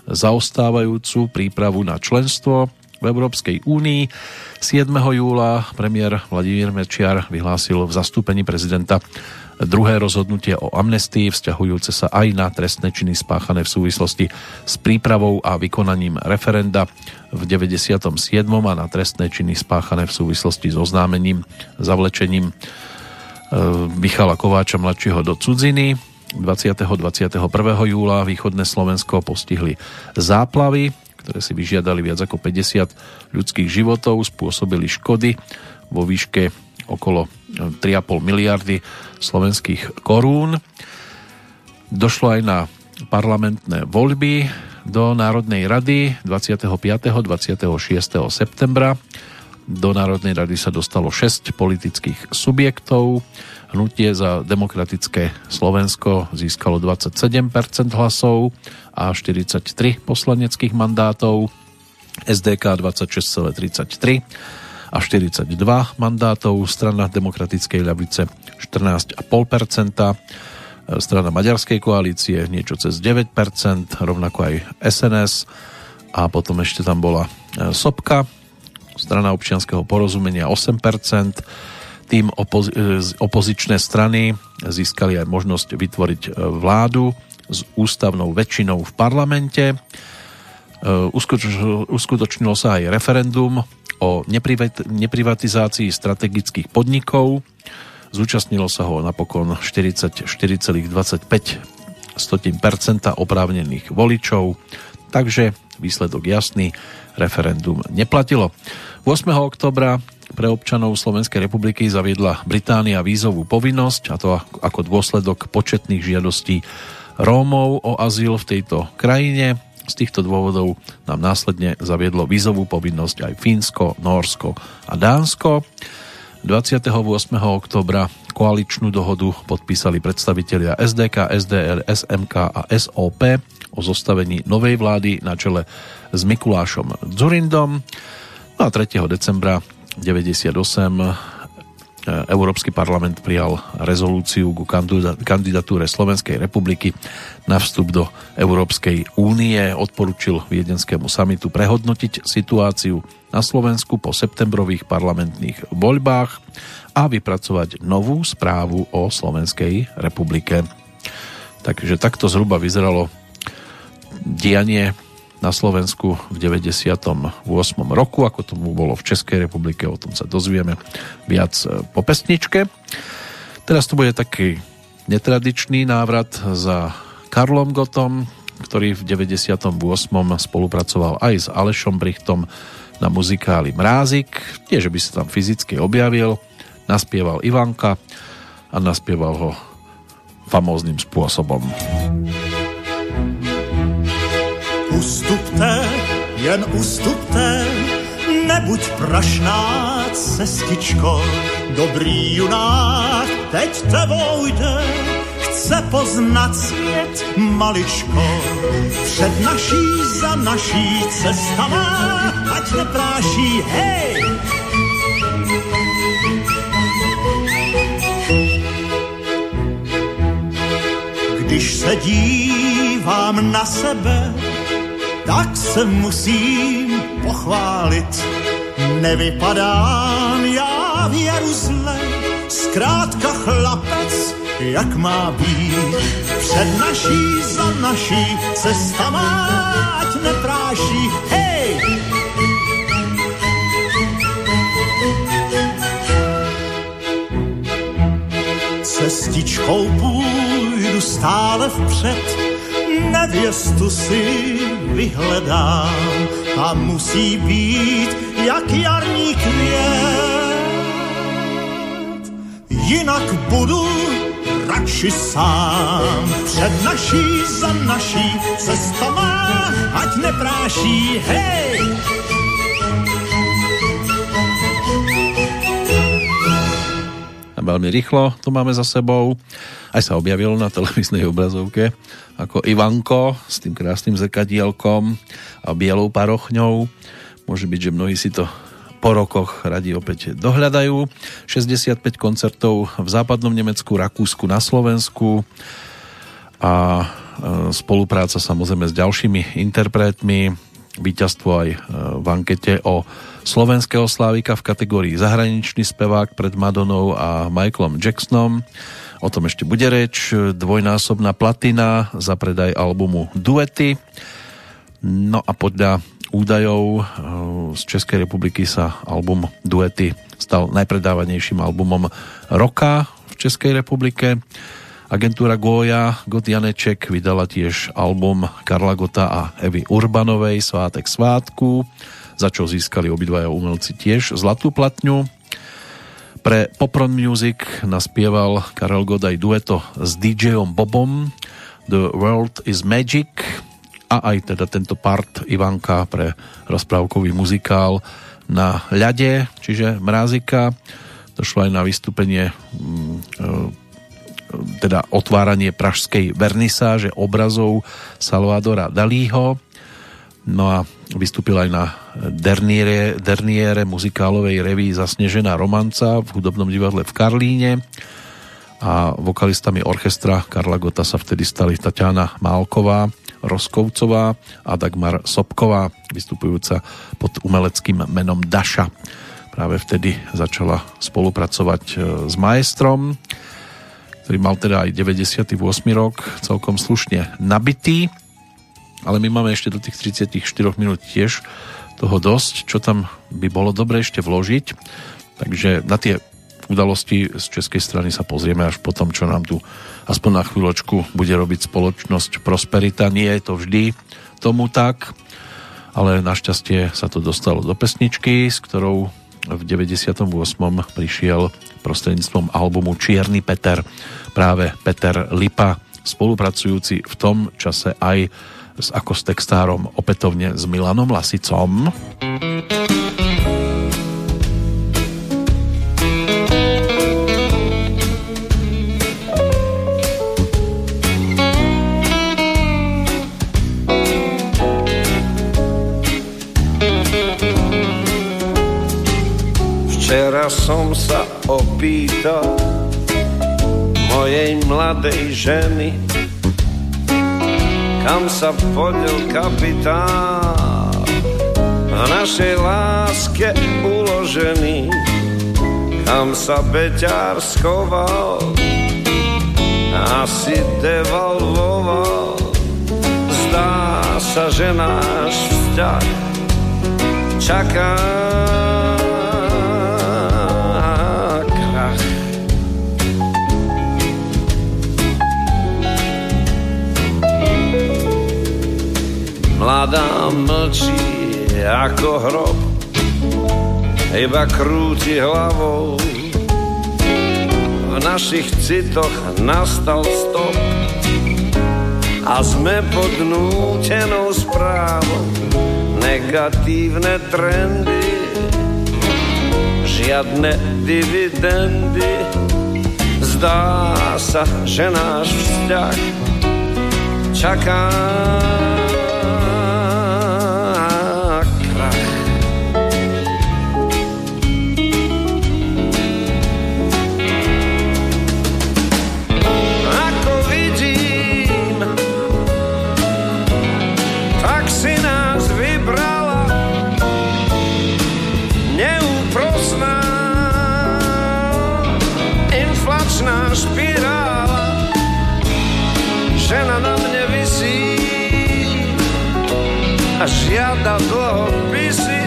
zaostávajúcu prípravu na členstvo v Európskej únii. 7. júla premiér Vladimír Mečiar vyhlásil v zastúpení prezidenta druhé rozhodnutie o amnestii vzťahujúce sa aj na trestné činy spáchané v súvislosti s prípravou a vykonaním referenda v 97. a na trestné činy spáchané v súvislosti s oznámením, zavlečením Michala Kováča mladšieho do cudziny. 20. 21. júla východné Slovensko postihli záplavy, ktoré si vyžiadali viac ako 50 ľudských životov, spôsobili škody vo výške okolo 3,5 miliardy slovenských korún. Došlo aj na parlamentné voľby do Národnej rady 25. 26. septembra. Do Národnej rady sa dostalo 6 politických subjektov. Hnutie za demokratické Slovensko získalo 27% hlasov a 43 poslaneckých mandátov. SDK 26,33 a 42 mandátov, strana demokratickej ľavice 14,5%, strana maďarskej koalície niečo cez 9%, rovnako aj SNS a potom ešte tam bola e, Sopka, strana občianského porozumenia 8%, tým opozi- e, opozičné strany získali aj možnosť vytvoriť e, vládu s ústavnou väčšinou v parlamente. Uskutočnilo sa aj referendum o neprivatizácii strategických podnikov. Zúčastnilo sa ho napokon 44,25% oprávnených voličov, takže výsledok jasný, referendum neplatilo. 8. oktobra pre občanov Slovenskej republiky zaviedla Británia vízovú povinnosť a to ako dôsledok početných žiadostí Rómov o azyl v tejto krajine. Z týchto dôvodov nám následne zaviedlo vízovú povinnosť aj Fínsko, Norsko a Dánsko. 28. oktobra koaličnú dohodu podpísali predstavitelia SDK, SDR, SMK a SOP o zostavení novej vlády na čele s Mikulášom Dzurindom. No a 3. decembra 98 Európsky parlament prijal rezolúciu ku kandidatúre Slovenskej republiky na vstup do Európskej únie. Odporučil viedenskému samitu prehodnotiť situáciu na Slovensku po septembrových parlamentných voľbách a vypracovať novú správu o Slovenskej republike. Takže takto zhruba vyzeralo dianie na Slovensku v 98. roku, ako tomu bolo v Českej republike, o tom sa dozvieme viac e, po pesničke. Teraz to bude taký netradičný návrat za Karlom Gotom, ktorý v 98. spolupracoval aj s Alešom Brichtom na muzikáli Mrázik. Nie, že by sa tam fyzicky objavil, naspieval Ivanka a naspieval ho famóznym spôsobom. Ustupte, jen ustupte, nebuď prašná cestičko. Dobrý junák teď tebou jde, chce poznat svět maličko. Před naší za naší cestama, ať nepráší, hej! Když se dívám na sebe, tak se musím pochválit. Nevypadám já v Jeruzle, zkrátka chlapec, jak má být. Před naší za naší cestama, ať nepráší, hej! Cestičkou půjdu stále vpřed, nevěstu si vyhledám a musí být jak jarní květ. Jinak budu radši sám před naší za naší cestama, ať nepráší, hej! Veľmi rýchlo to máme za sebou. Aj sa objavil na televíznej obrazovke ako Ivanko s tým krásnym zrkadielkom a bielou parochňou. Môže byť, že mnohí si to po rokoch radi opäť dohľadajú. 65 koncertov v západnom Nemecku, Rakúsku, na Slovensku a e, spolupráca samozrejme s ďalšími interpretmi, víťazstvo aj e, v ankete o slovenského slávika v kategórii zahraničný spevák pred Madonou a Michaelom Jacksonom. O tom ešte bude reč. Dvojnásobná platina za predaj albumu Duety. No a podľa údajov eh, z Českej republiky sa album Duety stal najpredávanejším albumom roka v Českej republike. Agentúra Goja God Janeček vydala tiež album Karla Gota a Evy Urbanovej Svátek svátku za čo získali obidvaja umelci tiež zlatú platňu. Pre Popron Music naspieval Karel Godaj dueto s DJom Bobom The World is Magic a aj teda tento part Ivanka pre rozprávkový muzikál na ľade, čiže Mrázika. Došlo aj na vystúpenie mm, e, teda otváranie pražskej vernisáže obrazov Salvadora Dalího. No a vystúpil aj na Derniere, Derniere muzikálovej reví Zasnežená romanca v hudobnom divadle v Karlíne a vokalistami orchestra Karla Gota sa vtedy stali Tatiana Málková, Roskovcová a Dagmar Sobková, vystupujúca pod umeleckým menom Daša. Práve vtedy začala spolupracovať e, s maestrom, ktorý mal teda aj 98. rok celkom slušne nabitý, ale my máme ešte do tých 34 minút tiež toho dosť, čo tam by bolo dobre ešte vložiť. Takže na tie udalosti z českej strany sa pozrieme až potom, čo nám tu aspoň na chvíľočku bude robiť spoločnosť Prosperita. Nie je to vždy tomu tak, ale našťastie sa to dostalo do pesničky, s ktorou v 98. prišiel prostredníctvom albumu Čierny Peter práve Peter Lipa, spolupracujúci v tom čase aj ako s textárom opätovne s Milanom Lasicom. Včera som sa opýtal mojej mladej ženy, kam sa podel kapitán. V našej láske uložený, kam sa beťar schoval, asi devalvoval. Zdá sa, že náš vzťah čaká Mladá mlčí ako hrob, iba krúti hlavou. V našich citoch nastal stop a sme pod nútenou správou. Negatívne trendy, žiadne dividendy. Zdá sa, že náš vzťah čaká žiada dlhopisy.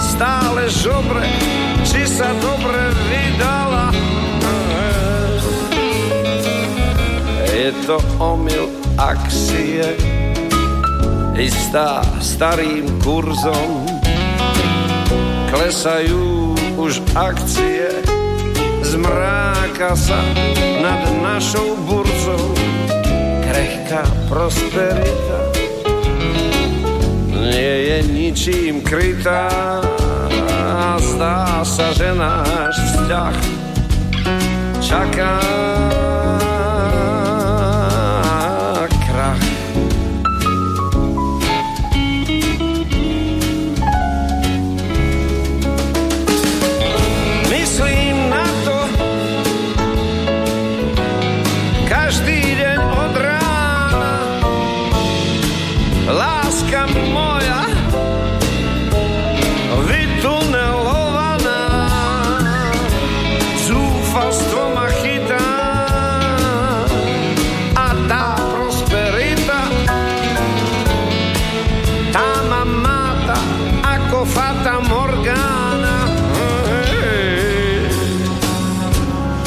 Stále žobre, či sa dobre vydala. Je to omyl akcie, istá starým kurzom. Klesajú už akcie, zmráka sa nad našou burzou. Krehká prosperita nie je ničím krytá. Zdá sa, že náš vzťah čaká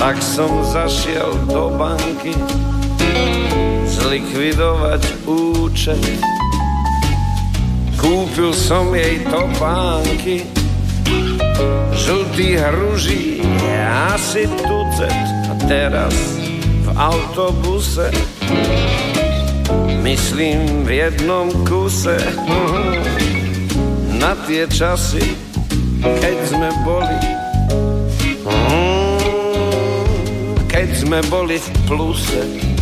tak som zašiel do banky zlikvidovať účet Kúpil som jej topánky, žltý hruží, asi tucet. A teraz v autobuse, myslím v jednom kuse, na tie časy, keď sme boli, keď sme boli v pluse.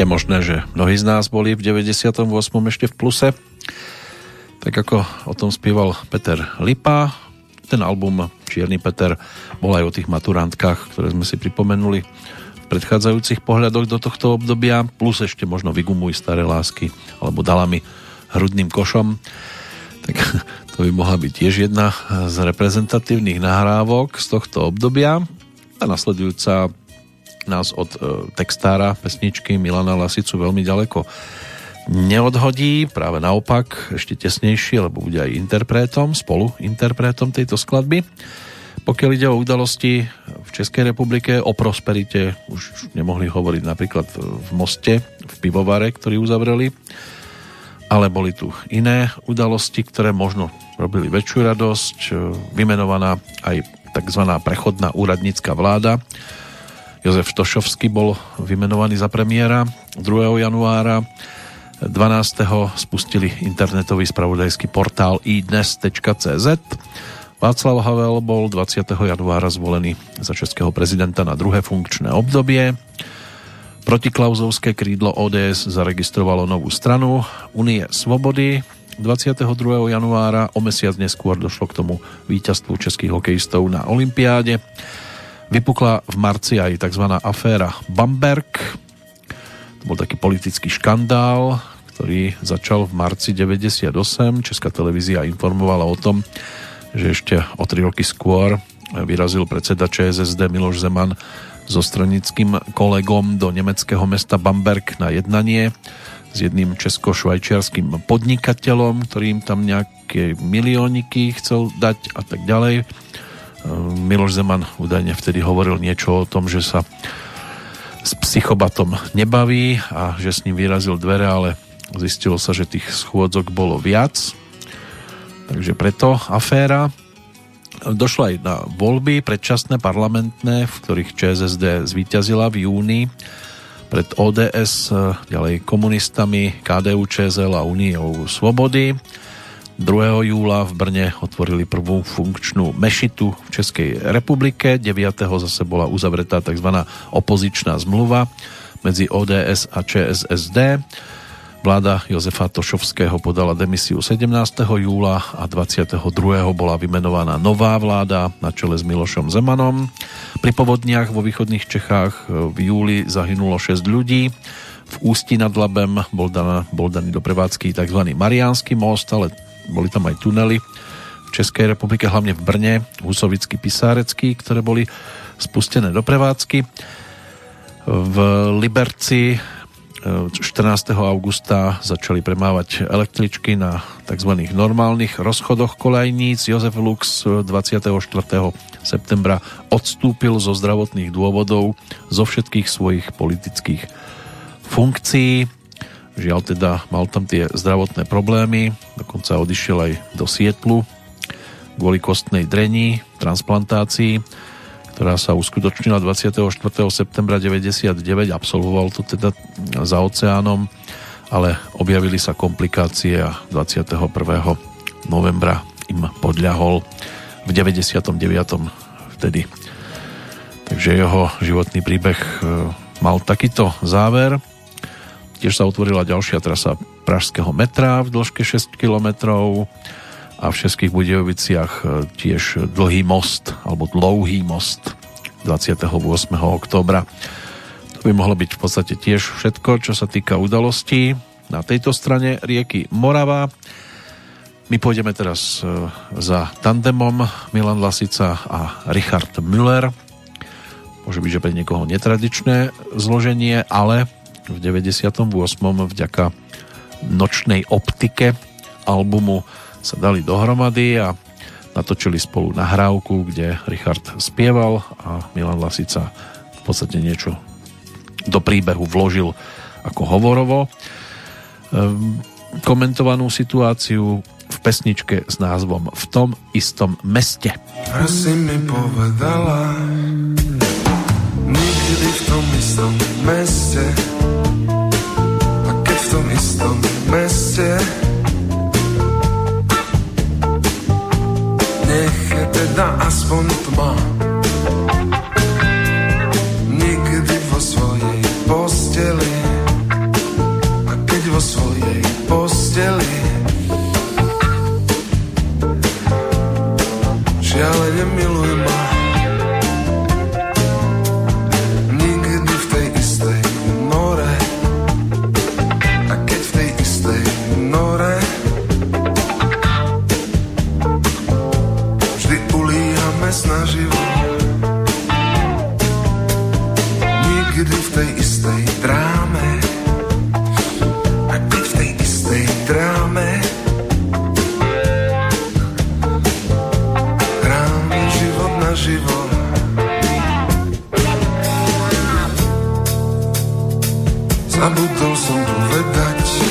Je možné, že mnohí z nás boli v 98. ešte v pluse. Tak ako o tom spieval Peter Lipa, ten album Čierny Peter bol aj o tých maturantkách, ktoré sme si pripomenuli v predchádzajúcich pohľadoch do tohto obdobia, plus ešte možno Vygumuj staré lásky, alebo Dala mi hrudným košom. Tak *laughs* to by mohla byť tiež jedna z reprezentatívnych nahrávok z tohto obdobia. A nasledujúca nás od e, textára pesničky Milana Lasicu veľmi ďaleko neodhodí, práve naopak ešte tesnejšie, lebo bude aj interpretom, spolu interpretom tejto skladby. Pokiaľ ide o udalosti v Českej republike, o prosperite už nemohli hovoriť napríklad v Moste, v pivovare, ktorý uzavreli, ale boli tu iné udalosti, ktoré možno robili väčšiu radosť. Vymenovaná aj tzv. prechodná úradnícka vláda. Jozef Štošovský bol vymenovaný za premiéra 2. januára 12. spustili internetový spravodajský portál idnes.cz. Václav Havel bol 20. januára zvolený za českého prezidenta na druhé funkčné obdobie. Protiklauzovské krídlo ODS zaregistrovalo novú stranu Unie Svobody. 22. januára o mesiac neskôr došlo k tomu víťazstvu českých hokejistov na Olympiáde. Vypukla v marci aj tzv. aféra Bamberg, to bol taký politický škandál, ktorý začal v marci 98. Česká televízia informovala o tom, že ešte o tri roky skôr vyrazil predseda ČSSD Miloš Zeman so stranickým kolegom do nemeckého mesta Bamberg na jednanie s jedným česko-švajčiarským podnikateľom, ktorým tam nejaké milióniky chcel dať a tak ďalej. Miloš Zeman údajne vtedy hovoril niečo o tom, že sa s psychobatom nebaví a že s ním vyrazil dvere, ale zistilo sa, že tých schôdzok bolo viac. Takže preto aféra. Došlo aj na voľby predčasné parlamentné, v ktorých ČSSD zvíťazila v júni pred ODS, ďalej komunistami, KDU, ČSL a Uniou Svobody. 2. júla v Brne otvorili prvú funkčnú mešitu v Českej republike. 9. zase bola uzavretá tzv. opozičná zmluva medzi ODS a ČSSD. Vláda Jozefa Tošovského podala demisiu 17. júla a 22. bola vymenovaná nová vláda na čele s Milošom Zemanom. Pri povodniach vo východných Čechách v júli zahynulo 6 ľudí. V Ústi nad Labem bol, daná, bol daný do prevádzky tzv. Mariánsky most, ale boli tam aj tunely v Českej republike, hlavne v Brne, Husovický, Pisárecký, ktoré boli spustené do prevádzky. V Liberci 14. augusta začali premávať električky na tzv. normálnych rozchodoch kolejníc. Jozef Lux 24. septembra odstúpil zo zdravotných dôvodov zo všetkých svojich politických funkcií. Žiaľ teda mal tam tie zdravotné problémy, dokonca odišiel aj do Sietlu kvôli kostnej drení, transplantácii, ktorá sa uskutočnila 24. septembra 99, absolvoval to teda za oceánom, ale objavili sa komplikácie a 21. novembra im podľahol v 99. vtedy. Takže jeho životný príbeh e, mal takýto záver. Tiež sa otvorila ďalšia trasa Pražského metra v dĺžke 6 km a v Českých Budejoviciach e, tiež dlhý most alebo dlouhý most 28. oktobra. To by mohlo byť v podstate tiež všetko, čo sa týka udalostí na tejto strane rieky Morava. My pôjdeme teraz e, za tandemom Milan Lasica a Richard Müller. Môže byť, že pre niekoho netradičné zloženie, ale v 98. vďaka nočnej optike albumu sa dali dohromady a natočili spolu nahrávku, kde Richard spieval a Milan Lasica v podstate niečo do príbehu vložil ako hovorovo. Ehm, komentovanú situáciu v pesničke s názvom V tom istom meste. Asi mi povedala Nikdy v tom istom meste tom istom meste. Nech je teda aspoň tma. Nikdy vo svojej posteli. A keď vo svojej posteli. Žiaľ nemiluj ma. Istej dráme, a keď v tej istej dráme. Hráme život na život. Zabudol som povedať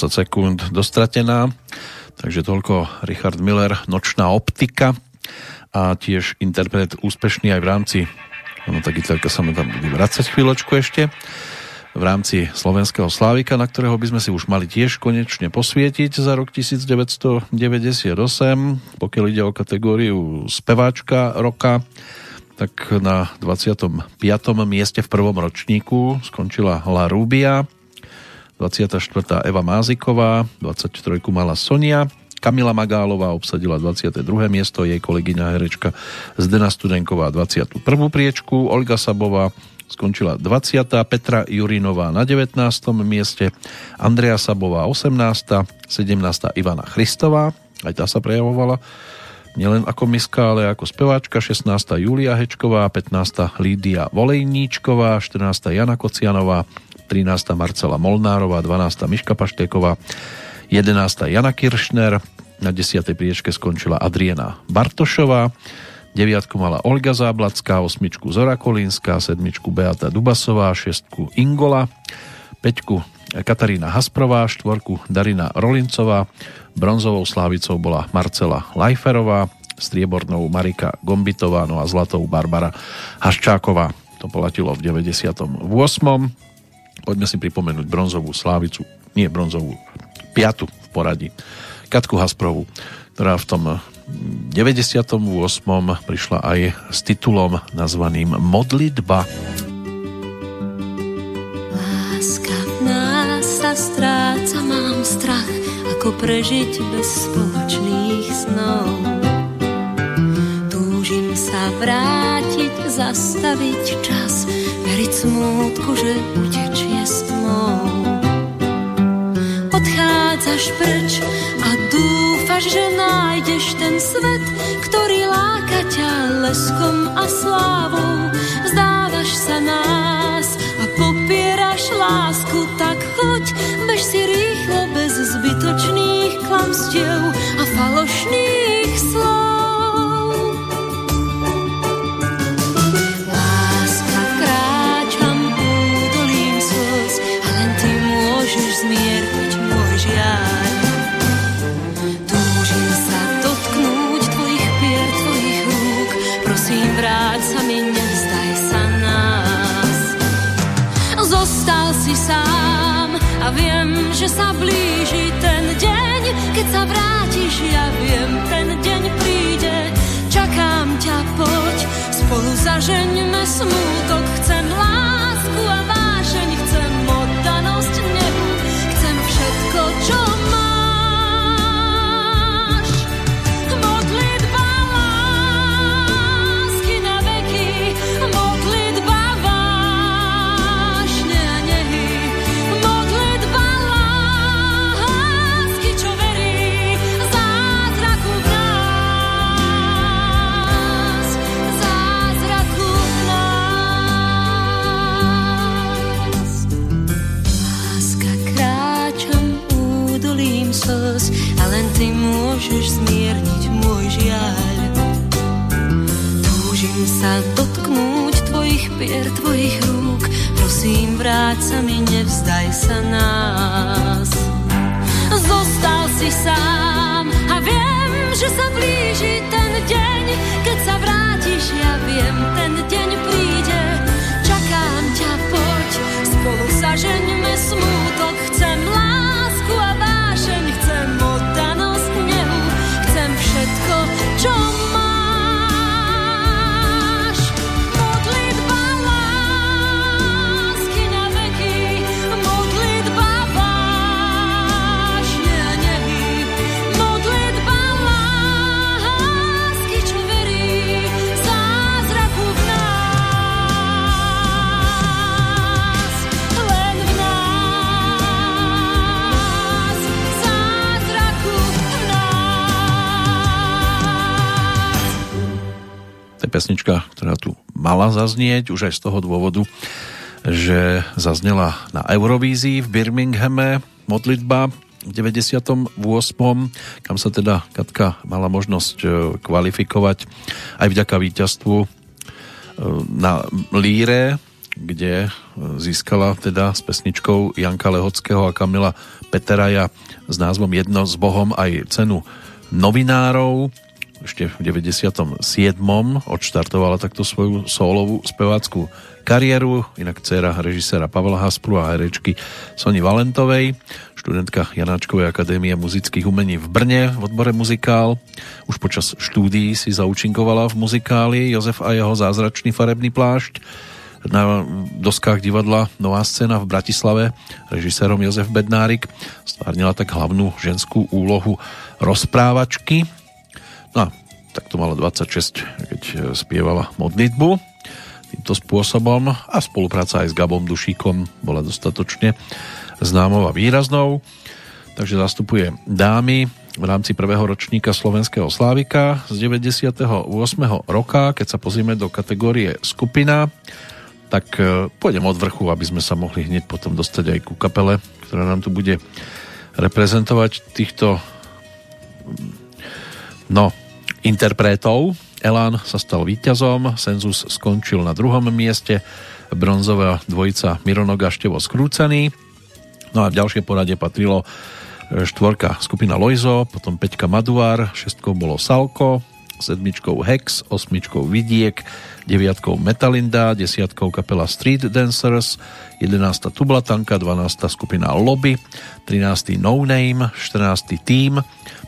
20 sekúnd dostratená. Takže toľko Richard Miller, Nočná optika a tiež interpret úspešný aj v rámci ono tá gitarka sa mi tam bude vracať chvíľočku ešte v rámci slovenského Slávika, na ktorého by sme si už mali tiež konečne posvietiť za rok 1998, pokiaľ ide o kategóriu speváčka roka, tak na 25. mieste v prvom ročníku skončila La Rubia, 24. Eva Máziková, 23. mala Sonia, Kamila Magálová obsadila 22. miesto, jej kolegyňa herečka Zdena Studenková 21. priečku, Olga Sabová skončila 20. Petra Jurinová na 19. mieste, Andrea Sabová 18. 17. Ivana Christová, aj tá sa prejavovala nielen ako miska, ale ako speváčka, 16. Julia Hečková, 15. Lídia Volejníčková, 14. Jana Kocianová, 13. Marcela Molnárová, 12. Miška Paštéková, 11. Jana Kiršner, na 10. priečke skončila Adriana Bartošová, 9. mala Olga Záblacká, 8. Zora Kolínska, 7. Beata Dubasová, 6. Ingola, 5. Katarína Hasprová, 4. Darina Rolincová, bronzovou slávicou bola Marcela Lajferová, striebornou Marika Gombitová, no a zlatou Barbara Haščáková. To polatilo v 98. Poďme si pripomenúť bronzovú slávicu, nie bronzovú, piatu v poradí. Katku Hasprovu, ktorá v tom 98. prišla aj s titulom nazvaným Modlitba. Láska v nás sa stráca, mám strach, ako prežiť bez spoločných snov. Túžim sa vrátiť, zastaviť čas, veriť smútku, že utečie tmou. Odchádzaš preč a dúfaš, že nájdeš ten svet, ktorý láka ťa leskom a slávou. Vzdávaš sa nás a popieraš lásku, tak choď, bež si rýchlo bez zbytočných klamstiev a falošných že sa blíži ten deň, keď sa vrátiš, ja viem, ten deň príde. Čakám ťa, poď, spolu zažeňme smútok, sa dotknúť tvojich pier, tvojich rúk, prosím vráť sa mi, nevzdaj sa nás. Zostal si sám a viem, že sa blíži ten deň, keď sa vrátiš, ja viem, ten deň príde. Čakám ťa, poď, spolu zažeňme smútok, chcem lásku pesnička, ktorá tu mala zaznieť, už aj z toho dôvodu, že zaznela na Eurovízii v Birminghame modlitba v 98. kam sa teda Katka mala možnosť e, kvalifikovať aj vďaka víťazstvu e, na Líre, kde e, získala teda s pesničkou Janka Lehockého a Kamila Peteraja s názvom Jedno s Bohom aj cenu novinárov ešte v 97. odštartovala takto svoju solovú spevácku kariéru, inak dcera režiséra Pavla Haspru a herečky Soni Valentovej, študentka Janáčkovej akadémie muzických umení v Brne v odbore muzikál. Už počas štúdií si zaučinkovala v muzikáli Jozef a jeho zázračný farebný plášť na doskách divadla Nová scéna v Bratislave režisérom Jozef Bednárik stvárnila tak hlavnú ženskú úlohu rozprávačky No tak to mala 26, keď e, spievala modlitbu týmto spôsobom a spolupráca aj s Gabom Dušíkom bola dostatočne známou a výraznou. Takže zastupuje dámy v rámci prvého ročníka Slovenského Slávika z 98. roka. Keď sa pozrieme do kategórie skupina, tak e, pôjdem od vrchu, aby sme sa mohli hneď potom dostať aj ku kapele, ktorá nám tu bude reprezentovať týchto no, interpretov. Elán sa stal víťazom, Senzus skončil na druhom mieste, bronzová dvojica Mironoga Števo skrúcený. No a v ďalšie poradie patrilo e, štvorka skupina Lojzo, potom peťka Maduár, šestkou bolo Salko, sedmičkou Hex, osmičkou Vidiek, deviatkou Metalinda, desiatkou kapela Street Dancers, 11. Tublatanka, 12. skupina Lobby, 13. No Name, 14. Team,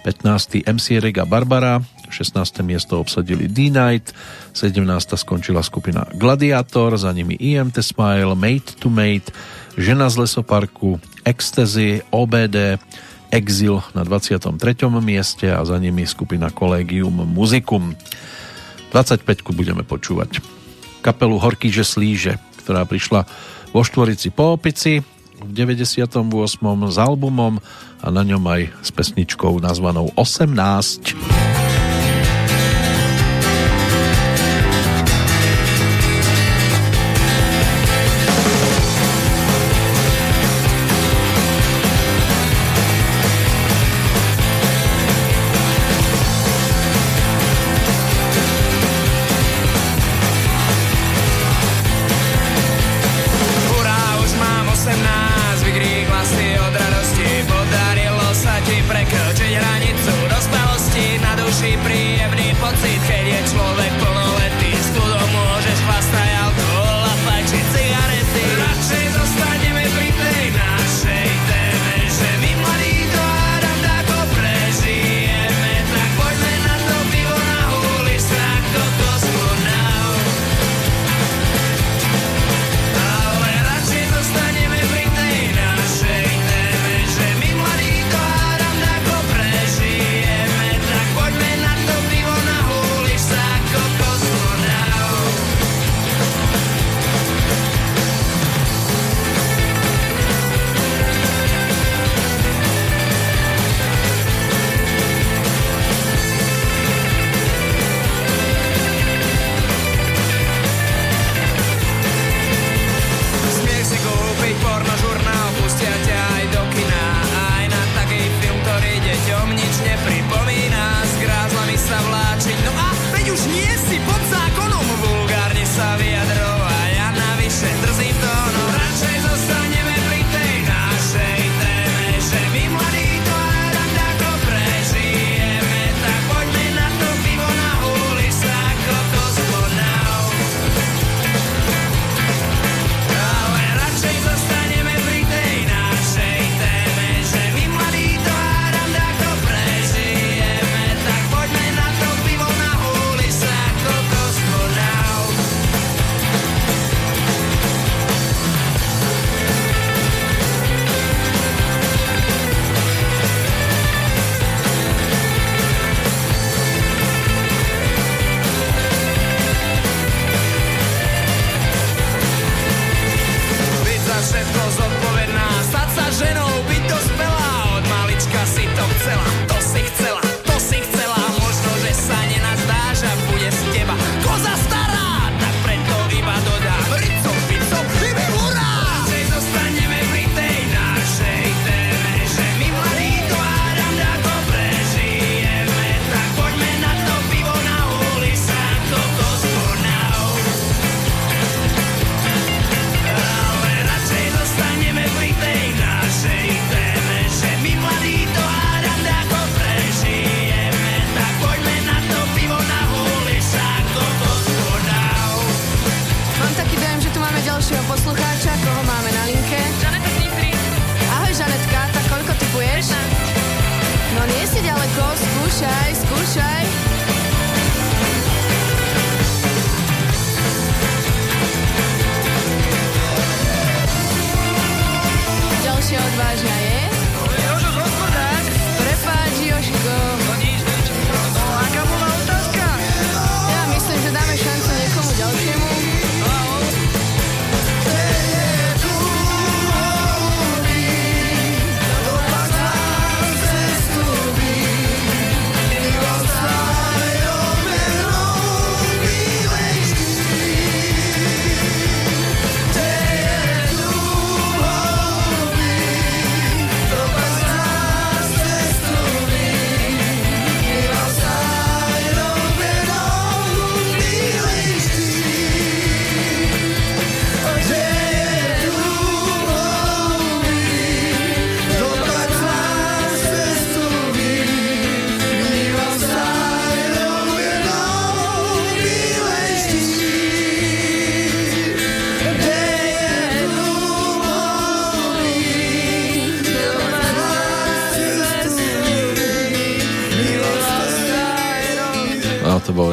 15. MC Rega Barbara, 16. miesto obsadili D-Night, 17. skončila skupina Gladiator, za nimi IMT Smile, Mate to Mate, Žena z lesoparku, Ecstasy, OBD, Exil na 23. mieste a za nimi skupina Collegium Musicum. 25 budeme počúvať. Kapelu Horky, že slíže, ktorá prišla vo Štvorici po Opici v 98. s albumom a na ňom aj s pesničkou nazvanou 18. 18.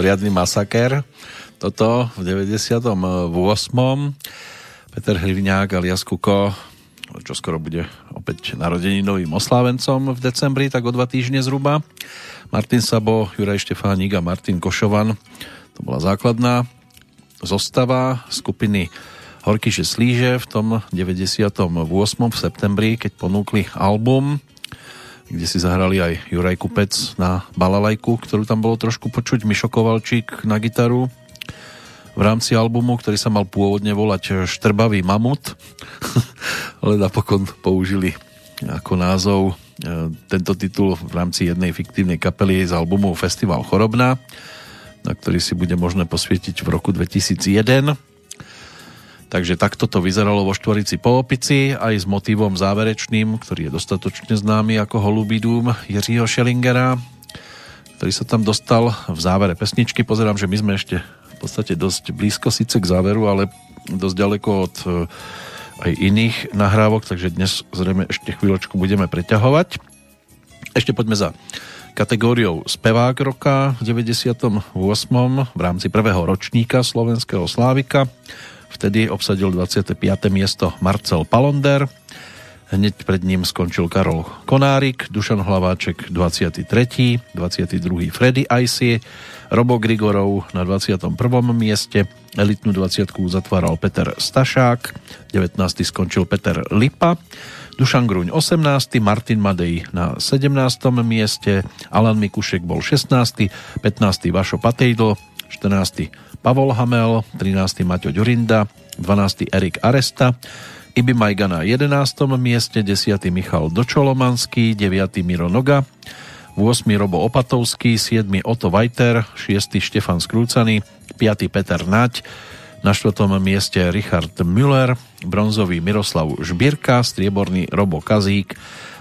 riadny masaker. Toto v 98. Peter Hrivňák alias Kuko, čo skoro bude opäť narodeninovým oslávencom v decembri, tak o dva týždne zhruba. Martin Sabo, Juraj Štefánik a Martin Košovan. To bola základná zostava skupiny Horkyše Slíže v tom 98. v septembri, keď ponúkli album kde si zahrali aj Juraj Kupec na balalajku, ktorú tam bolo trošku počuť, Mišo Kovalčík na gitaru v rámci albumu, ktorý sa mal pôvodne volať Štrbavý mamut, *laughs* ale napokon použili ako názov e, tento titul v rámci jednej fiktívnej kapely z albumu Festival Chorobná, na ktorý si bude možné posvietiť v roku 2001. Takže takto to vyzeralo vo Štvorici po opici, aj s motívom záverečným, ktorý je dostatočne známy ako Holubý Jiřího Schellingera, ktorý sa tam dostal v závere pesničky. Pozerám, že my sme ešte v podstate dosť blízko síce k záveru, ale dosť ďaleko od e, aj iných nahrávok, takže dnes zrejme ešte chvíľočku budeme preťahovať. Ešte poďme za kategóriou Spevák roka v 98. v rámci prvého ročníka slovenského Slávika. Vtedy obsadil 25. miesto Marcel Palonder. Hneď pred ním skončil Karol Konárik, Dušan Hlaváček 23., 22. Freddy Icy, Robo Grigorov na 21. mieste, elitnú 20 zatváral Peter Stašák, 19. skončil Peter Lipa, Dušan Gruň 18., Martin Madej na 17. mieste, Alan Mikušek bol 16., 15. Vašo Patejdl, 14. Pavol Hamel, 13. Maťo Ďurinda, 12. Erik Aresta, Ibi Majga na 11. mieste, 10. Michal Dočolomanský, 9. Miro Noga, 8. Robo Opatovský, 7. Otto Vajter, 6. Štefan Skrúcaný, 5. Peter Nať, na 4. mieste Richard Müller, bronzový Miroslav Žbírka, strieborný Robo Kazík,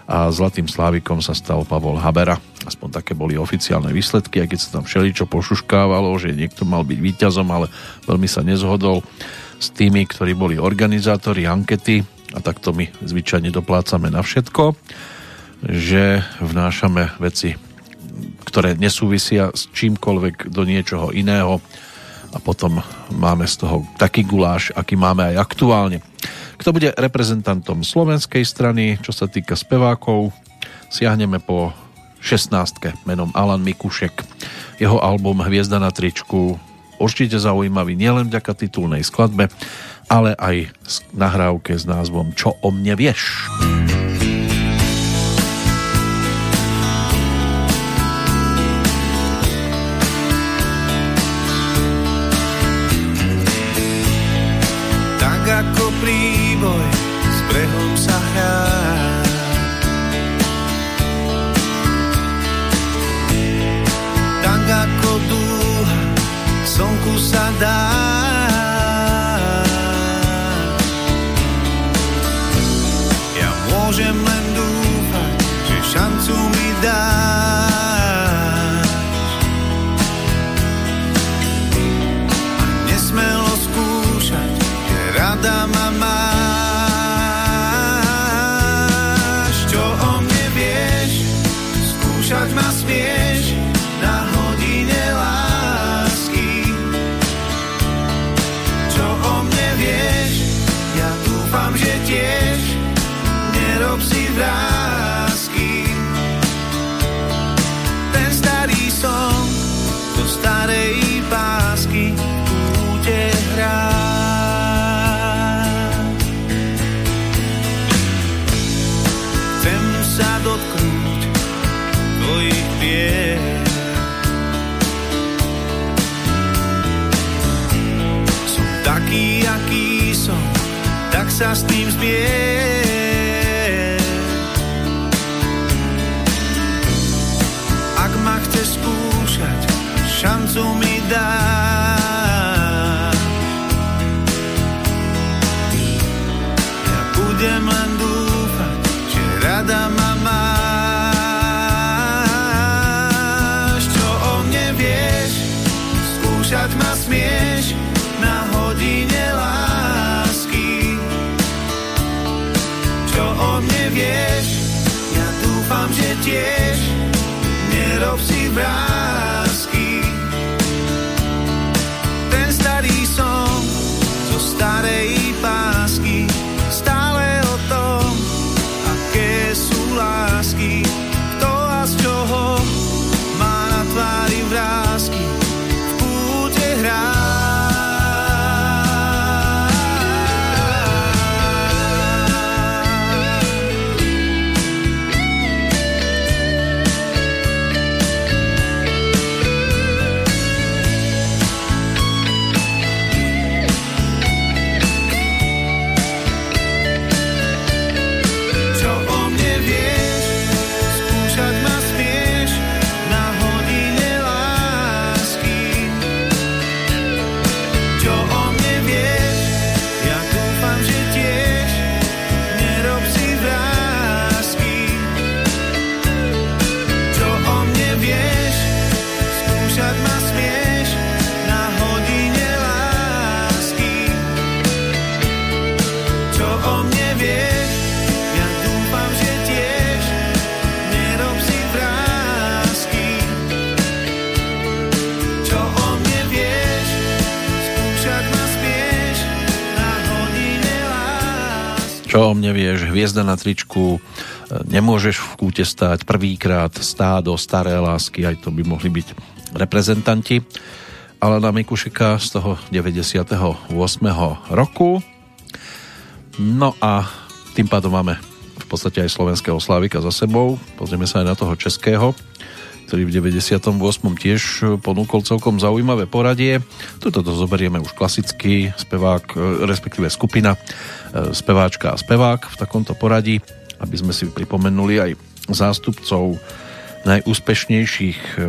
a zlatým slávikom sa stal Pavol Habera. Aspoň také boli oficiálne výsledky, aj keď sa tam všeličo pošuškávalo, že niekto mal byť víťazom, ale veľmi sa nezhodol s tými, ktorí boli organizátori ankety a takto my zvyčajne doplácame na všetko, že vnášame veci, ktoré nesúvisia s čímkoľvek do niečoho iného a potom máme z toho taký guláš, aký máme aj aktuálne. Kto bude reprezentantom slovenskej strany, čo sa týka spevákov, siahneme po 16. menom Alan Mikušek. Jeho album Hviezda na tričku určite zaujímavý nielen vďaka titulnej skladbe, ale aj nahrávke s názvom Čo o mne vieš. Tak sa s tým zmier. Čo o mne vieš, hviezda na tričku, e, nemôžeš v kúte stáť prvýkrát, stádo, staré lásky, aj to by mohli byť reprezentanti. Alana Mikušika z toho 98. roku. No a tým pádom máme v podstate aj slovenského Slávika za sebou. Pozrieme sa aj na toho českého, ktorý v 98. tiež ponúkol celkom zaujímavé poradie. Tuto to zoberieme už klasicky, spevák, e, respektíve skupina, speváčka a spevák v takomto poradí, aby sme si pripomenuli aj zástupcov najúspešnejších e,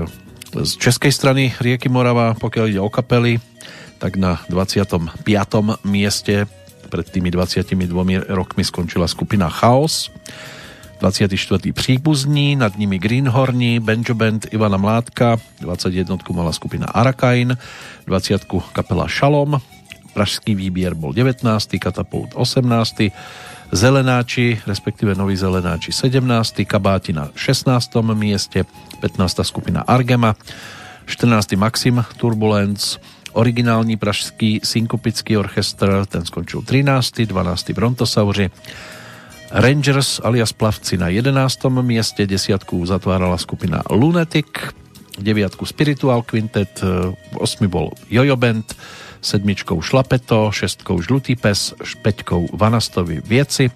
z českej strany rieky Morava, pokiaľ ide o kapely, tak na 25. mieste pred tými 22 rokmi skončila skupina Chaos. 24. Příbuzní, nad nimi Greenhorni, Banjo Band Ivana Mládka, 21. mala skupina Arakain, 20. kapela Šalom, Pražský výběr bol 19. Katapult 18. Zelenáči, respektíve Noví Zelenáči 17. Kabáti na 16. mieste, 15. skupina Argema, 14. Maxim Turbulence, originální pražský synkopický orchestr, ten skončil 13. 12. Brontosauri, Rangers alias Plavci na 11. mieste, desiatku zatvárala skupina Lunatic, deviatku Spiritual Quintet, 8. bol Jojo Band, sedmičkou Šlapeto, šestkou Žlutý pes, špeťkou Vanastovi Vieci,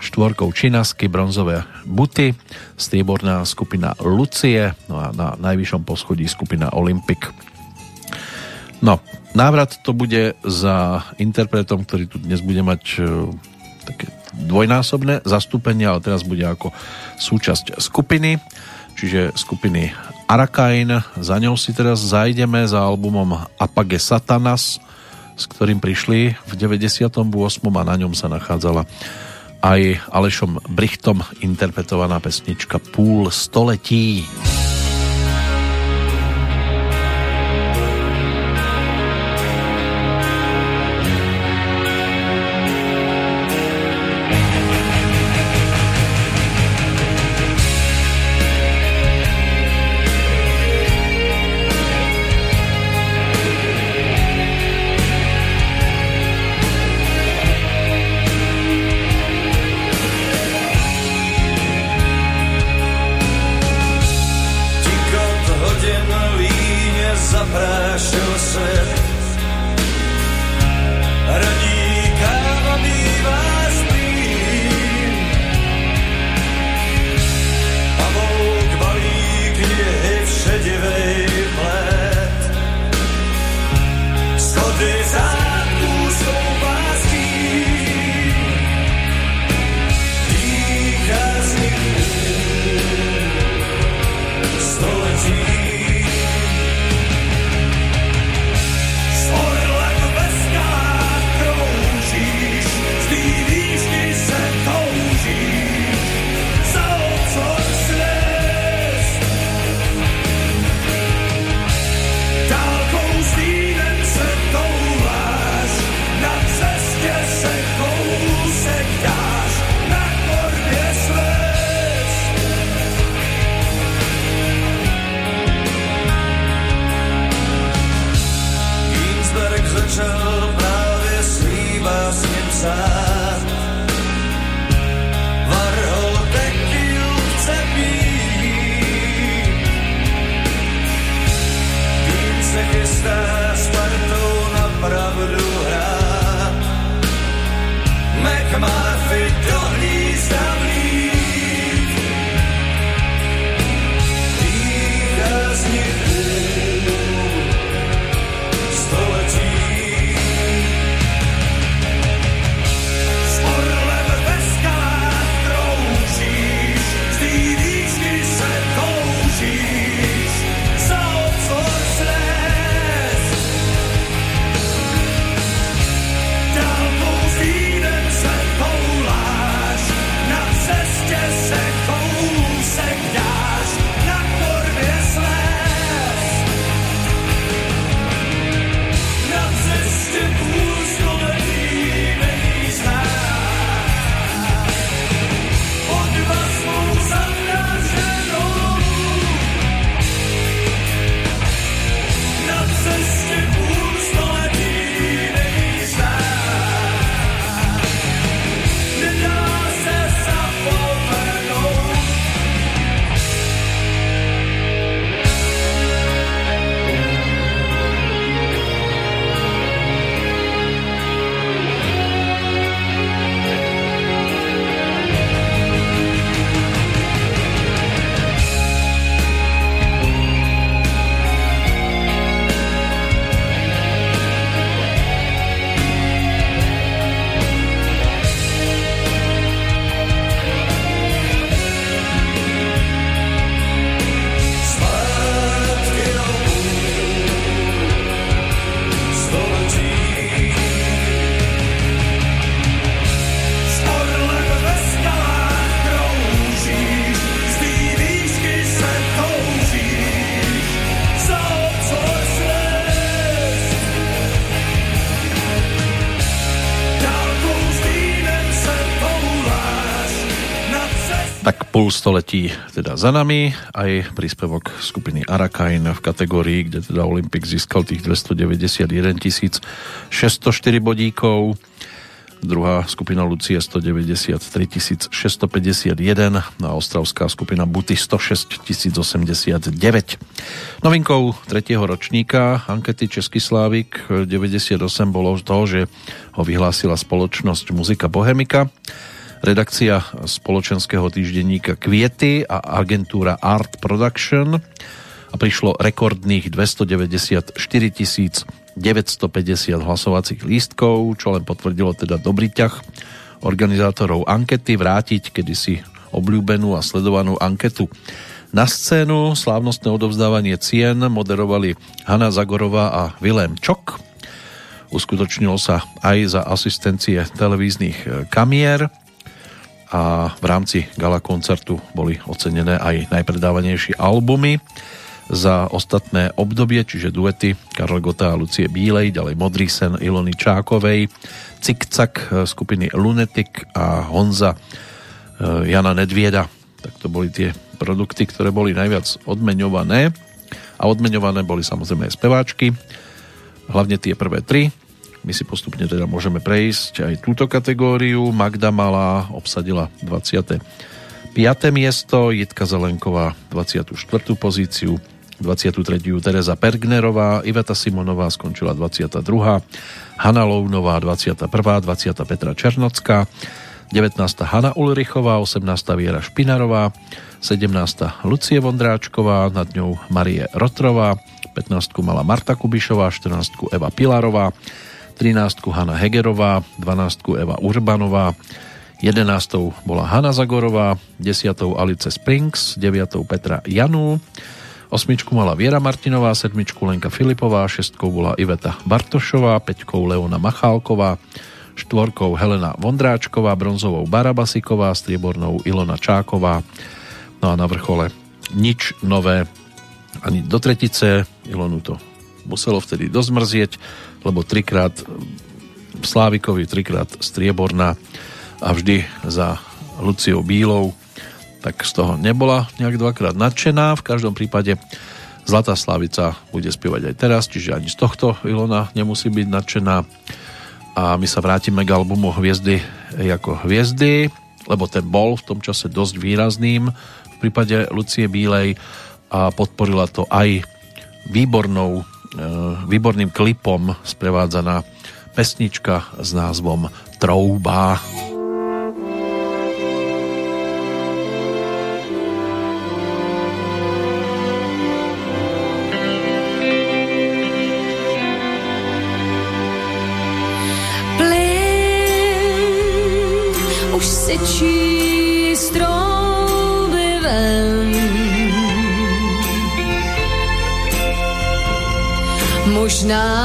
štvorkou Činasky, bronzové Buty, strieborná skupina Lucie, no a na najvyššom poschodí skupina Olympic. No, návrat to bude za interpretom, ktorý tu dnes bude mať e, také dvojnásobné zastúpenie, ale teraz bude ako súčasť skupiny, čiže skupiny Arakain. Za ňou si teraz zajdeme za albumom Apage Satanas, s ktorým prišli v 98. a na ňom sa nachádzala aj Alešom Brichtom interpretovaná pesnička Púl století. Tak pol století teda za nami, aj príspevok skupiny Arakain v kategórii, kde teda Olympik získal tých 291 604 bodíkov, druhá skupina Lucie 193 651 a ostravská skupina Buty 106 089. Novinkou tretieho ročníka ankety Český Slávik 98 bolo toho, že ho vyhlásila spoločnosť Muzika Bohemika redakcia spoločenského týždenníka Kviety a agentúra Art Production a prišlo rekordných 294 950 hlasovacích lístkov, čo len potvrdilo teda dobrý ťah organizátorov ankety vrátiť kedysi obľúbenú a sledovanú anketu na scénu. Slávnostné odovzdávanie cien moderovali Hanna Zagorová a Vilém Čok. Uskutočnilo sa aj za asistencie televíznych kamier a v rámci gala koncertu boli ocenené aj najpredávanejšie albumy za ostatné obdobie, čiže duety Karol Gota a Lucie Bílej, ďalej Modrý sen Ilony Čákovej, Cikcak skupiny Lunetik a Honza e, Jana Nedvieda. Tak to boli tie produkty, ktoré boli najviac odmeňované a odmeňované boli samozrejme aj speváčky, hlavne tie prvé tri, my si postupne teda môžeme prejsť aj túto kategóriu. Magda Malá obsadila 25. miesto, Jitka Zelenková 24. pozíciu, 23. Teresa Pergnerová, Iveta Simonová skončila 22. Hanna Lounová 21. 20. Petra Černocká, 19. Hanna Ulrichová, 18. Viera Špinarová, 17. Lucie Vondráčková, nad ňou Marie Rotrová, 15. mala Marta Kubišová, 14. Eva Pilarová, 13 Hanna Hegerová, 12 Eva Urbanová, 11 bola Hanna Zagorová, 10 Alice Springs, 9 Petra Janú, 8 mala Viera Martinová, 7 Lenka Filipová, 6 bola Iveta Bartošová, 5 Leona Machálková, 4 Helena Vondráčková, bronzovou Barabasiková, striebornou Ilona Čáková. No a na vrchole nič nové ani do tretice. Ilonu to muselo vtedy dozmrzieť lebo trikrát Slávikovi, trikrát strieborná a vždy za Luciou Bílou, tak z toho nebola nejak dvakrát nadšená. V každom prípade Zlatá Slavica bude spievať aj teraz, čiže ani z tohto Ilona nemusí byť nadšená. A my sa vrátime k albumu Hviezdy ako hviezdy, lebo ten bol v tom čase dosť výrazným v prípade Lucie Bílej a podporila to aj výbornou výborným klipom sprevádzaná pesnička s názvom Trouba. už not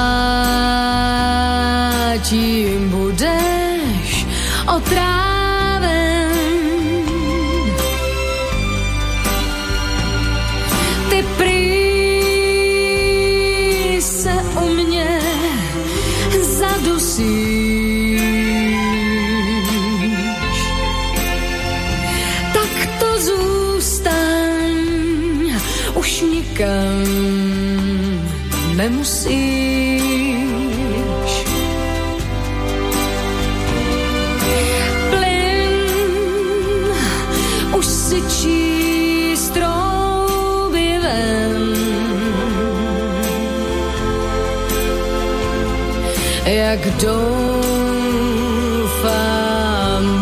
doufám,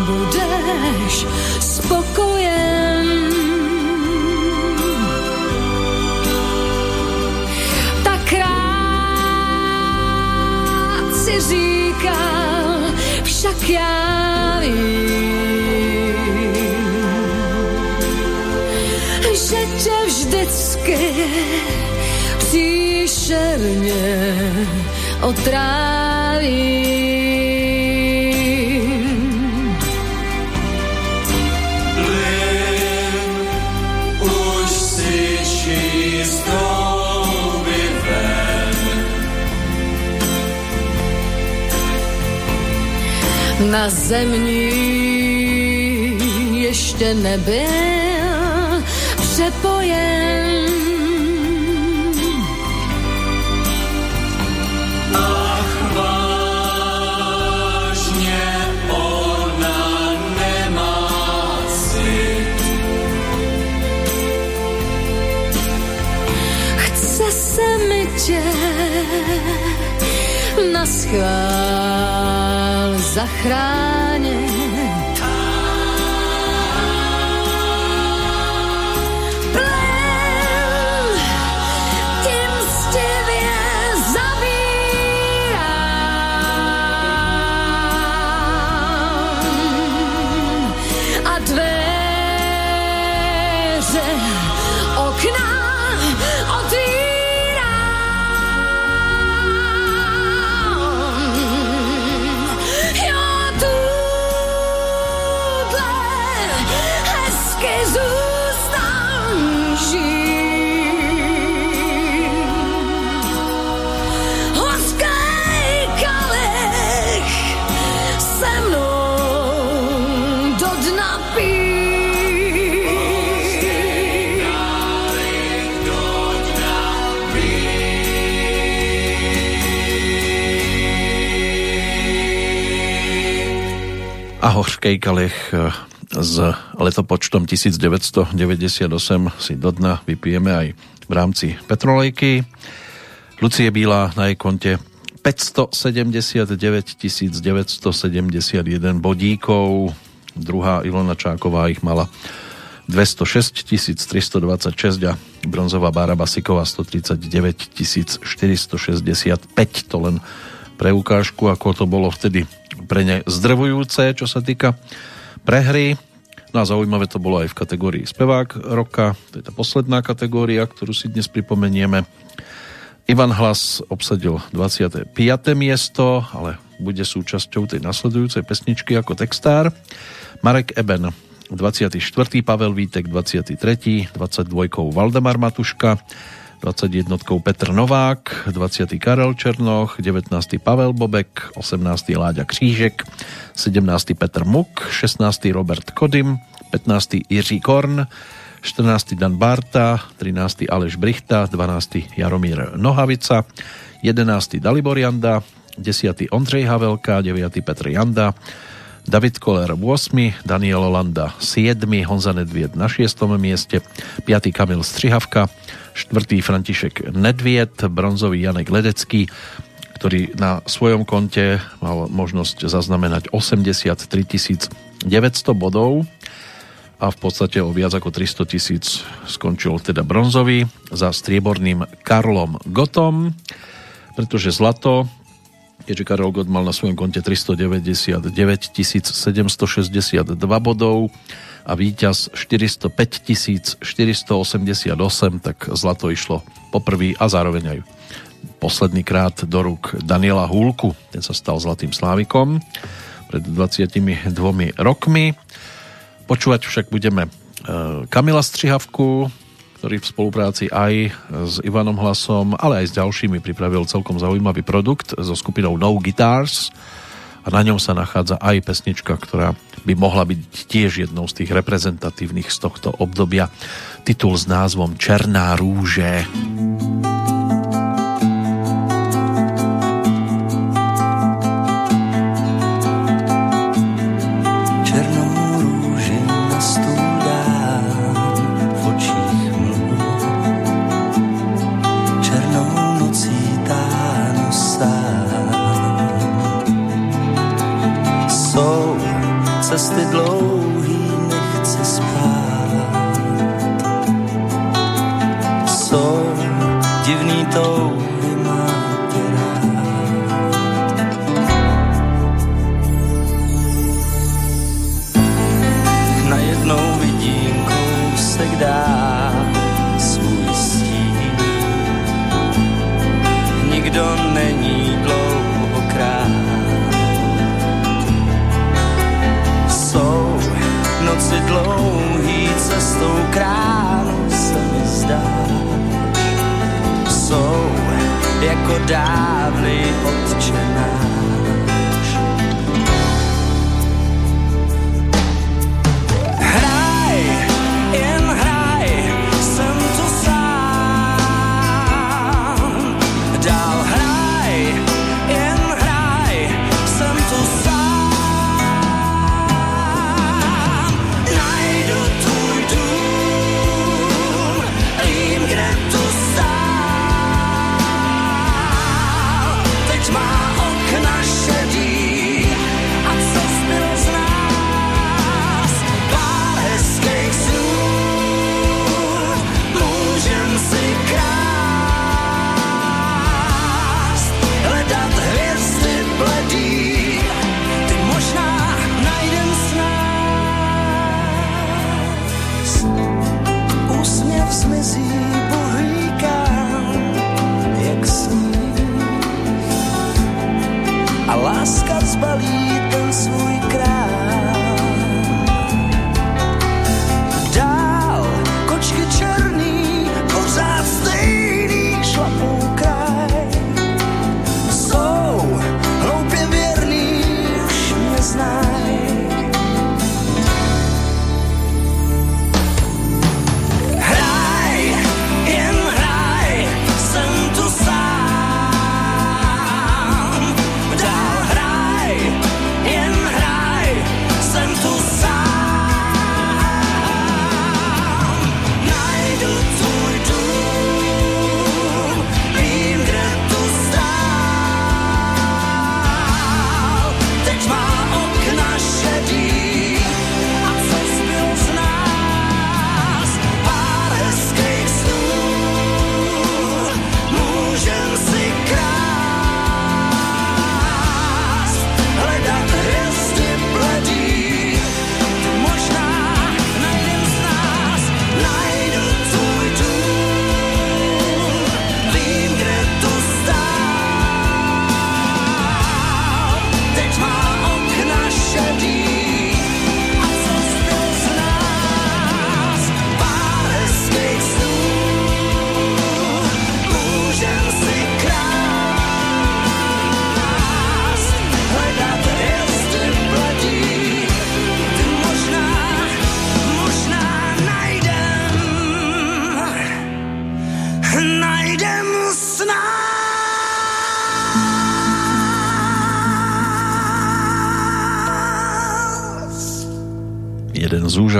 budeš však já vím, že tě vždycky příšerně otrávím. Na zemní ještě nebyl přepojen. Se mi tě na schvál zachránit. Hořkej kalich eh, s letopočtom 1998 si do dna vypijeme aj v rámci Petrolejky. Lucie Bílá na jej konte 579 971 bodíkov, druhá Ilona Čáková ich mala 206 326 a bronzová Bára Basiková 139 465 to len pre ukážku, ako to bolo vtedy pre ne zdrvujúce, čo sa týka prehry. No a zaujímavé to bolo aj v kategórii spevák roka, to je tá posledná kategória, ktorú si dnes pripomenieme. Ivan Hlas obsadil 25. miesto, ale bude súčasťou tej nasledujúcej pesničky ako textár. Marek Eben 24. Pavel Vítek 23. 22. Valdemar Matuška 21. Petr Novák, 20. Karel Černoch, 19. Pavel Bobek, 18. Láďa Křížek, 17. Petr Muk, 16. Robert Kodym, 15. Jiří Korn, 14. Dan Barta, 13. Aleš Brichta, 12. Jaromír Nohavica, 11. Dalibor Janda, 10. Ondřej Havelka, 9. Petr Janda, David Koller 8, Daniel Landa 7, Honza Nedvied na 6. mieste, 5. Kamil Střihavka, 4. František Nedvied, bronzový Janek Ledecký, ktorý na svojom konte mal možnosť zaznamenať 83 900 bodov a v podstate o viac ako 300 tisíc skončil teda bronzový za strieborným Karlom Gotom, pretože zlato keďže Karol Gott mal na svojom konte 399 762 bodov a víťaz 405 488, tak zlato išlo poprvý a zároveň aj posledný krát do rúk Daniela Húlku. Ten sa stal zlatým slávikom pred 22 rokmi. Počúvať však budeme e, Kamila Střihavku, ktorý v spolupráci aj s Ivanom Hlasom, ale aj s ďalšími pripravil celkom zaujímavý produkt so skupinou No Guitars a na ňom sa nachádza aj pesnička, ktorá by mohla byť tiež jednou z tých reprezentatívnych z tohto obdobia. Titul s názvom Černá rúže. Černou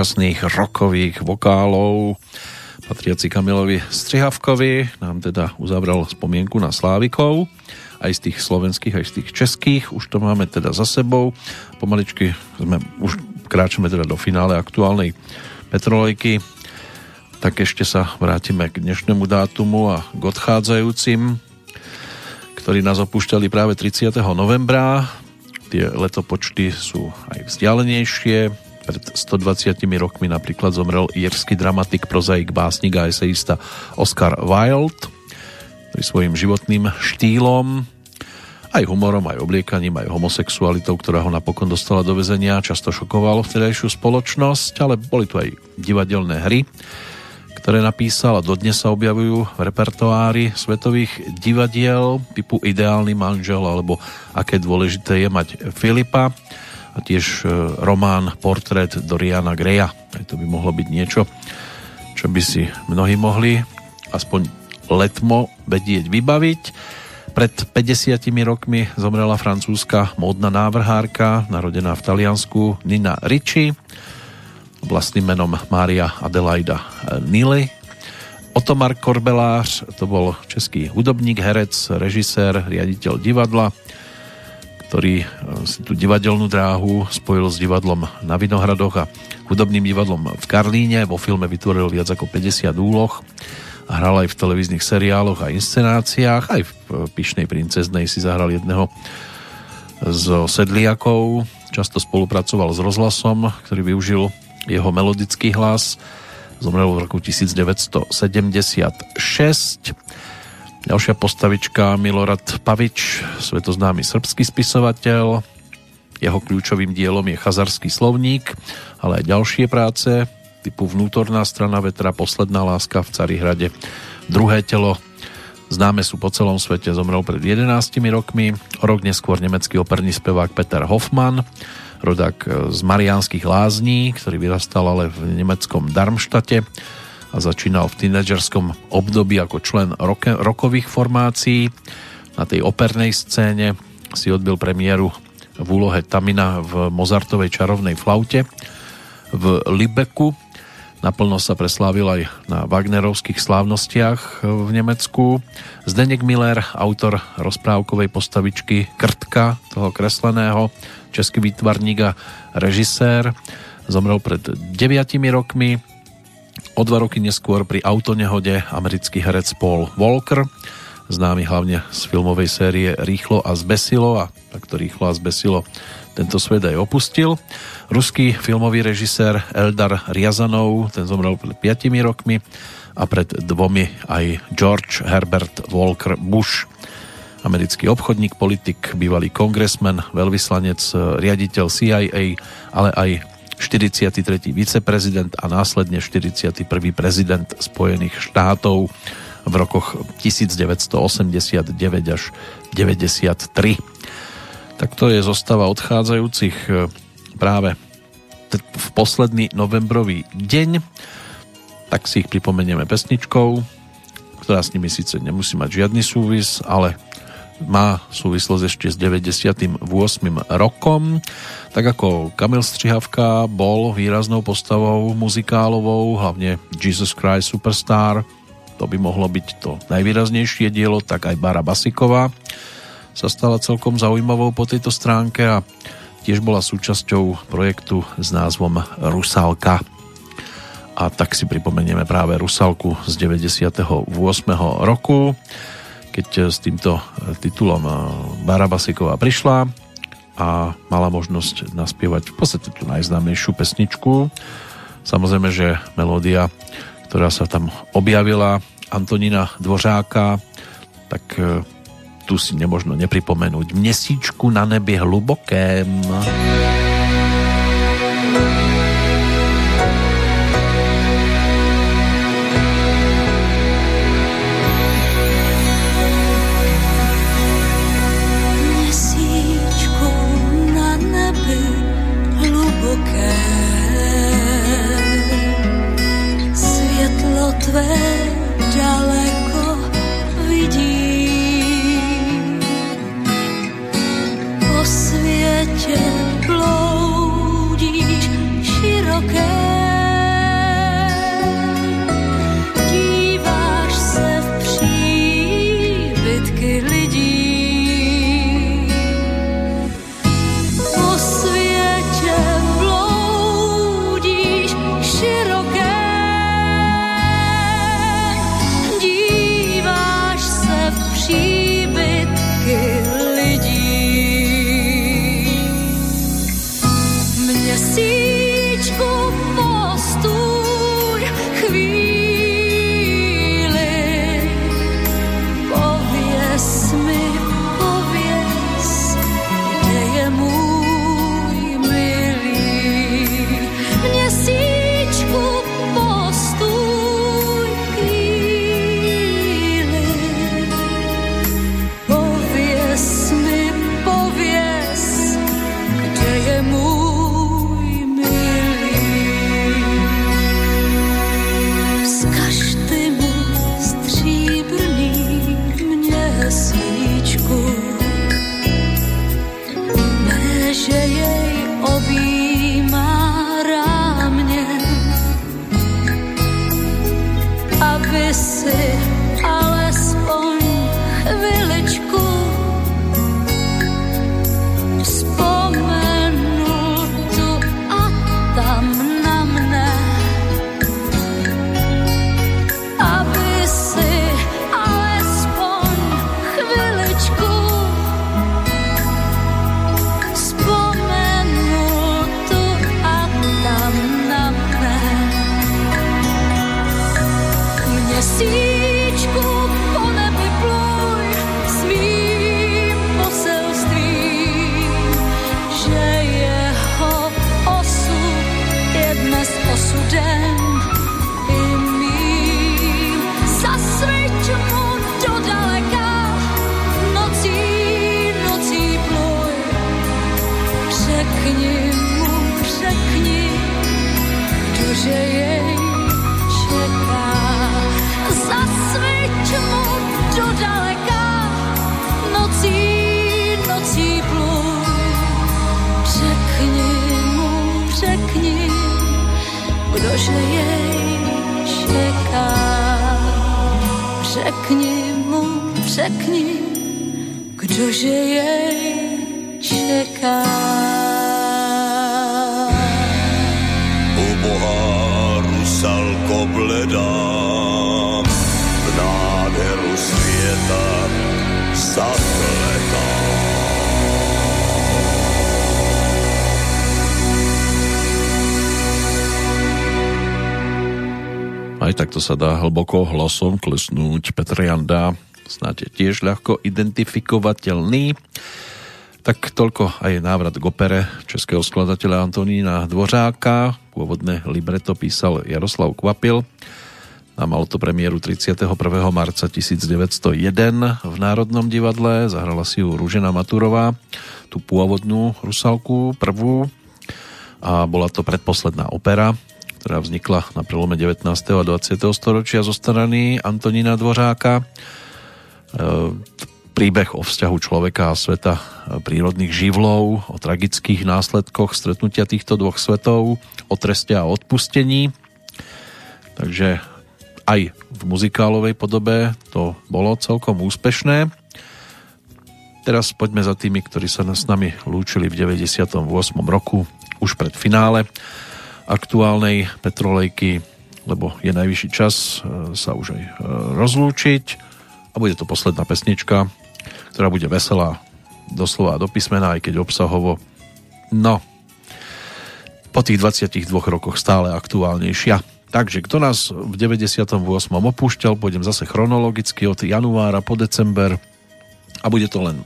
úžasných rokových vokálov patriaci Kamilovi Strihavkovi nám teda uzavrel spomienku na Slávikov aj z tých slovenských, aj z tých českých. Už to máme teda za sebou. Pomaličky sme, už kráčame teda do finále aktuálnej Petrolejky. Tak ešte sa vrátime k dnešnému dátumu a k odchádzajúcim, ktorí nás opúšťali práve 30. novembra. Tie letopočty sú aj vzdialenejšie. Pred 120 rokmi napríklad zomrel írsky dramatik, prozaik, básnik a eseista Oscar Wilde, ktorý svojim životným štýlom aj humorom, aj obliekaním, aj homosexualitou, ktorá ho napokon dostala do väzenia, často šokovalo vtedajšiu spoločnosť, ale boli tu aj divadelné hry, ktoré napísal a dodnes sa objavujú v repertoári svetových divadiel typu Ideálny manžel alebo Aké dôležité je mať Filipa a tiež e, román Portrét Doriana Greja. Aj to by mohlo byť niečo, čo by si mnohí mohli aspoň letmo vedieť vybaviť. Pred 50 rokmi zomrela francúzska módna návrhárka, narodená v Taliansku Nina Ricci, vlastným menom Mária Adelaida Nili. Otomar Korbelář, to bol český hudobník, herec, režisér, riaditeľ divadla, ktorý e, si tú divadelnú dráhu spojil s divadlom na Vinohradoch a hudobným divadlom v Karlíne. Vo filme vytvoril viac ako 50 úloh hral aj v televíznych seriáloch a inscenáciách, aj v Pišnej princeznej si zahral jedného z sedliakov, často spolupracoval s rozhlasom, ktorý využil jeho melodický hlas. Zomrel v roku 1976. Ďalšia postavička Milorad Pavič, svetoznámy srbský spisovateľ. Jeho kľúčovým dielom je Chazarský slovník, ale aj ďalšie práce, typu Vnútorná strana vetra, Posledná láska v Carihrade, Druhé telo, známe sú po celom svete, zomrel pred 11 rokmi, o rok neskôr nemecký operný spevák Peter Hoffmann, rodák z Mariánskych lázní, ktorý vyrastal ale v nemeckom Darmštate a začínal v tínedžerskom období ako člen roke, rokových formácií. Na tej opernej scéne si odbil premiéru v úlohe Tamina v Mozartovej čarovnej flaute v Libeku Naplno sa preslávil aj na Wagnerovských slávnostiach v Nemecku. Zdenek Miller, autor rozprávkovej postavičky Krtka, toho kresleného, český výtvarník a režisér, zomrel pred 9 rokmi. O dva roky neskôr pri autonehode americký herec Paul Walker, známy hlavne z filmovej série Rýchlo a zbesilo a takto Rýchlo a zbesilo tento svet aj opustil. Ruský filmový režisér Eldar Riazanov, ten zomrel pred 5 rokmi a pred dvomi aj George Herbert Walker Bush, americký obchodník, politik, bývalý kongresmen, veľvyslanec, riaditeľ CIA, ale aj 43. viceprezident a následne 41. prezident Spojených štátov v rokoch 1989 až 93 tak to je zostava odchádzajúcich e, práve v posledný novembrový deň. Tak si ich pripomenieme pesničkou, ktorá s nimi síce nemusí mať žiadny súvis, ale má súvislosť ešte s 98. rokom. Tak ako Kamil Střihavka bol výraznou postavou muzikálovou, hlavne Jesus Christ Superstar, to by mohlo byť to najvýraznejšie dielo, tak aj Bara Basiková sa stala celkom zaujímavou po tejto stránke a tiež bola súčasťou projektu s názvom Rusalka. A tak si pripomenieme práve Rusalku z 98. roku, keď s týmto titulom Barabasiková prišla a mala možnosť naspievať v podstate tú najznámejšiu pesničku. Samozrejme, že melódia, ktorá sa tam objavila, Antonina Dvořáka, tak tu si nemožno nepripomenúť Měsíčku na nebi hlubokém. že kdože jej čeká. Řekni mu, řekni, kdože jej čeká. Ubohá rusalko bledá, v nádheru světa zakletá. Takto sa dá hlboko hlasom klesnúť Petr Janda, snáď je tiež ľahko identifikovateľný. Tak toľko aj návrat k opere českého skladateľa Antonína Dvořáka. Pôvodné libreto písal Jaroslav Kvapil. A malo to premiéru 31. marca 1901 v Národnom divadle. Zahrala si ju Rúžena Maturová, tú pôvodnú Rusalku, prvú. A bola to predposledná opera, ktorá vznikla na prelome 19. a 20. storočia zo strany Antonína Dvořáka. E, príbeh o vzťahu človeka a sveta prírodných živlov, o tragických následkoch stretnutia týchto dvoch svetov, o treste a odpustení. Takže aj v muzikálovej podobe to bolo celkom úspešné. Teraz poďme za tými, ktorí sa s nami lúčili v 98. roku, už pred finále aktuálnej Petrolejky, lebo je najvyšší čas e, sa už aj e, rozlúčiť a bude to posledná pesnička, ktorá bude veselá doslova do písmena, aj keď obsahovo no po tých 22 rokoch stále aktuálnejšia. Takže kto nás v 98. opúšťal, pôjdem zase chronologicky od januára po december a bude to len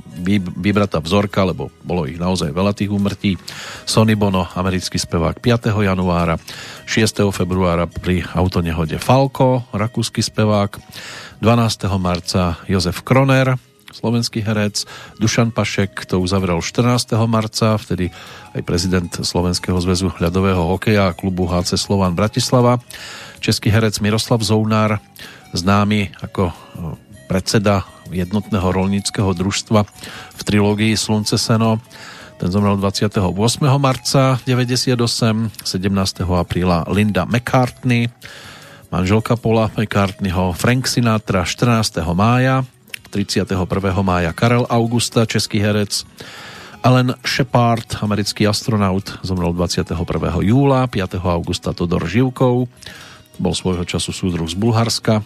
vybratá vzorka, lebo bolo ich naozaj veľa tých úmrtí. Sonny Bono, americký spevák 5. januára, 6. februára pri autonehode Falco, rakúsky spevák, 12. marca Jozef Kroner, slovenský herec, Dušan Pašek to uzavrel 14. marca, vtedy aj prezident Slovenského zväzu ľadového hokeja a klubu HC Slovan Bratislava, český herec Miroslav Zounár, známy ako predseda jednotného rolníckého družstva v trilógii Slunce Seno. Ten zomrel 28. marca 98, 17. apríla Linda McCartney, manželka Paula McCartneyho, Frank Sinatra 14. mája, 31. mája Karel Augusta, český herec, Alan Shepard, americký astronaut, zomrel 21. júla, 5. augusta Todor Živkov, bol svojho času súdruh z Bulharska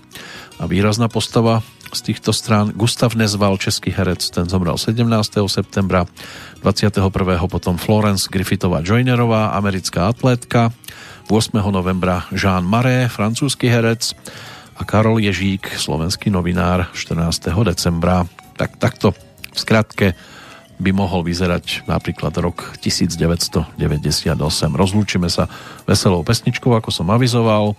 a výrazná postava z týchto strán. Gustav Nezval, český herec, ten zomrel 17. septembra, 21. potom Florence Griffithová Joinerová, americká atlétka, 8. novembra Jean Maré, francúzsky herec a Karol Ježík, slovenský novinár, 14. decembra. Tak takto v skratke by mohol vyzerať napríklad rok 1998. Rozlúčime sa veselou pesničkou, ako som avizoval.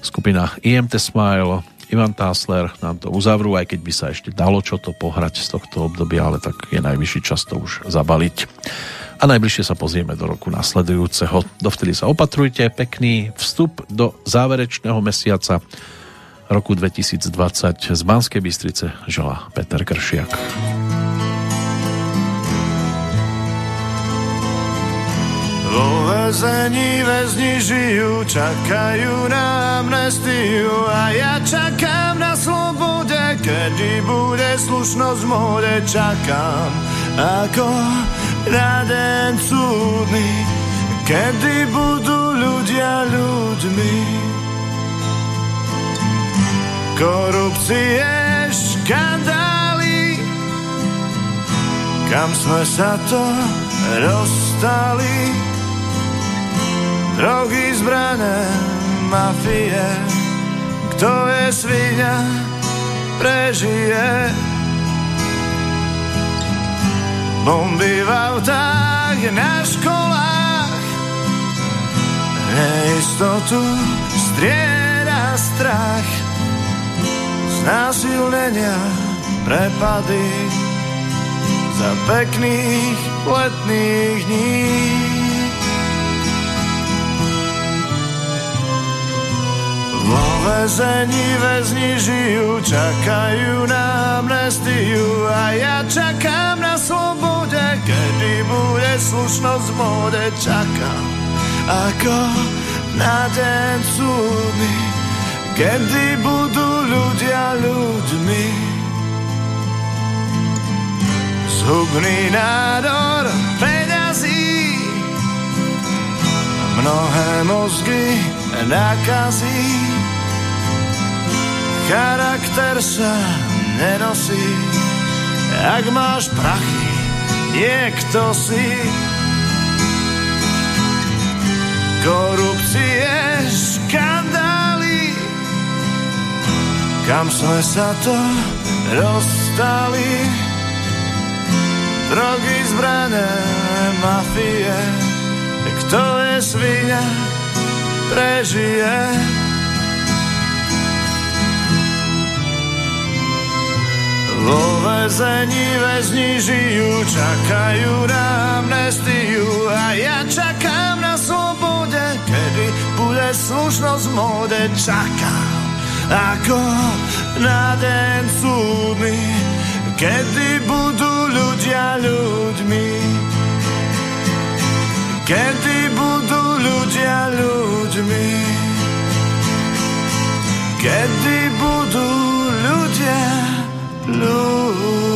Skupina IMT Smile, Ivan Tásler nám to uzavrú, aj keď by sa ešte dalo čo to pohrať z tohto obdobia, ale tak je najvyšší čas to už zabaliť. A najbližšie sa pozrieme do roku nasledujúceho. Dovtedy sa opatrujte, pekný vstup do záverečného mesiaca roku 2020 z Banskej Bystrice žela Peter Kršiak. Vo väzení väzni žijú, čakajú na amnestiu a ja čakám na slobode, kedy bude slušnosť v móde, čakám ako na den súdny, kedy budú ľudia ľuďmi. Korupcie, škandály, kam sme sa to rozstali. Drogy, zbrané, mafie, kto je svinia, prežije. Bomby v autách, na školách, neistotu strieda strach. Znásilnenia, prepady, za pekných letných dní. Vo väzení väzni žijú, čakajú na amnestiu a ja čakám na slobode, kedy bude slušnosť v móde, čakám ako na den súdny, kedy budú ľudia ľuďmi. Zhubný nádor peňazí, mnohé mozgy nakazí. Charakter sa nenosí, ak máš prachy, niekto si. Korupcie, škandály, kam sme sa to dostali. Drogy, zbrané, mafie, kto je svinia, prežije. Vo väzení väzni žijú, čakajú na amnestiu a ja čakám na slobode, kedy bude slušnosť v móde, čakám ako na den súdny, kedy budú ľudia ľuďmi. Kiedy budą ludzie ludźmi? Kiedy budą ludzie ludźmi?